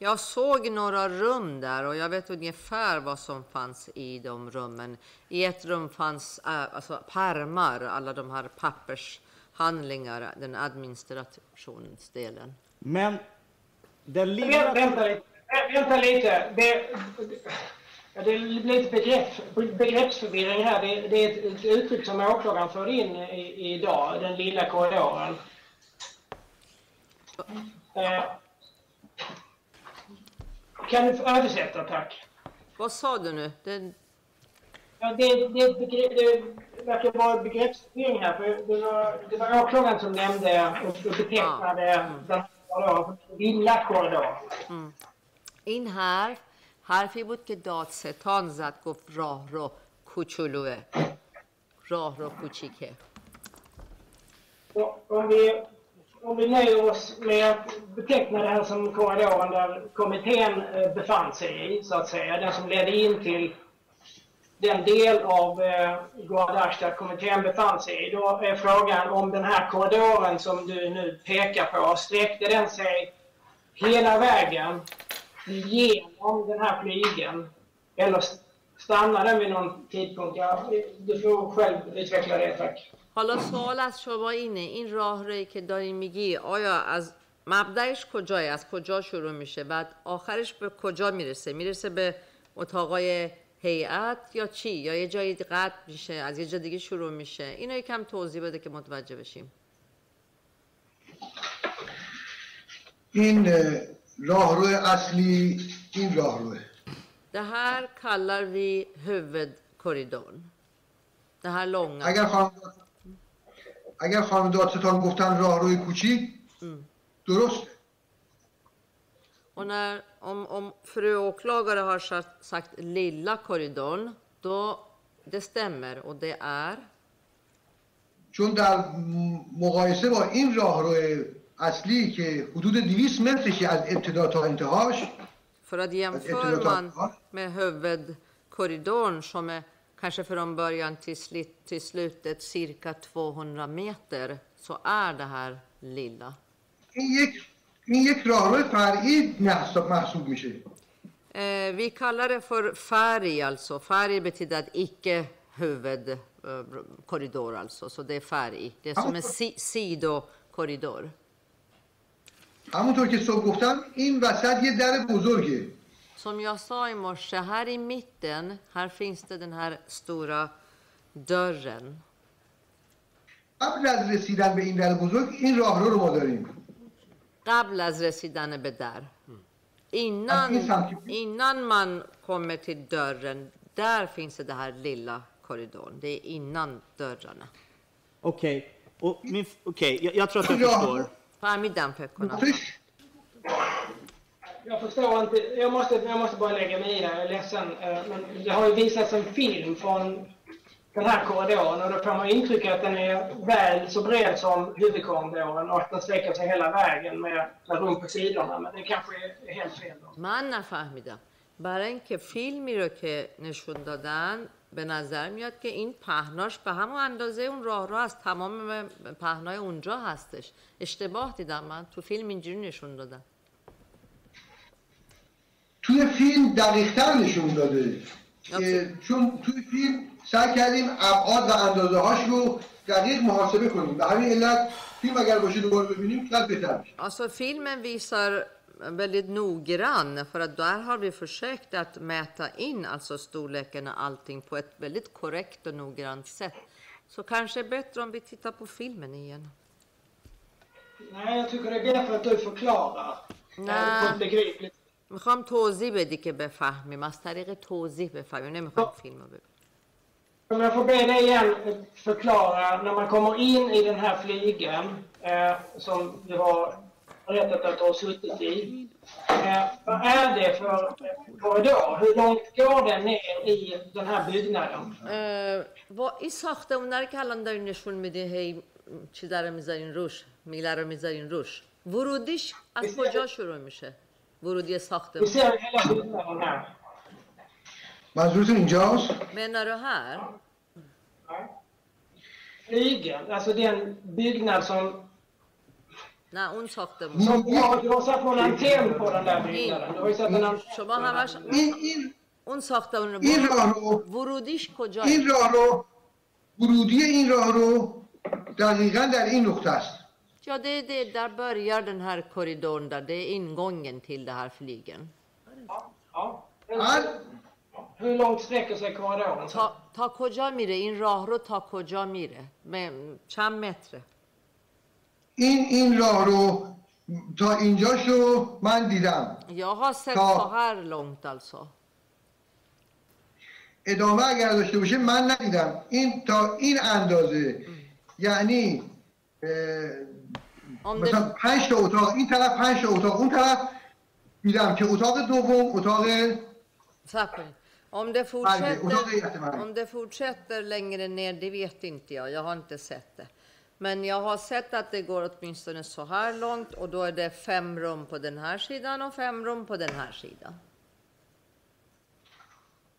Speaker 7: Jag såg några rum där och jag vet ungefär vad som fanns i de rummen. I ett rum fanns äh, alltså pärmar, alla de här pappershandlingar, den administrationsdelen.
Speaker 10: Men den lilla...
Speaker 1: Vänta lite. Vä- Vänta lite. Det, ja, det är lite begrepp, begreppsförvirring här. Det, det är ett, ett uttryck som åklagaren förde in i, idag, den lilla korridoren. Eh, kan du översätta, tack?
Speaker 7: Vad sa du nu? Det,
Speaker 1: Ja, det, det, begrepp, det verkar vara begreppsförvirring här. För det, var, det var åklagaren som nämnde och betecknade den här korridoren lilla korridoren.
Speaker 7: این حرف حرفی بود که دادستان زد گفت راه رو کوچولوه راه رو کوچیکه
Speaker 1: Och Om vi, om vi nöjer oss med att beteckna det här som korridoren där kommittén eh, befann sig i, så att säga, den som ledde in till den del av eh, Goadash där kommittén befann sig i, då är frågan om den här korridoren som du nu pekar på, sträckte den sig hela vägen genom den här flygen? Eller stannade den vid någon tidpunkt? Ja, du får själv utveckla det, tack.
Speaker 7: حالا سوال از شما اینه. این راه روی که داری میگی آیا از مبدعش کجای از کجا شروع میشه؟ بعد آخرش به کجا می‌رسه؟ می‌رسه به اتاقای هیئت یا چی؟ یا یه جایی قطع میشه؟ از یه جا دیگه شروع میشه؟ اینو یکم توضیح بده که متوجه بشیم.
Speaker 4: این راهرو اصلی این راهروه
Speaker 7: Den Det här kallar vi huvudkorridorn. Det här långa.
Speaker 4: اگر خانم اگر خانم دادستان گفتن راهروی کوچیک
Speaker 7: Mm.
Speaker 4: درست
Speaker 7: Och när, om, om fru åklagare har sagt, sagt lilla korridorn, då det stämmer och det är
Speaker 4: چون در مقایسه با این راهرو اصلی که حدود 200 مترشه از ابتدا تا انتهاش
Speaker 7: För att jämför man med huvudkorridorn som är kanske från början till, slit, till slutet cirka 200 meter så är det här lilla.
Speaker 4: این یک این یک راهرو فرعی محسوب محسوب میشه
Speaker 7: Eh, vi kallar det för färg alltså. Färg betyder att icke huvudkorridor alltså. Så det är färg. Det är som en si, sidokorridor. Som jag sa i morse, här i mitten, här finns det den här stora dörren.
Speaker 4: قبل از رسیدن به این در بزرگ این راهرو رو ما داریم
Speaker 7: قبل از رسیدن به در. Innan, innan man kommer till dörren, där finns det den här lilla korridorn. Det är innan dörrarna.
Speaker 10: Okej, och min, okej, jag, jag tror att jag förstår.
Speaker 7: فهمیدم فکر کنم.
Speaker 1: Jag förstår inte. Jag måste, jag måste bara lägga mig i det. Jag är ledsen. eh, Men det har ju visats en film från den här korridoren och då får man intrycket att den är väl så bred som huvudkorridoren och att den sträcker sig hela vägen med, med rum på sidorna. Men det kanske är helt fel. Då.
Speaker 7: من نفهمیدم برای اینکه فیلمی رو که نشون دادن به نظر میاد که این پهناش به همون اندازه اون راه رو از تمام پهنای اونجا هستش. اشتباه دیدم من. تو فیلم اینجوری نشون دادن
Speaker 4: توی فیلم دقیقتر نشون داده. چون توی فیلم سعی کردیم ابعاد و اندازه هاش رو دقیق محاسبه کنیم. به همین علت فیلم اگر باشه دوباره ببینیم شاید بهتر میشه
Speaker 7: Alltså filmen visar väldigt noggrann för att där har vi försökt att mäta in alltså storleken och allting på ett väldigt korrekt och noggrant sätt. Så kanske är det bättre om vi tittar på filmen igen.
Speaker 1: Nej, jag tycker det är bättre att du förklarar. eh,
Speaker 7: Nej.
Speaker 1: På ett begripligt
Speaker 7: میخوام توضیح بدی که بفهمیم از طریق توضیح بفهمیم نمیخوام فیلم رو ببینیم
Speaker 1: Om jag får be dig igen eh, förklara, när man kommer in i den här flygeln eh, som du har berättat att du har suttit i. Eh, vad är det för korridor? Hur långt går den ner i den här byggnaden?
Speaker 7: اه، با این ساختمونه رو که الان دارین نشون میدی هی چی رو میذارین روش میله رو میذارین روش ورودیش از کجا شروع میشه ورودی
Speaker 1: Vi
Speaker 7: ساختمون
Speaker 1: ser hela byggnaden här.
Speaker 4: منظورتون اینجاست
Speaker 7: menar du här
Speaker 1: Flygeln, alltså den byggnad som...
Speaker 7: نه اون
Speaker 1: ساخته بود یا درست کنن تیر می‌کنن در این
Speaker 7: شما همش
Speaker 4: این این
Speaker 7: اون ساخته اون رو
Speaker 4: این راه رو
Speaker 7: ورودیش کجا
Speaker 4: این راه رو ورودی این راه رو دقیقا در این نقطه است.
Speaker 7: Ja, det, är det, där börjar den här korridoren, där, det är ingången till den här flygen.
Speaker 1: Ja, ja. Hur långt sträcker sig korridoren?
Speaker 7: Ta, ta کجا In rahro ta رو تا کجا میره؟ چند متره؟
Speaker 4: این این راهرو تا اینجاشو من دیدم Ta-
Speaker 7: så här långt alltså.
Speaker 4: ادامه اگر داشته باشه من ندیدم این تا این اندازه یعنی اه، مثلا پنج تا اتاق این طرف پنج تا اتاق اون طرف دیدم که اتاق دوم اتاق
Speaker 7: om, det fortsätter, om det fortsätter längre ner, det vet inte jag. Jag har inte sett det. Men jag har sett att det går åtminstone så här långt och då är det fem rum på den här sidan och fem rum på den här sidan.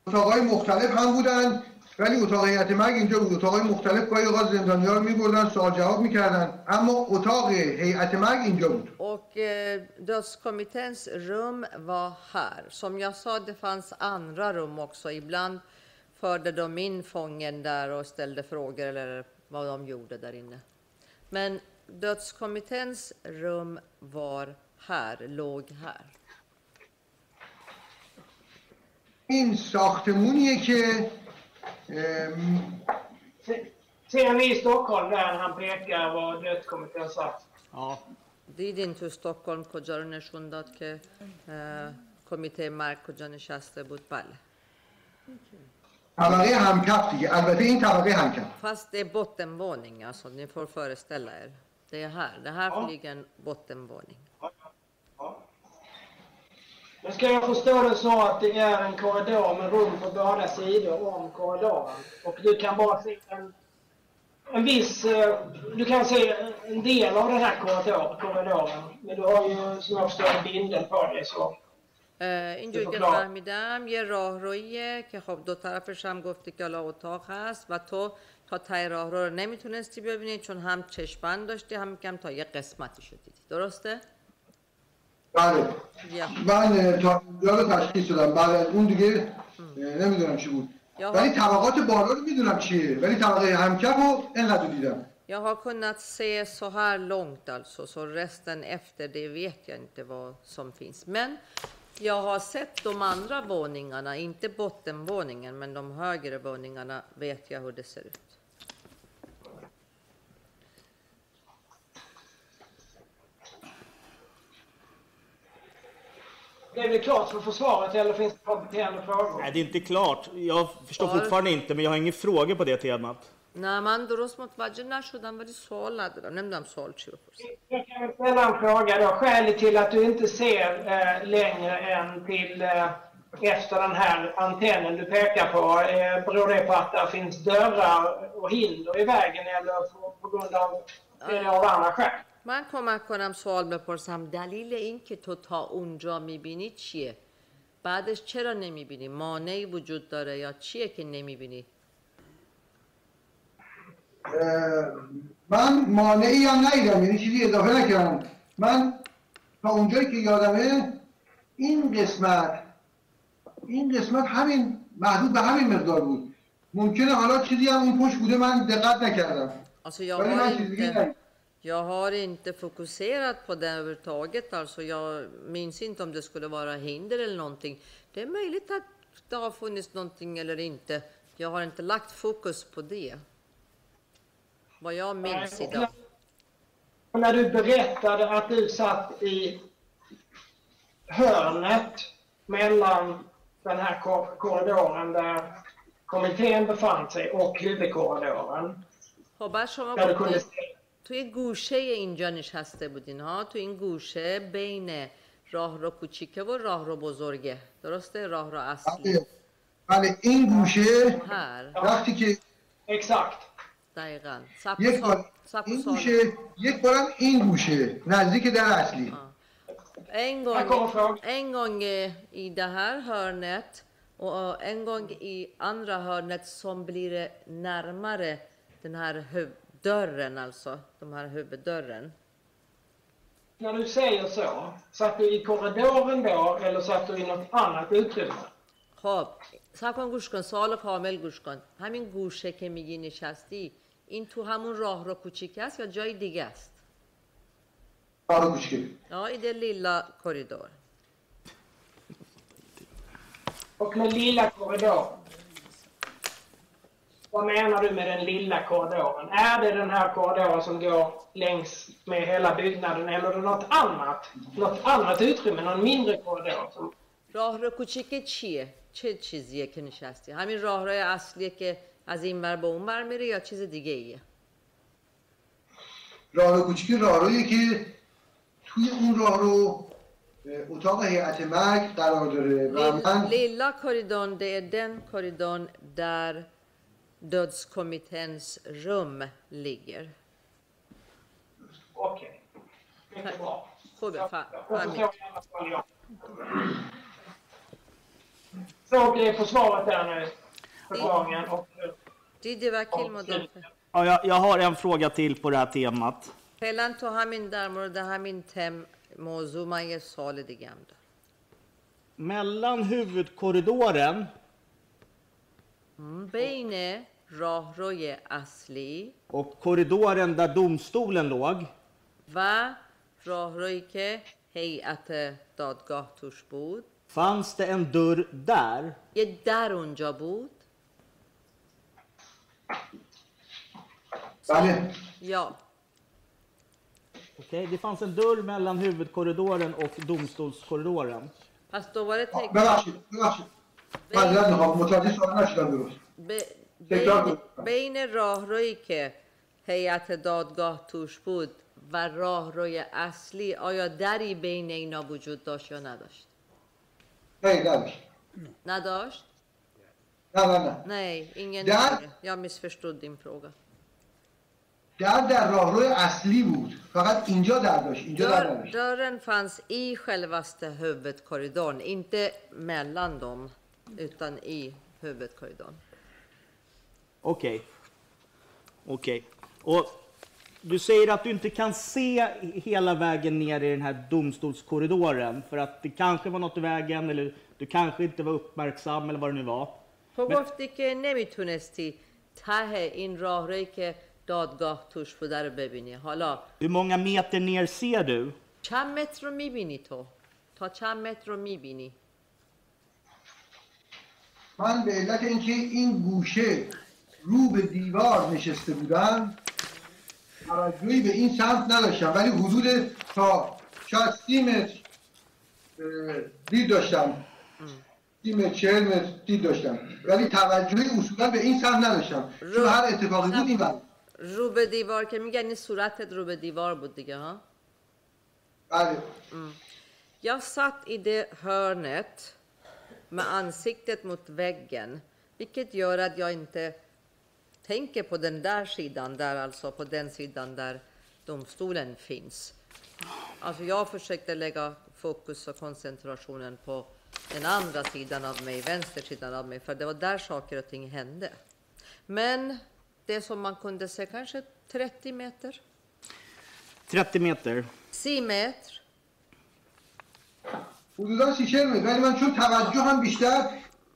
Speaker 4: اتاقای مختلف هم بودن ولی اتاق هیئت مرگ اینجا بود اتاقای مختلف گاهی اوقات زندانیا رو میبردن سوال جواب میکردن اما اتاق هیئت مرگ اینجا بود
Speaker 7: Och eh, dödskommitténs rum var här. Som jag sa, det fanns andra rum också. Ibland förde de in fången där och ställde frågor eller vad de gjorde där inne. Men dödskommitténs rum var här, låg här.
Speaker 4: این ساختمونیه که ام،
Speaker 1: Ser ni i Stockholm där han pekar var dödskommittén satt?
Speaker 10: Ja.
Speaker 7: دیدین تو استکهلم کجا رو نشون داد که اه، کمیته مرگ کجا نشسته بود بله
Speaker 4: Havaré handkapp, alltså, det är inte.
Speaker 7: Fast det är bottenvåning, alltså. Ni får föreställa er. Det är här. Det här
Speaker 1: ja.
Speaker 7: flyger en bottenvåning. Ja. Ja.
Speaker 1: Men ska jag förstå det så att det är en korridor med rum på båda sidor om korridoren? Och du kan bara se en, en viss... Eh, du kan se en del av den här korridoren, korridoren. Men du har ju, som jag förstår, en bindel på dig. Så.
Speaker 7: اینجوری که. فهمیدم یه راهرویه که خب دو طرفش هم گفتی که حالا اتاق هست و تو تا تای راهرو رو نمی‌تونستی ببینی چون هم چشمند داشتی هم کم تا یه قسمتی شدیدی درسته؟
Speaker 4: بله. من اه، تا اینجا رو تشخیص دادم. بعد از اون دیگه نمی‌دونم چی بود. ولی طبقات بالا رو می‌دونم چیه. ولی طبقه همکف رو اینقدر دیدم.
Speaker 7: Jag har kunnat se så här långt alltså, så resten efter det vet jag inte vad som finns. Men jag har sett de andra våningarna, inte bottenvåningen, men de högre våningarna vet jag hur det ser ut.
Speaker 1: Det är väl klart för försvaret eller finns det kompletterande frågor?
Speaker 10: Nej, det är inte klart. Jag förstår
Speaker 7: Ja.
Speaker 10: fortfarande inte, men jag har inga frågor på det temat.
Speaker 7: نه من درست متوجه نشدم ولی سوال ندارم نمی‌دونم سوال چی بپرسم
Speaker 1: یک سلام فراغه دا شعلی تیل تو انت سیر این Efter den här antennen du pekar på, eh, beror det på att det finns dörrar och hinder i vägen eller
Speaker 7: من کمک کنم سوال بپرسم دلیل این که تو تا اونجا می‌بینی چیه؟ بعدش چرا نمی‌بینی؟ مانعی وجود داره یا چیه که نمی‌بینی؟
Speaker 4: من مانعی هم ندیدم یعنی چیزی اضافه نکردم من تا اونجایی که یادمه این قسمت این قسمت همین محدود به همین مقدار بود ممکنه حالا چیزی هم اون پشت بوده من دقت نکردم
Speaker 7: Alltså jag
Speaker 4: ولی
Speaker 7: har
Speaker 4: من چیز دیگه
Speaker 7: inte,
Speaker 4: ندیدم.
Speaker 7: jag har inte fokuserat på det överhuvudtaget. Alltså jag minns inte om det skulle vara hinder eller någonting. Det är möjligt att det har funnits någonting eller inte. Jag har inte lagt fokus på det. Vad jag minns idag.
Speaker 1: Och när du berättade att du satt i hörnet mellan den här kor- korridoren där kommittén befann sig och huvudkorridoren.
Speaker 7: خب شما
Speaker 1: Där du kunde se
Speaker 7: توی گوشه اینجا نشسته بودین ها تو این گوشه بین راه رو کوچیکه و راه رو بزرگه درسته راه رو اصلی
Speaker 4: بله بله این گوشه
Speaker 7: här
Speaker 4: وقتی که
Speaker 1: Exakt.
Speaker 7: دقیقا سب
Speaker 4: یک بار
Speaker 7: سب
Speaker 4: این گوشه یک بارم این گوشه نزدیک در اصلی
Speaker 7: En
Speaker 1: Här kommer
Speaker 7: gång,
Speaker 1: frågan.
Speaker 7: en gång eh, i det här hörnet och en gång i andra hörnet som blir det närmare den här huv- dörren, alltså de här huvuddörren.
Speaker 1: När du säger så, satt du i korridoren då eller satt du i något annat utrymme?
Speaker 7: خب سب کن گوش کن سوال کامل گوش کن همین گوشه که میگی نشستی این تو همون راه رو کوچیک است یا جای دیگه است
Speaker 4: راه
Speaker 7: Ja, i den lilla korridoren.
Speaker 1: Och med lilla korridoren? Vad menar du med den lilla korridoren? Är det den här korridoren som går längs med hela byggnaden eller är det något annat? Något annat utrymme, någon mindre korridor? Som,
Speaker 7: راه رو کوچیک چیه؟ چه چیزیه که نشستی؟ همین راهروی اصلیه که از این ور به اون ور میره یا چیز دیگه ایه؟
Speaker 4: راه کوچیکی راهرویی که توی اون راه رو اه، اتاق هیئت مرگ قرار داره و من
Speaker 7: Lilla korridorn, det är den korridorn där dödskommitténs rum ligger.
Speaker 1: Okej. Mycket bra.
Speaker 7: خوبه ف-
Speaker 1: Jag förstår
Speaker 7: فهمید.
Speaker 1: i alla fall jag. Så det är försvaret där nu. Förklaringen och...
Speaker 7: دیدی وکیل مدافع
Speaker 10: Ja, jag, jag har en fråga till på det här temat.
Speaker 7: فعلا تو همین در مورد همین تم موضوع من یه سوال دیگه هم دارم
Speaker 10: Mellan huvudkorridoren
Speaker 7: بین راهروی اصلی
Speaker 10: och korridoren där domstolen låg
Speaker 7: و راهرویی که هیئت دادگاه توش بود
Speaker 10: fanns det en dörr där.
Speaker 7: یه در اونجا بود
Speaker 4: بله
Speaker 7: یا
Speaker 10: Okej, det fanns en dörr mellan huvudkorridoren och domstolskorridoren.
Speaker 7: Fast då var det tänkt...
Speaker 4: ببخشید ببخشید معذرت می‌خوام متوجه سوال نشدم درست تکرار
Speaker 7: بین. بین راهرویی که هیئت دادگاه توش بود و راهروی اصلی آیا دری بین اینا وجود داشت یا نداشت
Speaker 4: Nej, نداشت
Speaker 7: نداشت
Speaker 4: نه نه نه
Speaker 7: nej ingen
Speaker 4: Där-
Speaker 7: fråga. jag missförstod din fråga
Speaker 4: در در راهروی اصلی بود فقط اینجا در داشت اینجا در
Speaker 7: Dörr,
Speaker 4: نداشت
Speaker 7: dörren fanns i självaste huvudkorridorn inte mellan dem utan i huvudkorridorn
Speaker 10: Okej. Okej. Och du säger att du inte kan se hela vägen ner i den här domstolskorridoren för att det kanske var något i vägen eller du kanske inte var uppmärksam eller vad det nu var.
Speaker 7: تو گفتی که نمی‌تونستی ته این راهرویی که دادگاه توش بوده رو ببینی. حالا
Speaker 10: Hur många meter ner ser du?
Speaker 7: چند متر رو می‌بینی تو؟ تا چند متر رو می‌بینی؟
Speaker 4: من به علت اینکه این گوشه رو به دیوار نشسته بودم توجهی به این سمت نداشتم ولی حدود تا شاید سی متر اه، دید داشتم. سی متر چهل متر دید داشتم ولی توجهی اصولا به این سمت نداشتم چون هر اتفاقی بود این بر
Speaker 7: رو به دیوار که میگن این صورتت رو به دیوار بود دیگه ها
Speaker 4: بله
Speaker 7: Jag satt i det hörnet med ansiktet mot väggen, vilket gör att jag inte tänker på den där sidan, där alltså på den sidan där domstolen finns. Alltså jag försökte lägga fokus och koncentrationen på den andra sidan av mig, vänster sidan av mig, för det var där saker och ting hände. Men det som man kunde se, kanske 30 meter,
Speaker 10: 30 meter.
Speaker 7: 10 meter,
Speaker 4: حدودا سی چهل متر ولی من چون توجه هم بیشتر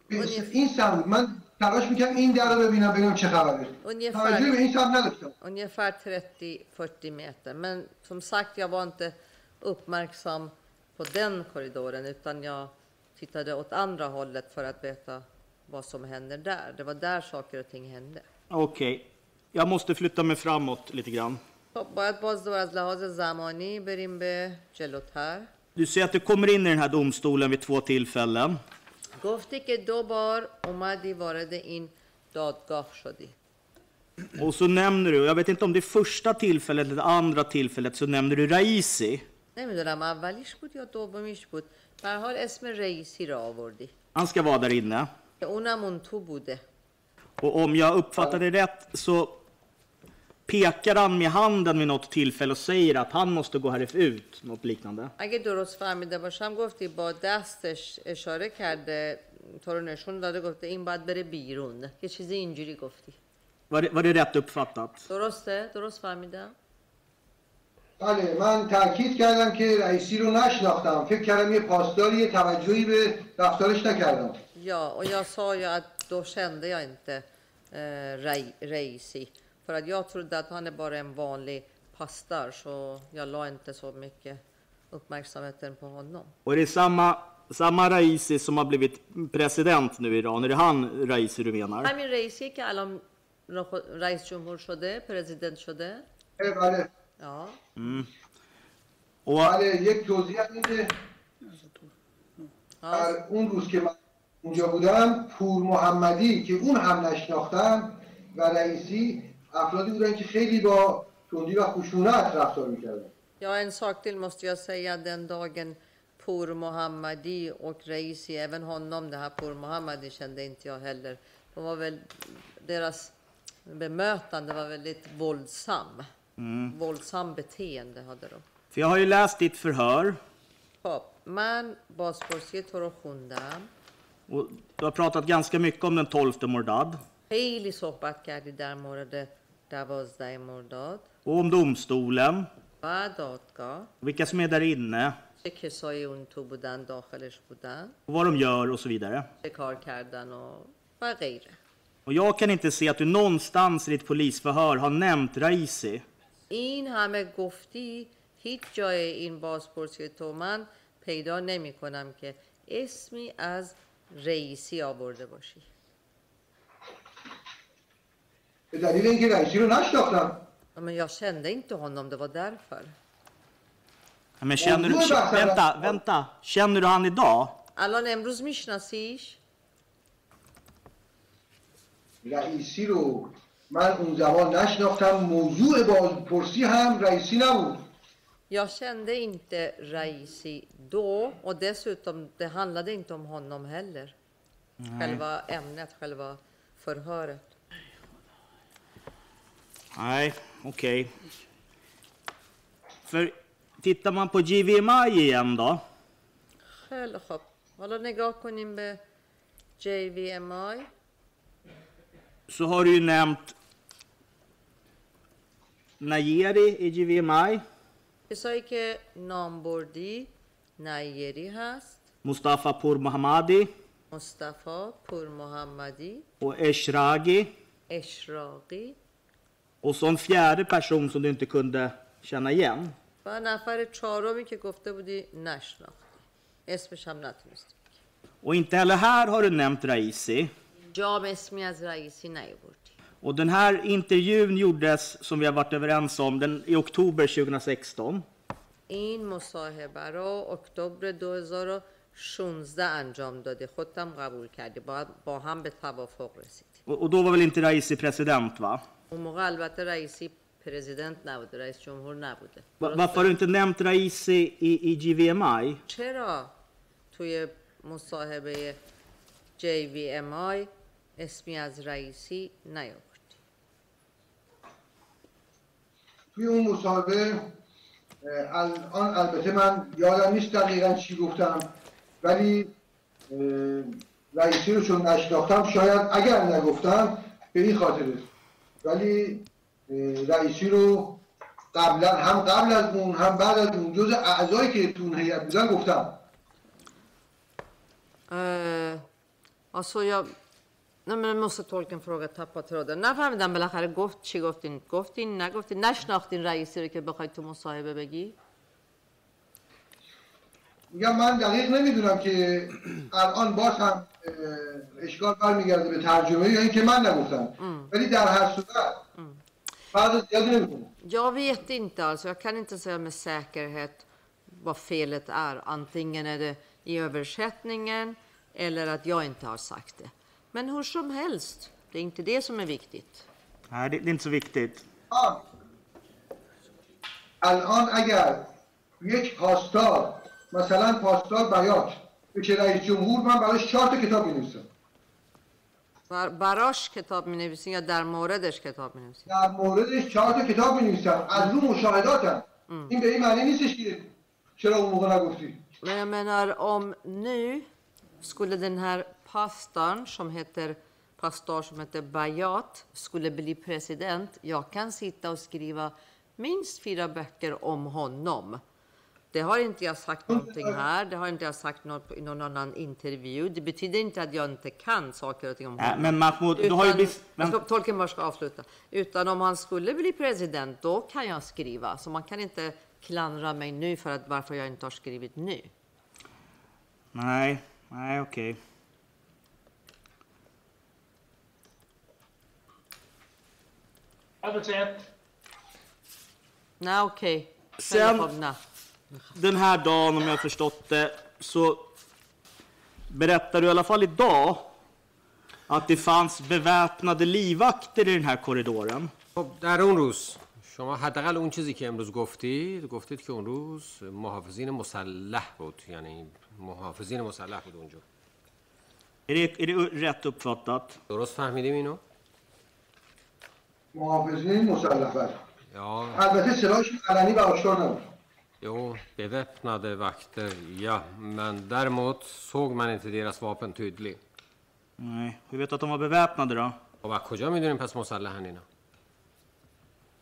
Speaker 4: به این سمت بود. من تلاش میکنم این در رو ببینم ببینم چه خبره توجهی به این سمت نداشتم
Speaker 7: Ungefär 30-40 meter. Men som sagt, jag var inte uppmärksam på den korridoren utan jag tittade åt andra hållet för att veta vad som händer där. Det var där saker och ting hände.
Speaker 10: Okej. Jag måste flytta mig framåt lite grann.
Speaker 7: خب باید باز دور از لحاظ زمانی بریم به جلوتر
Speaker 10: Du ser att du kommer in i den här domstolen vid två tillfällen.
Speaker 7: گفتی که دو بار اومدی وارد این دادگاه شدی
Speaker 10: Och så nämner du, jag vet inte om det är första tillfället eller andra tillfället, så nämner du Raisi.
Speaker 7: نمی‌دونم اولیش بود یا دومیش بود به حال اسم رئیسی را آوردی
Speaker 10: Han ska vara där inne.
Speaker 7: اونم اون تو بوده
Speaker 10: Och om jag uppfattar det rätt så pekar han med handen vid något tillfälle och säger att han måste gå här ut, något liknande.
Speaker 7: اگه درست فهمیده باشم گفتی با دستش اشاره کرده تو رو نشون داده گفته این باید بره بیرون یه چیزی اینجوری گفتی
Speaker 10: Var det, var det rätt uppfattat?
Speaker 7: درسته؟ درست فهمیدم؟
Speaker 4: بله من تاکید کردم که رئیسی رو نشناختم فکر کردم یه پاسداری توجهی به رفتارش نکردم
Speaker 7: Ja, och jag sa ju att då kände jag inte eh, Rei- Reisi. För att jag trodde att han är bara en vanlig pastor så jag la inte så mycket uppmärksamheten på honom.
Speaker 10: Och är det samma, samma Raisi som har blivit president nu i Iran? Är det han Raisi du menar?
Speaker 7: همین رئیسی که الان رئیس جمهور شده پرزیدنت شده
Speaker 4: بله
Speaker 7: ja.
Speaker 10: Mm. Och
Speaker 4: بله یک توضیح هم اینه در اون روز که من اونجا بودم پور محمدی که اون هم نشناختم و رئیسی افرادی بودن که خیلی با تندی و خشونت رفتار می‌کردن
Speaker 7: Ja, en sak till måste jag säga. Den dagen Pour Mohammadi och Reisi, även honom, det här Pour Mohammadi kände inte jag heller. De var väl, deras bemötande var väldigt våldsam.
Speaker 10: Mm.
Speaker 7: Våldsam beteende hade de.
Speaker 10: För jag har ju läst ditt förhör
Speaker 7: خب من بازپرسی تو رو خوندم
Speaker 10: och du har pratat ganska mycket om den 12 Mordad
Speaker 7: خیلی صحبت کردی در مورد دوازده مرداد
Speaker 10: och om domstolen
Speaker 7: و دادگاه
Speaker 10: och vilka som är där inne
Speaker 7: چه کسایی اون تو بودن داخلش بودن
Speaker 10: och vad de gör och så vidare.
Speaker 7: چه کار کردن و, و غیره
Speaker 10: Och jag kan inte se att du någonstans i ditt polisförhör har nämnt Raisi.
Speaker 7: این همه گفتی هیچ جای این بازپرسی تو من پیدا نمی کنم که اسمی از رئیسی آورده باشی
Speaker 4: به دلیل اینکه رئیسی رو نشناختم
Speaker 7: Men jag kände inte honom, det var därför.
Speaker 10: Men känner du, vänta, vänta. Känner du han idag?
Speaker 7: الان امروز میشناسیش
Speaker 4: رئیسی رو من اون زمان نشناختم موضوع بازپرسی هم رئیسی نبود
Speaker 7: Jag kände inte Raisi då och dessutom, det handlade inte om honom heller. Själva ämnet, själva förhöret.
Speaker 10: Nej, okej. För tittar man på GVMI igen då,
Speaker 7: خیلی خب حالا نگاه کنیم به JVMI
Speaker 10: så har du ju nämnt Najeri i GVMI,
Speaker 7: کسایی که نام بردی نیری هست
Speaker 10: Mustafa Pour Mohammadi
Speaker 7: مصطفی پور محمدی
Speaker 10: Eshragi.
Speaker 7: اشراقی
Speaker 10: Och så en fjärde person som du inte kunde känna igen.
Speaker 7: و نفر چهارمی که گفته بودی نشناختی اسمش هم نتونستی
Speaker 10: Och inte heller här har du nämnt Raisi.
Speaker 7: جام اسمی از رئیسی نیاوردی
Speaker 10: Och den här intervjun gjordes, som vi har varit överens om, den, i oktober 2016.
Speaker 7: این مصاحبه رو اکتبر 2016 انجام دادی خودتم قبول کردی با, با هم به توافق رسیدی
Speaker 10: Och, och då var väl inte Raisi president va?
Speaker 7: اون موقع البته رئیسی پرزیدنت نبوده رئیس جمهور نبوده
Speaker 10: Va- Varför har du inte nämnt Raisi i, i GVMI?
Speaker 7: چرا توی مصاحبه JVMI اسمی از رئیسی نیاوردی
Speaker 4: توی اون مصاحبه الان البته من یادم نیست دقیقا چی گفتم ولی رئیسی رو چون نشناختم شاید اگر نگفتم به این خاطر است. ولی رئیسی رو قبلا هم قبل از اون هم بعد از اون جز اعضایی که تو اون هیئت بودن گفتم
Speaker 7: alltså. Nej men jag måste tolka en fråga, tappa tråden. نفهمیدم بالاخره گفت چی گفتین گفتین نگفتین نشناختین رئیسی رو که بخواید تو مصاحبه بگی
Speaker 4: میگم من دقیق نمیدونم که الان باز هم اه، اشکال برمیگرده به ترجمه یا اینکه من نگفتم ولی در هر صورت فرق زیادی نمیکنه
Speaker 7: Jag vet inte alltså, jag kan inte säga med säkerhet vad felet är. Antingen är det i översättningen eller att jag inte har sagt det. Men hur som helst, det är inte det som är viktigt.
Speaker 10: Nej, det, det är inte så viktigt.
Speaker 4: آن. الان اگر یک پاسدار مثلا پاسدار بیات بشه رئیس جمهور من براش چهار تا کتاب می‌نویسم
Speaker 7: بر براش کتاب می نویسین یا در موردش کتاب می نویسین
Speaker 4: در موردش چهار تا کتاب می‌نویسم از رو مشاهداتم این به این معنی نیستش که چرا اون موقع نگفتی
Speaker 7: Men jag menar om nu skulle den här pastorn som heter pastor som heter Bayat skulle bli president. Jag kan sitta och skriva minst fyra böcker om honom. Det har inte jag sagt någonting här. Det har inte jag sagt något i någon annan intervju. Det betyder inte att jag inte kan saker och ting om
Speaker 10: Nej,
Speaker 7: honom.
Speaker 10: men Mahmoud, du har ju
Speaker 7: ska,
Speaker 10: Men,
Speaker 7: tolken bara ska avsluta. Utan om han skulle bli president, då kan jag skriva. Så man kan inte klandra mig nu för att varför jag inte har skrivit nu.
Speaker 10: nej, nej okej.
Speaker 1: Översätt.
Speaker 7: Nej, okej.
Speaker 10: Sen-
Speaker 7: Telefonerna.
Speaker 10: Den här dagen, om jag har förstått det, så berättar du i alla fall idag att det fanns beväpnade livvakter i den här korridoren.
Speaker 3: خب در اون روز شما حداقل اون چیزی که امروز گفتید گفتید که اون روز محافظین مسلح بود یعنی محافظین مسلح بود اونجا
Speaker 10: Är det, är det rätt uppfattat?
Speaker 3: درست فهمیدیم اینو؟
Speaker 4: محافظین مسلح بله.
Speaker 3: Ja,
Speaker 4: البته سلاحشون علنی و آشکار نبود
Speaker 3: jo, beväpnade vakter, ja. Men däremot såg man inte deras vapen tydligt.
Speaker 10: Nej. Hur vet du att de var beväpnade då?
Speaker 3: خب از کجا میدونیم پس مسلحن اینا؟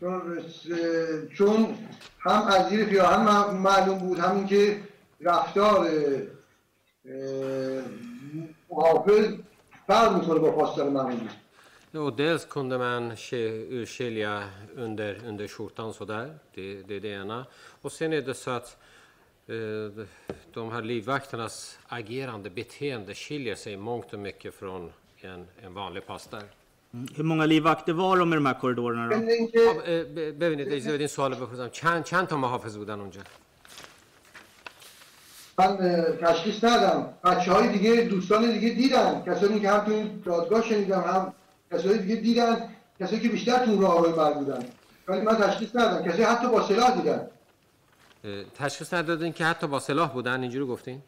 Speaker 4: چون اه، چون هم از زیر پیراهن م- معلوم بود همین که رفتار اه، محافظ فرق میکنه با پاسدار معمولی
Speaker 3: Jo, dels kunde man ske- urskilja under, under skjortan sådär, det, det är det ena. Och sen är det så att eh, de här livvakternas agerande beteende skiljer sig mångt och mycket från en, en vanlig pastor.
Speaker 10: Mm. Hur många livvakter var de i de här korridorerna då?
Speaker 4: ضمن اینکه
Speaker 3: خب، اه، ب- ببینید اجازه بدین سوال بپرسم چند چند تا محافظ بودن اونجا
Speaker 4: من اه، تشخیص ندم بچه های دیگه دوستان دیگه دیدن کسانی که هم تو این دادگاه شنیدم هم کسانی دیگه دیدن کسایی که بیشتر تو اون راه بر بودن ولی من تشخیص ندم کسی حتی با سلاح دیدن
Speaker 3: تشخیص ندادین که حتی با سلاح بودن اینجوری گفتین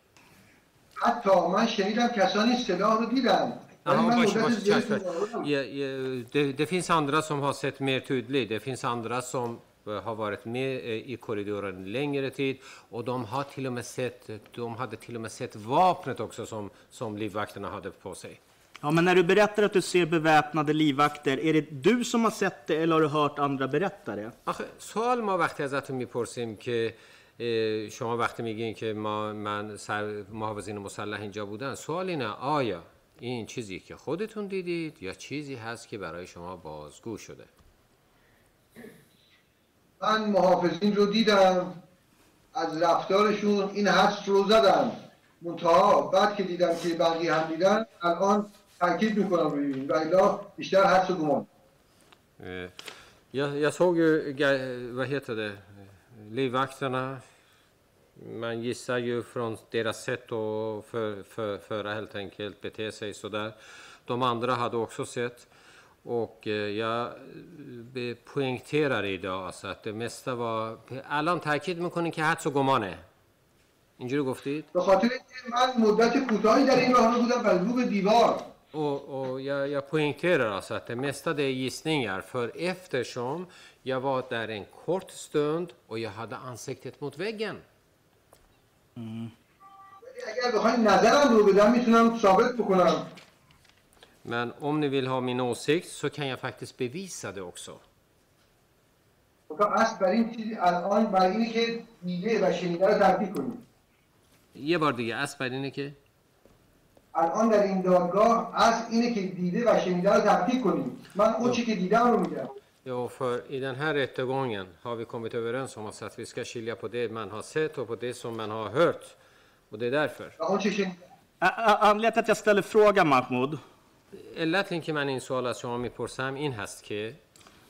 Speaker 4: حتی من شنیدم کسانی سلاح رو دیدن من بودم.
Speaker 3: Ja, ja, det, det finns andra som har sett mer tydligt. Det finns andra som eh, har varit med eh, i korridoren längre tid och de har till och med sett, de hade till och med sett vapnet också som, som livvakterna hade på sig.
Speaker 10: Ja, men när du berättar att du ser beväpnade livvakter, är det du som har sett det eller har du hört andra berätta det?
Speaker 3: آخه سوال ما وقتی ازتون می‌پرسیم که اه، شما وقتی میگین که ما من سر محافظین مسلح اینجا بودن سوال اینه آیا این چیزی که خودتون دیدید یا چیزی هست که برای شما بازگو شده
Speaker 4: من محافظین رو دیدم از رفتارشون این حس رو زدم منتها بعد که دیدم که بقیه هم دیدن الان تاکید میکنم روی این و الا بیشتر حس و گمان
Speaker 3: Eh, Jag, jag såg ju, ga- vad heter det, livvakterna. Man gissar ju från deras sätt att för, för, föra helt enkelt, bete sig sådär. De andra hade också sett. Och eh, jag eh, poängterar idag alltså att det mesta var... الان تاکید میکنین که حدس و گمانه اینجوری گفتید؟
Speaker 4: به خاطر اینکه من مدت کوتاهی در این راه رو بودم و رو به دیوار
Speaker 3: Och, och jag, jag poängterar alltså att det mesta det är gissningar för eftersom jag var där en kort stund och jag hade ansiktet mot väggen.
Speaker 4: ولی اگر بخواین نظرم رو بدم میتونم ثابت بکنم
Speaker 3: Men om ni vill ha min åsikt så kan jag faktiskt bevisa det också.
Speaker 4: گفتم اصل بر این چیزی الان بر اینه که دیده و شنیده رو تبدیل کنیم
Speaker 3: یه بار دیگه اصل بر اینه که
Speaker 4: الان در این دادگاه اصل اینه که دیده و شنیده رو تبدیل کنیم من اون چی که دیدم رو میگم
Speaker 3: Ja, för i den här rättegången har vi kommit överens om att vi ska skilja på det man har sett och på det som man har hört. Och det är därför.
Speaker 4: و اون چه شنیدم
Speaker 10: Ä- ä- Anledningen till att jag ställer frågan, Mahmoud,
Speaker 3: علت اینکه من این سوال از شما میپرسم این هست که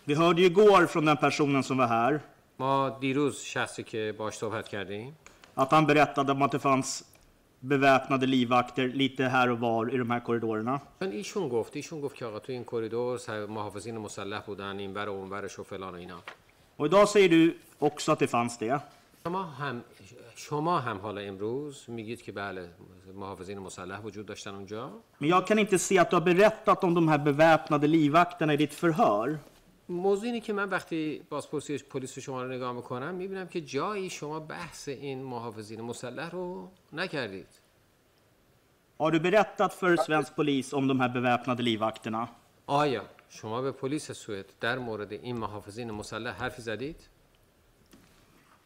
Speaker 10: vi hörde ju igår från den personen som var här
Speaker 3: ما دیروز شخصی که باش صحبت کردیم
Speaker 10: att han berättade om att det fanns beväpnade livvakter lite här och var i de här korridorerna.
Speaker 3: چون ایشون گفت ایشون گفت که آقا تو این کریدور سر- محافظین مسلح بودن این ور و اون ورش و فلان و اینا
Speaker 10: Och idag säger du också att det fanns det.
Speaker 3: شما هم شما هم حالا امروز میگید که بله محافظین مسلح وجود داشتن اونجا
Speaker 10: Men jag kan inte se att du har berättat om de här beväpnade livvakterna i ditt förhör.
Speaker 3: موضوع اینه که من وقتی بازپرسی پلیس شما رو نگاه می‌کنم می‌بینم که جایی شما بحث این محافظین مسلح رو نکردید
Speaker 10: Har du berättat för svensk polis om de här beväpnade livvakterna?
Speaker 3: آیا شما به پلیس سوئد در مورد این محافظین مسلح حرفی زدید؟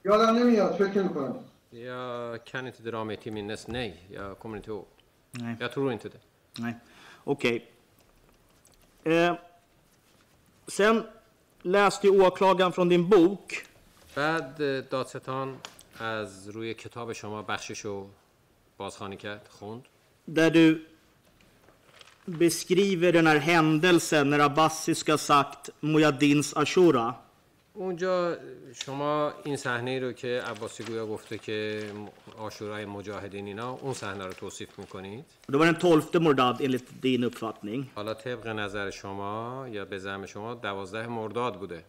Speaker 4: یادم نمیاد فکر می‌کنم
Speaker 3: Jag kan inte dra mig till minnes. Nej, jag kommer inte ihåg.
Speaker 10: Nej.
Speaker 3: Jag tror inte det.
Speaker 10: Nej. Okej. Eh, sen läste ju åklagaren från din bok
Speaker 3: بعد اه، دادستان از روی کتاب شما بخشش رو بازخوانی کرد خوند
Speaker 10: där du beskriver den här händelsen när Abbasi ska ha sagt Mujadins Ashura.
Speaker 3: اونجا شما این صحنه رو که عباسی گویا گفته که آشورای مجاهدین اینا اون صحنه رو توصیف می‌کنید
Speaker 10: Det var den 12 Mordad enligt din uppfattning.
Speaker 3: حالا طبق نظر شما یا به زعم شما دوازده مرداد بوده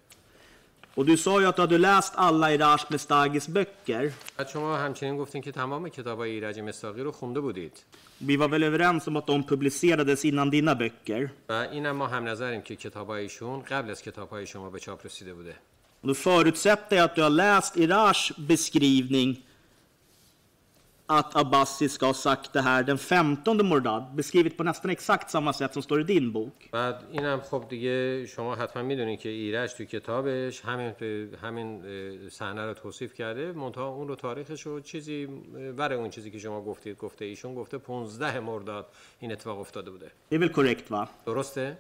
Speaker 10: Och du sa ju att du hade läst alla Irash Mestagis böcker.
Speaker 3: بعد شما همچنین گفتین که تمام کتاب های ایرج مستاقی رو خونده بودید
Speaker 10: Vi var väl överens om att de publicerades innan dina böcker.
Speaker 3: و اینم ما هم نظریم که کتاب ایشون قبل از کتاب های شما به چاپ رسیده بوده
Speaker 10: då förutsätter jag att du har läst Irash beskrivning att Abbasi ska ha sagt det här den 15 Mordad, beskrivet på nästan exakt samma sätt som står i din bok.
Speaker 3: بعد اینم خب دیگه شما حتما می‌دونید که ایرج تو کتابش همین همین صحنه رو توصیف کرده منتها اون رو تاریخش رو چیزی برای اون چیزی که شما گفتید گفته ایشون گفته 15 مرداد این اتفاق افتاده بوده
Speaker 10: Det är väl korrekt va?
Speaker 3: درسته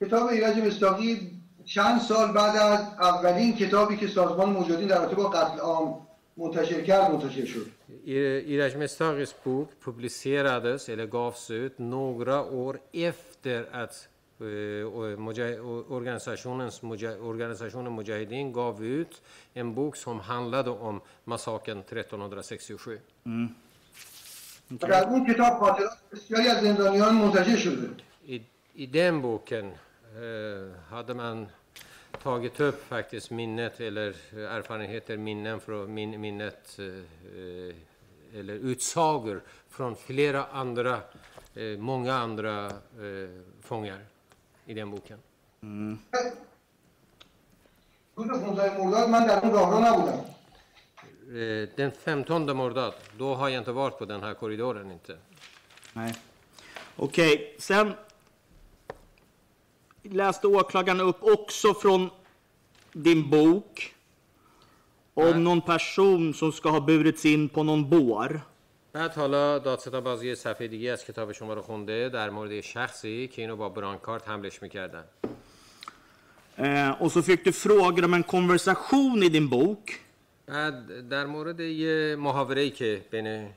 Speaker 4: کتاب ایرج مستاقی چند سال بعد از اولین کتابی که سازمان مجاهدین در رابطه با قتل عام منتشر کرد منتشر شد
Speaker 3: I- Iraj Mestagis bok publicerades eller gavs ut några år efter att eh, organisationens, organisationen Mujahedin gav ut en bok som handlade om massakern 1367.
Speaker 4: و در اون کتاب خاطرات بسیاری از زندانیان منتشر شده
Speaker 3: I, I den boken eh, hade man tagit upp faktiskt minnet eller erfarenheter, minnen från min, minnet eh, eh, eller utsagor från flera andra, eh, många andra fångar i den boken. Mm. Den 15 Mordad, då har jag inte varit på den här korridoren inte.
Speaker 10: Nej. Okej, okay. sen läste åklagaren upp också från din bok om någon person som ska ha burits in på någon bår.
Speaker 3: بعد حالا دادستان باز یه صفحه دیگه از کتاب شما رو خونده در مورد یه شخصی که اینو با برانکارت حملش میکردن
Speaker 10: Eh, och så fick du frågor om en konversation i din bok.
Speaker 3: بعد در مورد یه محاوره که بین اه،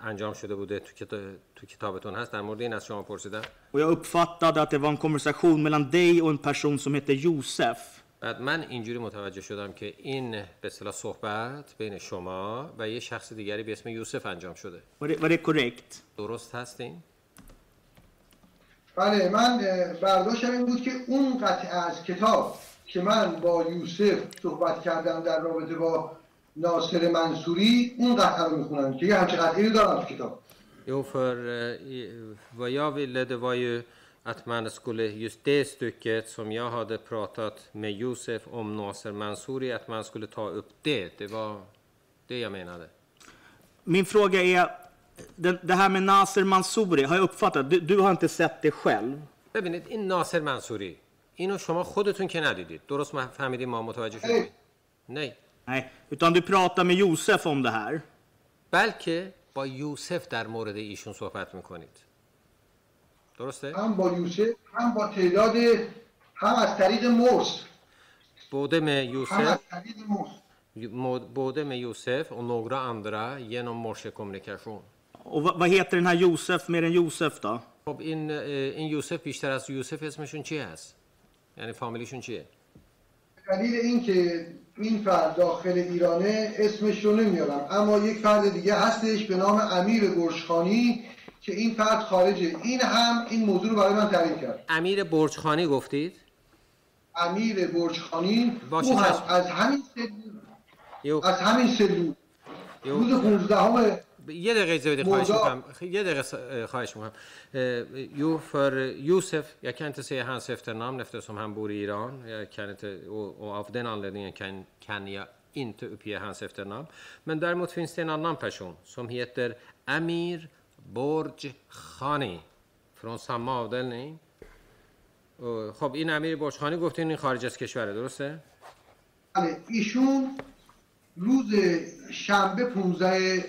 Speaker 3: انجام شده بوده تو. تو کتابتون هست در مورد این از شما پرسیدم
Speaker 10: Och jag uppfattade att det var en konversation mellan dig och en person som heter Josef.
Speaker 3: بعد من اینجوری متوجه شدم که این به اصطلاح صحبت بین شما و یه شخص دیگری به اسم یوسف انجام شده
Speaker 10: Var det, korrekt?
Speaker 3: درست هستین؟
Speaker 4: بله من برداشتم این بود که اون قطعه از کتاب که من با یوسف صحبت کردم در رابطه با ناصر منصوری اون قطعه رو میخونم که یه همچه قطعه رو دارم تو کتاب
Speaker 3: Jo, för eh, i- vad jag ville det var ju att man skulle, just det stycket som jag hade pratat med Josef om Nasser Mansouri, att man skulle ta upp det. Det var det jag menade.
Speaker 10: Min fråga är, det, det här med Nasser Mansouri, har jag uppfattat, du, du har inte sett det själv?
Speaker 3: ببینید این ناصر منصوری اینو شما خودتون که ندیدید درست ما فهمیدیم ما متوجه شدیم نه
Speaker 10: Nej, utan du pratar med Josef om det här.
Speaker 3: بلکه با یوسف در مورد ایشون صحبت میکنید درسته؟
Speaker 4: هم با یوسف هم با تعداد هم از طریق مرس
Speaker 3: Både med
Speaker 4: هم
Speaker 3: Josef,
Speaker 4: از طریق مرس
Speaker 3: mo- både med Josef och några andra genom morsekommunikation.
Speaker 10: Och vad, vad heter den här Josef mer än Josef då?
Speaker 3: خب این اه، این یوسف بیشتر از یوسف اسمشون چی هست؟ یعنی فامیلیشون چیه؟
Speaker 4: دلیل این که این فرد داخل ایرانه اسمش رو نمیارم. اما یک فرد دیگه هستش به نام امیر برشخانی که این فرد خارجه. این هم این موضوع رو برای من تعریف کرد.
Speaker 3: امیر برجخانی گفتید؟
Speaker 4: امیر برجخانی او هم. از همین سلول. از همین سلول. روز 15 همه
Speaker 3: یه دقیقه بدید خواهش می‌کنم یه دقیقه خواهش می‌کنم Jo, för Josef, jag kan inte säga hans efternamn eftersom han bor i Iran. Jag kan inte, och, och av den anledningen kan, kan jag inte uppge hans efternamn. Men däremot finns det en annan person som heter Amir Borj Khani från samma avdelning. خب این امیر برجخانی گفتین این خارج از کشوره درسته؟
Speaker 4: بله ایشون روز شنبه 15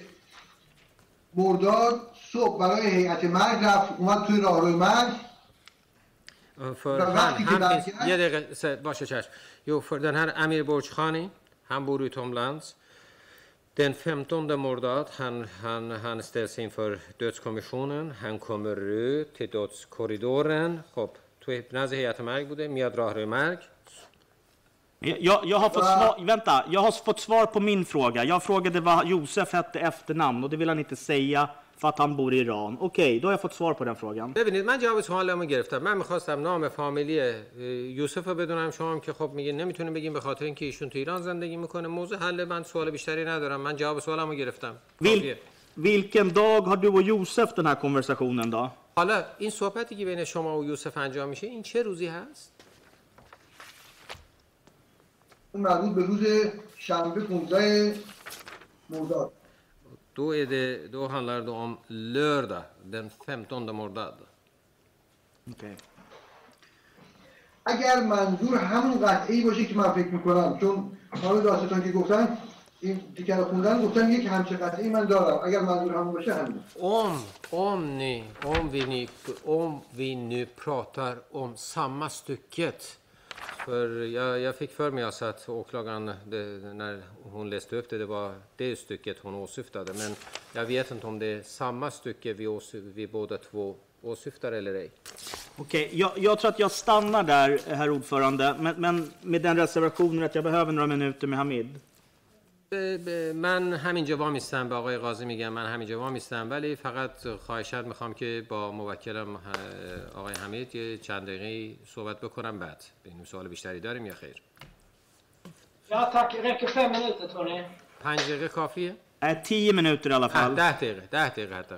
Speaker 4: مرداد صبح برای هیئت مرگ رفت اومد توی راهروی مرگ
Speaker 3: فرهان
Speaker 4: یه دقیقه
Speaker 3: باشه
Speaker 4: چشم
Speaker 3: یو
Speaker 4: فردن
Speaker 3: هر امیر برچخانی هم bor i Tomlands. Den 15 mordad, han, han, han ställs inför dödskommissionen. Han kommer ut till dödskorridoren. خب توی نزد هیئت مرگ بوده میاد راهروی مرگ
Speaker 10: Jag, jag, har fått svar, vänta, jag har fått svar på min fråga. Jag frågade vad Josef hette efternamn och det vill han inte säga för att han bor i Iran. Okej, då har jag fått svar på den frågan.
Speaker 3: ببینید من جواب سوالمو گرفتم من میخواستم نام فامیلی اه، یوسف رو بدونم شما هم که خب میگین نمیتونیم بگیم به خاطر اینکه ایشون تو ایران زندگی میکنه موضوع حل من سوال بیشتری ندارم من جواب سوالمو گرفتم کافیه.
Speaker 10: Vil, vilken dag har du och Josef den här konversationen då?
Speaker 3: حالا این صحبتی که بین شما و یوسف انجام میشه این چه روزی هست؟
Speaker 4: اون مربوط به روز شنبه 15 مرداد
Speaker 3: Då, är det, då handlar det om lördag den 15 Mordad.
Speaker 10: Okej.
Speaker 4: اگر منظور همون قطعه ای باشه که من فکر می‌کنم چون حالا داستان که گفتن این رو خوندن گفتن یک همچه قطعه ای من دارم اگر منظور همون باشه همین
Speaker 3: Om, om, ni, om, vi, ni, om vi nu pratar om samma stycket. För jag, jag fick för mig alltså att åklagaren, det, när hon läste upp det, det var det stycket hon åsyftade. Men jag vet inte om det är samma stycke vi, vi båda två åsyftar eller ej.
Speaker 10: Okej, jag, jag tror att jag stannar där, herr ordförande, men, men med den reservationen att jag behöver några minuter med Hamid.
Speaker 3: من همینجا وا میستم به آقای قاضی میگم من همینجا وا میستم ولی فقط خواهشات می‌خوام که با موکلم آقای حمید یه چند دقیقه صحبت بکنم بعد ببینیم سوال بیشتری داریم یا خیر
Speaker 1: Ja tack, räcker fem minuter tror ni?
Speaker 3: پنج دقیقه کافیه؟
Speaker 10: Nej, tio minuter i alla fall.
Speaker 3: ده دقیقه ده دقیقه حتی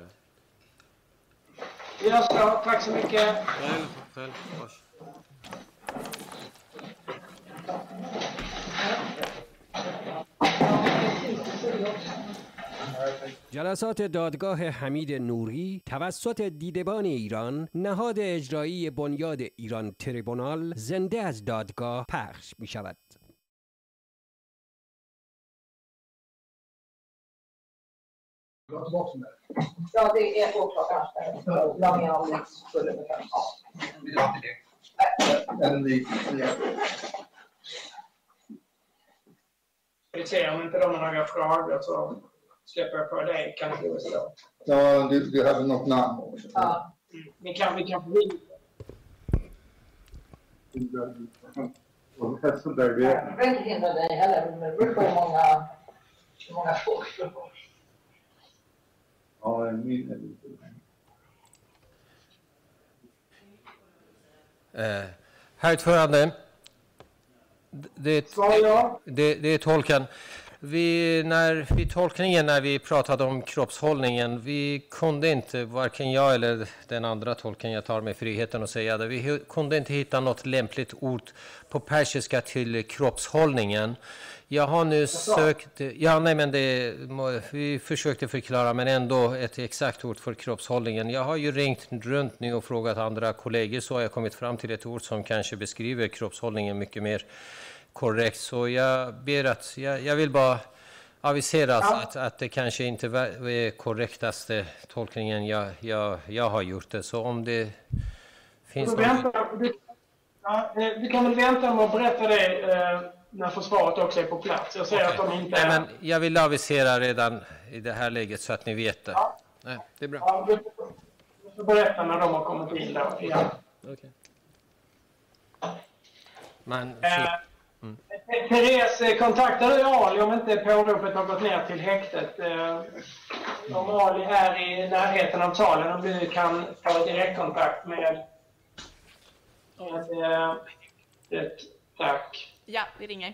Speaker 1: så, tack så mycket.
Speaker 3: خیلی خیلی
Speaker 12: جلسات دادگاه حمید نوری توسط دیدبان ایران نهاد اجرایی بنیاد ایران تریبونال زنده از دادگاه پخش می شود.
Speaker 9: Ja, det är åklagarens ställe. Lagning av livsfulla Ja.
Speaker 1: Ska vi se om inte några släpper jag på dig kansliet då.
Speaker 8: Ja, du, du har väl något namn också?
Speaker 9: Ja.
Speaker 1: Mm. Vi kan, vi kan få in
Speaker 9: Jag vill inte hindra dig heller, men det beror på hur många, hur många frågor du får.
Speaker 8: Ja, min...
Speaker 3: Eh, Herr ordförande, det, det, det är tolken. Vi, när, vid tolkningen när vi pratade om kroppshållningen, vi kunde inte, varken jag eller den andra tolken, jag tar mig friheten att säga det, vi kunde inte hitta något lämpligt ord på persiska till kroppshållningen. Jag har nu sökt, ja nej men det, vi försökte förklara men ändå ett exakt ord för kroppshållningen. Jag har ju ringt runt nu och frågat andra kollegor så har jag kommit fram till ett ord som kanske beskriver kroppshållningen mycket mer korrekt. Så jag ber att, jag, jag vill bara avisera att, att det kanske inte är korrektaste tolkningen jag, jag, jag har gjort det. Så om det finns
Speaker 1: Då
Speaker 3: någon...
Speaker 1: du, ja, eh, du kan väl vänta med att berätta det eh, när försvaret också är på plats. Jag säger att de inte
Speaker 3: Nej,
Speaker 1: är...
Speaker 3: men jag vill avisera redan i det här läget så att ni vet det. Nej, det är bra.
Speaker 1: Ja, du, du får berätta när de har kommit in då. Ja.
Speaker 3: Okej. Men,
Speaker 1: Eh, Mm. Therese, eh, kontaktar du Ali om inte påropet har gått ner till häktet? Eh, Om Ali är i närheten av salen, om du kan ta direktkontakt med, med eh, det, tack.
Speaker 5: Ja, vi ringer.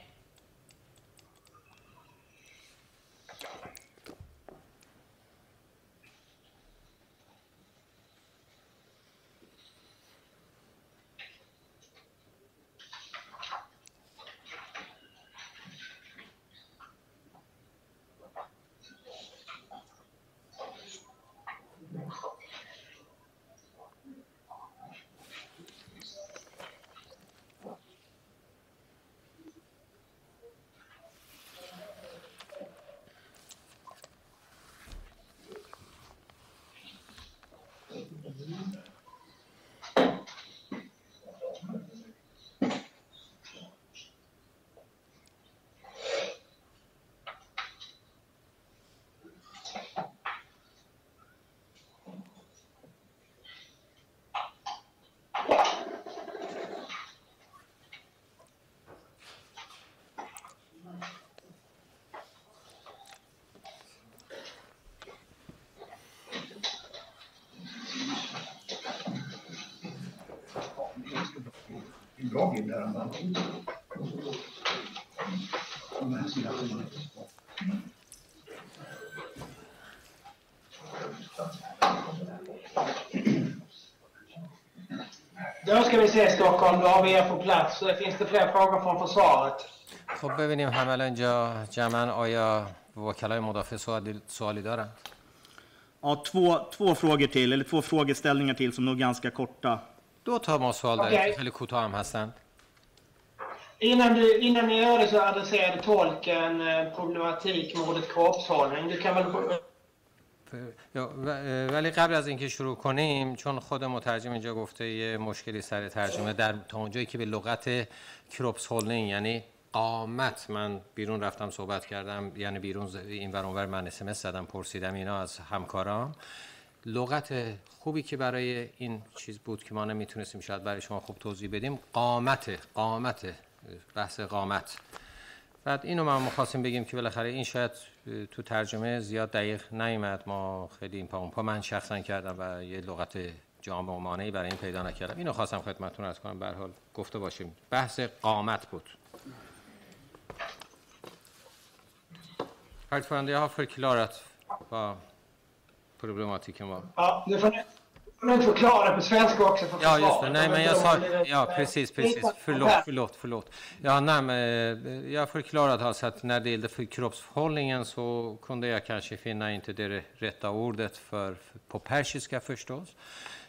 Speaker 4: Jag vill lära mig.
Speaker 1: Då ska vi se Stockholm, då har vi er på plats. Finns det fler frågor från försvaret?
Speaker 3: خب ببینیم همه اینجا جمعا آیا وکلای مدافع سوالی, سوالی دارن؟
Speaker 10: Ja, två, två frågor till, eller två frågeställningar till som nog är ganska korta.
Speaker 3: دو تا ما سوال داریم. که خیلی کوتاه هم هستند.
Speaker 1: Innan, du, innan ni gör det så adresserade tolken problematik med ordet kroppshållning. Du kan väl...
Speaker 3: ولی قبل از اینکه شروع کنیم چون خود مترجم اینجا گفته یه مشکلی سر ترجمه در تا اونجایی که به لغت کروپس هولدینگ یعنی قامت من بیرون رفتم صحبت کردم یعنی بیرون این ور اونور من اسمس زدم پرسیدم اینا از همکارام لغت خوبی که برای این چیز بود که ما نمی‌تونستیم شاید برای شما خوب توضیح بدیم قامت قامت بحث قامت. بعد اینو ما مخواستیم بگیم که بالاخره این شاید تو ترجمه زیاد دقیق نیومد. ما خیلی این پا پا من شخصا کردم و یه لغت جامع و مانعی برای این پیدا نکردم. اینو خواستم خدمتتون از کنم به حال گفته باشیم. بحث قامت بود. Herr ordförande, jag har förklarat problematiken var.
Speaker 1: Ja, nu får ni, får ni förklara på svenska också för
Speaker 3: Ja, just det. Nej, men jag sa... Ja, precis, precis. Förlåt, förlåt, förlåt. Ja, nej, men eh, jag förklarade alltså att när det gällde för kroppshållningen så kunde jag kanske finna inte det rätta ordet för, på persiska förstås.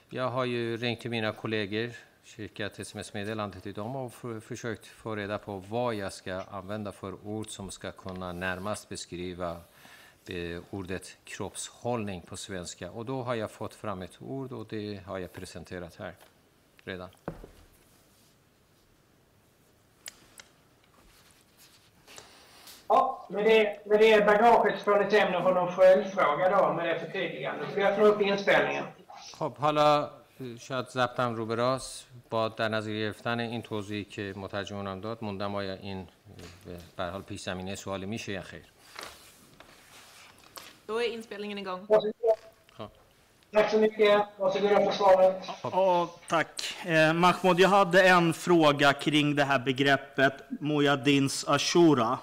Speaker 3: Jag har ju ringt till mina kollegor, skickat sms-meddelande till dem och för, försökt få reda på vad jag ska använda för ord som ska kunna närmast beskriva ordet kroppshållning på svenska. Och då har jag fått fram ett ord och det har jag presenterat här redan.
Speaker 1: Ja, med det, med det bagaget se om ni har någon följdfråga då med det förtydligandet. Vi öppnar upp inspelningen.
Speaker 3: خب حالا شاید ضبطم رو به راست با در نظر گرفتن این توضیحی که مترجمانم داد موندم آیا این به حال پیش زمینه سوالی میشه یا خیر
Speaker 5: Då är inspelningen igång.
Speaker 1: Tack så mycket. Varsågoda för svaret.
Speaker 10: Ja, tack. Eh, Mahmoud, jag hade en fråga kring det här begreppet Mujadins Ashura.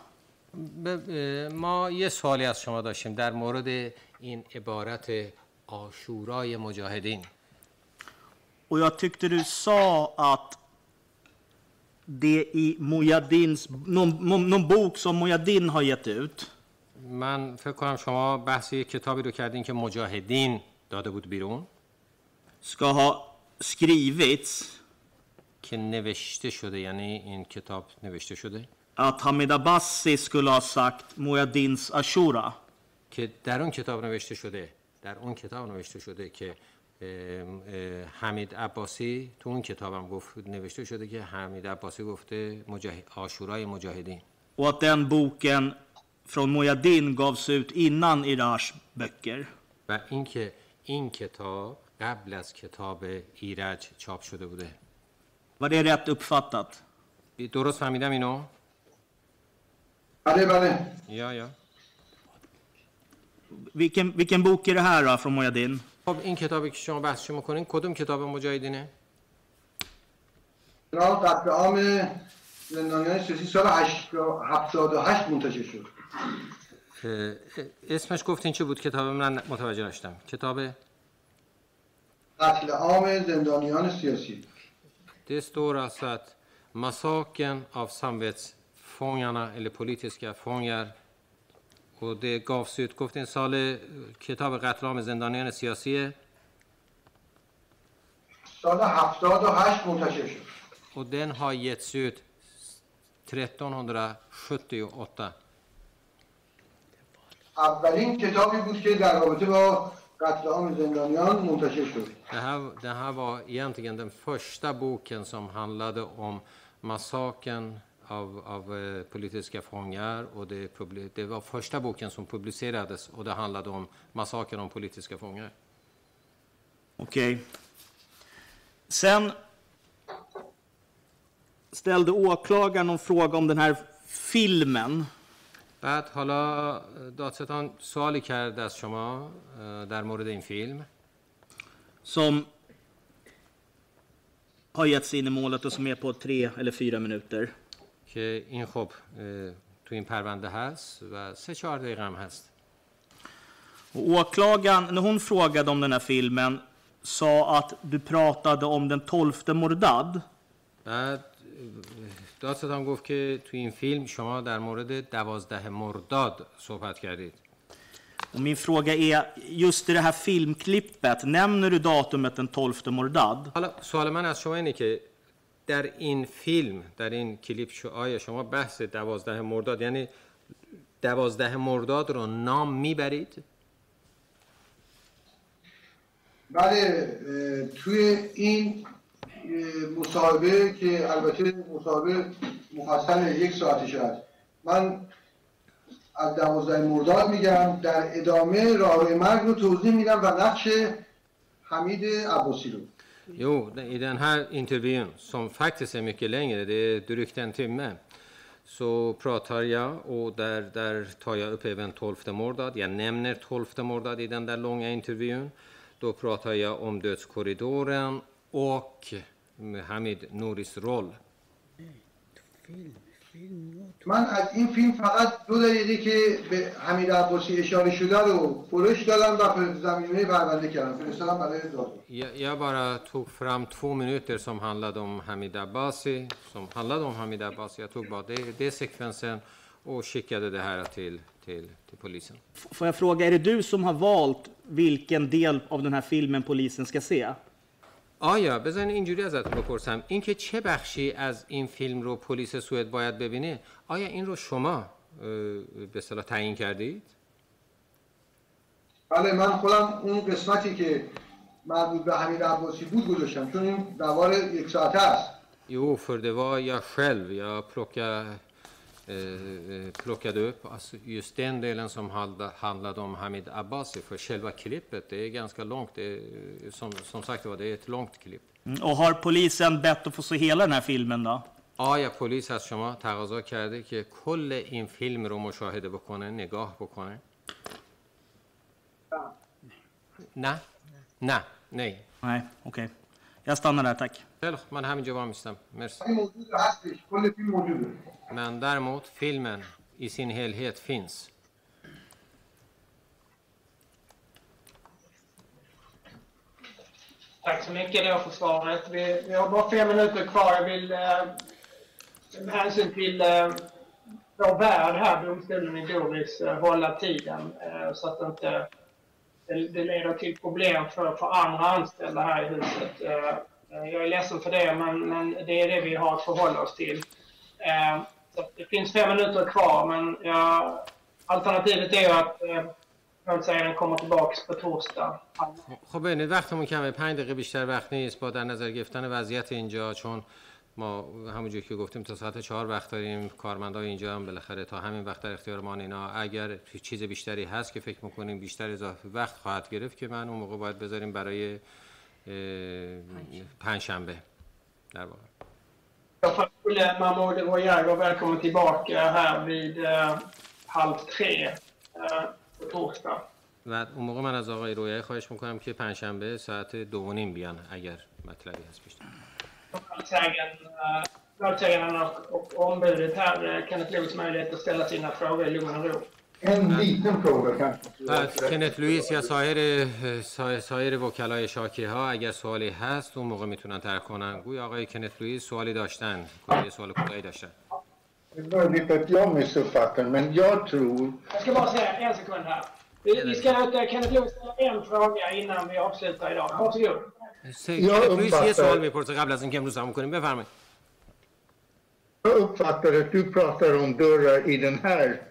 Speaker 3: ب- ما یه سوالی از شما داشتیم در مورد این عبارت آشورای مجاهدین
Speaker 10: Och jag tyckte du sa att det i Mujadins, någon, någon, någon bok som Mujadin har gett ut,
Speaker 3: من فکر کنم شما بحث کتابی رو کردین که مجاهدین داده بود بیرون.
Speaker 10: ska ha skrivits
Speaker 3: که نوشته شده یعنی این کتاب نوشته شده.
Speaker 10: att Hamid Abbasi skulle ha sagt Mujadins Ashura.
Speaker 3: که در اون کتاب نوشته شده در اون کتاب نوشته شده که اه، حمید عباسی تو اون کتابم گفت نوشته شده که حمید عباسی گفته مجاهد آشورای مجاهدین.
Speaker 10: Att den boken från Mujadin gavs ut innan Irars böcker.
Speaker 3: و اینکه این کتاب قبل از کتاب ایرج چاپ شده بوده
Speaker 10: Var det rätt uppfattat?
Speaker 3: درست فهمیدم اینو
Speaker 4: بله بله
Speaker 3: یا یا
Speaker 10: Vilken, vilken bok är det här då, från Mujadin?
Speaker 3: خب این کتابی که شما بحثش می‌کنین کدوم کتاب مجاهدینه
Speaker 4: قتل عام زندانیان سیاسی سال 78 منتشر شد
Speaker 3: اسمش گفتین چی بود؟ کتاب من متوجه نشدم. کتاب؟
Speaker 4: قتل عام زندانیان سیاسی.
Speaker 3: Det står alltså att massakern av samvetsfångarna eller politiska fångar och det gavs ut گفتین سال کتاب قتل عام زندانیان سیاسی
Speaker 4: سال 78 منتشر شد.
Speaker 3: Och den har getts ut 1378
Speaker 4: اولین کتابی بود که در رابطه با قتل عام زندانیان منتشر شد
Speaker 3: Det här, det här var egentligen den första boken som handlade om massakern av, av eh, politiska fångar. Och det, publi- det var första boken som publicerades och det handlade om massakern av politiska fångar.
Speaker 10: Okej. Sen ställde åklagaren någon fråga om den här filmen.
Speaker 3: بعد حالا دادستان سوالی کرد از شما اه، در مورد این فیلم
Speaker 10: som har getts in i målet och som är på tre eller fyra minuter.
Speaker 3: که این خب اه، تو این پرونده هست و سه چهار دقیقه هم هست
Speaker 10: Och åklagaren, när hon frågade om den här filmen, sa att du pratade om den 12 Mordad.
Speaker 3: بعد دادستان گفت که تو این فیلم شما در مورد دوازده مرداد صحبت کردید.
Speaker 10: Och min fråga är, just i det här filmklippet, nämner du datumet den 12 Mordad?
Speaker 3: حالا سوال من از شما اینه که در این فیلم در این کلیپ شو آیا شما بحث دوازده مرداد یعنی دوازده مرداد رو نام می‌برید
Speaker 4: بله توی این مصاحبه که البته مصاحبه مفصل یک ساعتش هست من از دوازده مرداد میگم در ادامه راهروی مرگ رو توضیح میدم و نقش حمید عباسی رو
Speaker 3: Jo, i den här intervjun, som faktiskt är mycket längre, det är drygt en timme, så pratar jag och där, där tar jag upp även 12 Mordad. Jag nämner 12 Mordad i den där långa intervjun. Då pratar jag om dödskorridoren och Hamid Nouris roll.
Speaker 4: من از این فیلم فقط دو دقیقه که به حمید عباسی اشاره شده رو فروش دادم و پر- زمینه پرونده کردم فرستادم برای دادگاه
Speaker 3: Jag, jag bara tog fram två minuter som handlade om Hamid Abbasi, som handlade om Hamid Abbasi. Jag tog bara det, det sekvensen och skickade det här till, till, till polisen.
Speaker 10: F- Får jag fråga, är det du som har valt vilken del av den här filmen polisen ska se?
Speaker 3: آیا بزن اینجوری ازتون بپرسم اینکه چه بخشی از این فیلم رو پلیس سوئد باید ببینه آیا این رو شما به اصطلاح تعیین کردید
Speaker 4: بله من خودم اون قسمتی که مربوط به حمید عباسی بود گذاشتم چون این روار یک ساعته است
Speaker 3: Jo, för det var jag själv. Jag plockade, eh, eh, plockade upp alltså just den delen som handla- handlade om Hamid Abbasi. För själva klippet, det är ganska långt. Det är, som, som sagt var, det är ett långt klipp.
Speaker 10: Mm, Och har polisen bett att få se hela den här filmen då?
Speaker 3: آیا پلیس از شما تقاضا کرده که کل این فیلم رو مشاهده بکنه نگاه بکنه نه نه nej
Speaker 10: Nej, okej. Jag stannar där, tack.
Speaker 3: خیلی خوب من همینجا با میستم مرسی
Speaker 4: این موجود هستش کل فیلم موجوده
Speaker 3: men däremot filmen i sin helhet finns
Speaker 1: Tack så mycket då för svaret. Vi, vi har bara fem minuter kvar. Jag vill eh, med hänsyn till eh, vår värd här, domstolen i Doris, eh, hålla tiden eh, så att inte det, det leder till problem för, för andra anställda här i huset. Eh, eh, jag är ledsen för det, men, men det är det vi har att förhålla oss till. Eh, så att det finns fem minuter kvar, men ja, alternativet är ju att eh, målsägaren kommer tillbaks på torsdag.
Speaker 3: خب ببینید وقتمون کمه پنج دقیقه بیشتر وقت نیست با در نظر گرفتن وضعیت اینجا چون ما همونجور که گفتیم تا ساعت چهار وقت داریم کارمندای اینجا هم بالاخره تا همین وقت در اختیار ما اینا اگر چیز بیشتری هست که فکر می‌کنیم بیشتر اضافه وقت خواهد گرفت که من اون موقع باید بذاریم برای اه، پنجشنبه در واقع.
Speaker 1: Jag skulle Mahmoud Royal vara välkommen tillbaka här vid eh, halv tre eh, på torsdag.
Speaker 3: و اون موقع من از آقای رویایی خواهش می‌کنم که پنجشنبه ساعت دو و نیم بیان اگر مطلبی هست بیشتر.
Speaker 1: Målsägaren, eh, Målsägaren och, och ombudet här, eh, Kenneth Lewis, möjlighet att ställa sina frågor i lugn och ro.
Speaker 8: En liten fråga kanske.
Speaker 3: بعد کنت لوئیس یا سایر سا- سایر وکلای شاکی ها اگر سوالی هست اون موقع میتونن طرح کنن گویا آقای کنت لوئیس سوالی داشتن یه سوال کوتاهی داشتن
Speaker 8: Det är möjligt att jag missuppfattar, men jag tror
Speaker 1: Jag ska bara säga en sekund här. Vi, vi ska låta Kenneth Lewis ställa en fråga innan vi avslutar idag. Varsågod.
Speaker 3: کنت لوئیس یه سوال می‌پرسه قبل از اینکه امروز تموم کنیم بفرمایید
Speaker 8: Jag uppfattar att du pratar om dörrar i den här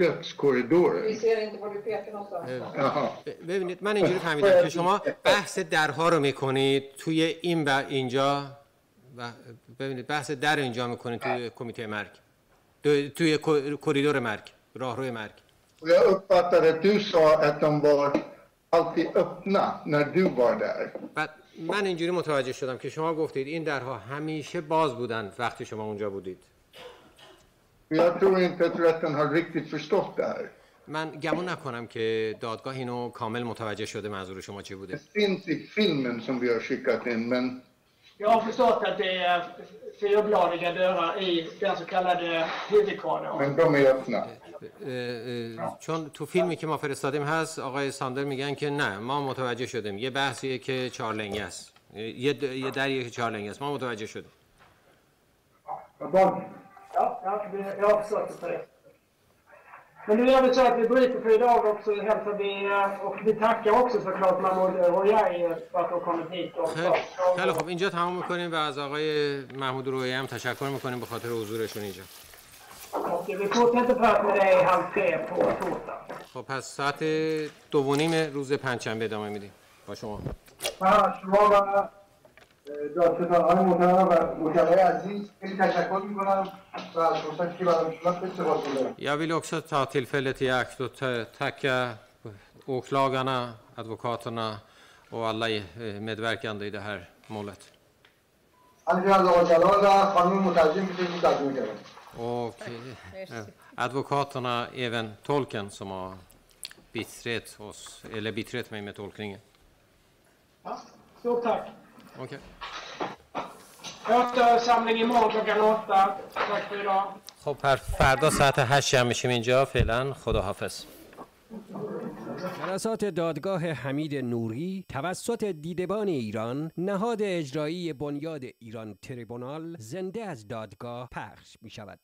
Speaker 8: dödskorridoren.
Speaker 9: Vi ser inte var du pekar någonstans.
Speaker 8: Jaha.
Speaker 3: ببینید من اینجوری فهمیدم که شما بحث درها رو می‌کنید توی این و اینجا و ببینید بحث در اینجا می‌کنید توی کمیته مرگ تو- توی کریدور مرگ راهروی مرگ
Speaker 8: Och jag uppfattar att du sa att de var alltid öppna när du var där.
Speaker 3: بعد من اینجوری متوجه شدم که شما گفتید این درها همیشه باز بودن وقتی شما اونجا بودید
Speaker 8: Jag tror inte att rätten har riktigt förstått det här.
Speaker 3: من گمون نکنم که دادگاه اینو کامل متوجه شده منظور شما چی بوده
Speaker 8: Det finns i filmen som vi har skickat in, men
Speaker 1: Jag har förstått att det är fyrbladiga dörrar i den så kallade huvudkorridoren.
Speaker 8: men de är öppna.
Speaker 3: چون تو فیلمی که ما فرستادیم هست آقای ساندر میگن که نه ما متوجه شدیم. یه بحثیه که چهارلنگی است. یه, د- یه دریه که چهارلنگی است. ما متوجه شدیم.
Speaker 1: Men nu gör vi så att vi bryter för idag och så hälsar vi och vi tackar också såklart Mahmoud Royai för att kommit hit. Och,
Speaker 3: خیلی خیلی خب اینجا تمام می‌کنیم و از آقای محمود رویه هم تشکر می‌کنیم به خاطر حضورشون اینجا.
Speaker 1: Och vi fortsätter prata med dig halv tre på torsdag.
Speaker 3: خب پس ساعت دو و نیم روز پنجشنبه ادامه میدیم با شما
Speaker 1: شما و
Speaker 4: دادستانهای محترم و وکلای عزیز خیلی تشکر می‌کنم و از فرصتی که برام شد خیلی سپاس گذارم
Speaker 3: Jag vill också ta tillfället i akt och ta- tacka åklagarna, advokaterna och alla medverkande i det här målet.
Speaker 4: از آقا جلال و خانم مترجم که خیلی
Speaker 3: Och eh, advokaterna, även tolken som har biträtt oss, eller biträtt mig med tolkningen.
Speaker 1: Ja, stort tack.
Speaker 3: Okej.
Speaker 1: Återsamling imorgon klockan åtta. Tack för idag.
Speaker 3: خب پر- فردا ساعت 8 جمع میشیم اینجا فعلا خداحافظ
Speaker 12: جلسات دادگاه حمید نوری توسط دیدبان ایران نهاد اجرایی بنیاد ایران تریبونال زنده از دادگاه پخش می شود.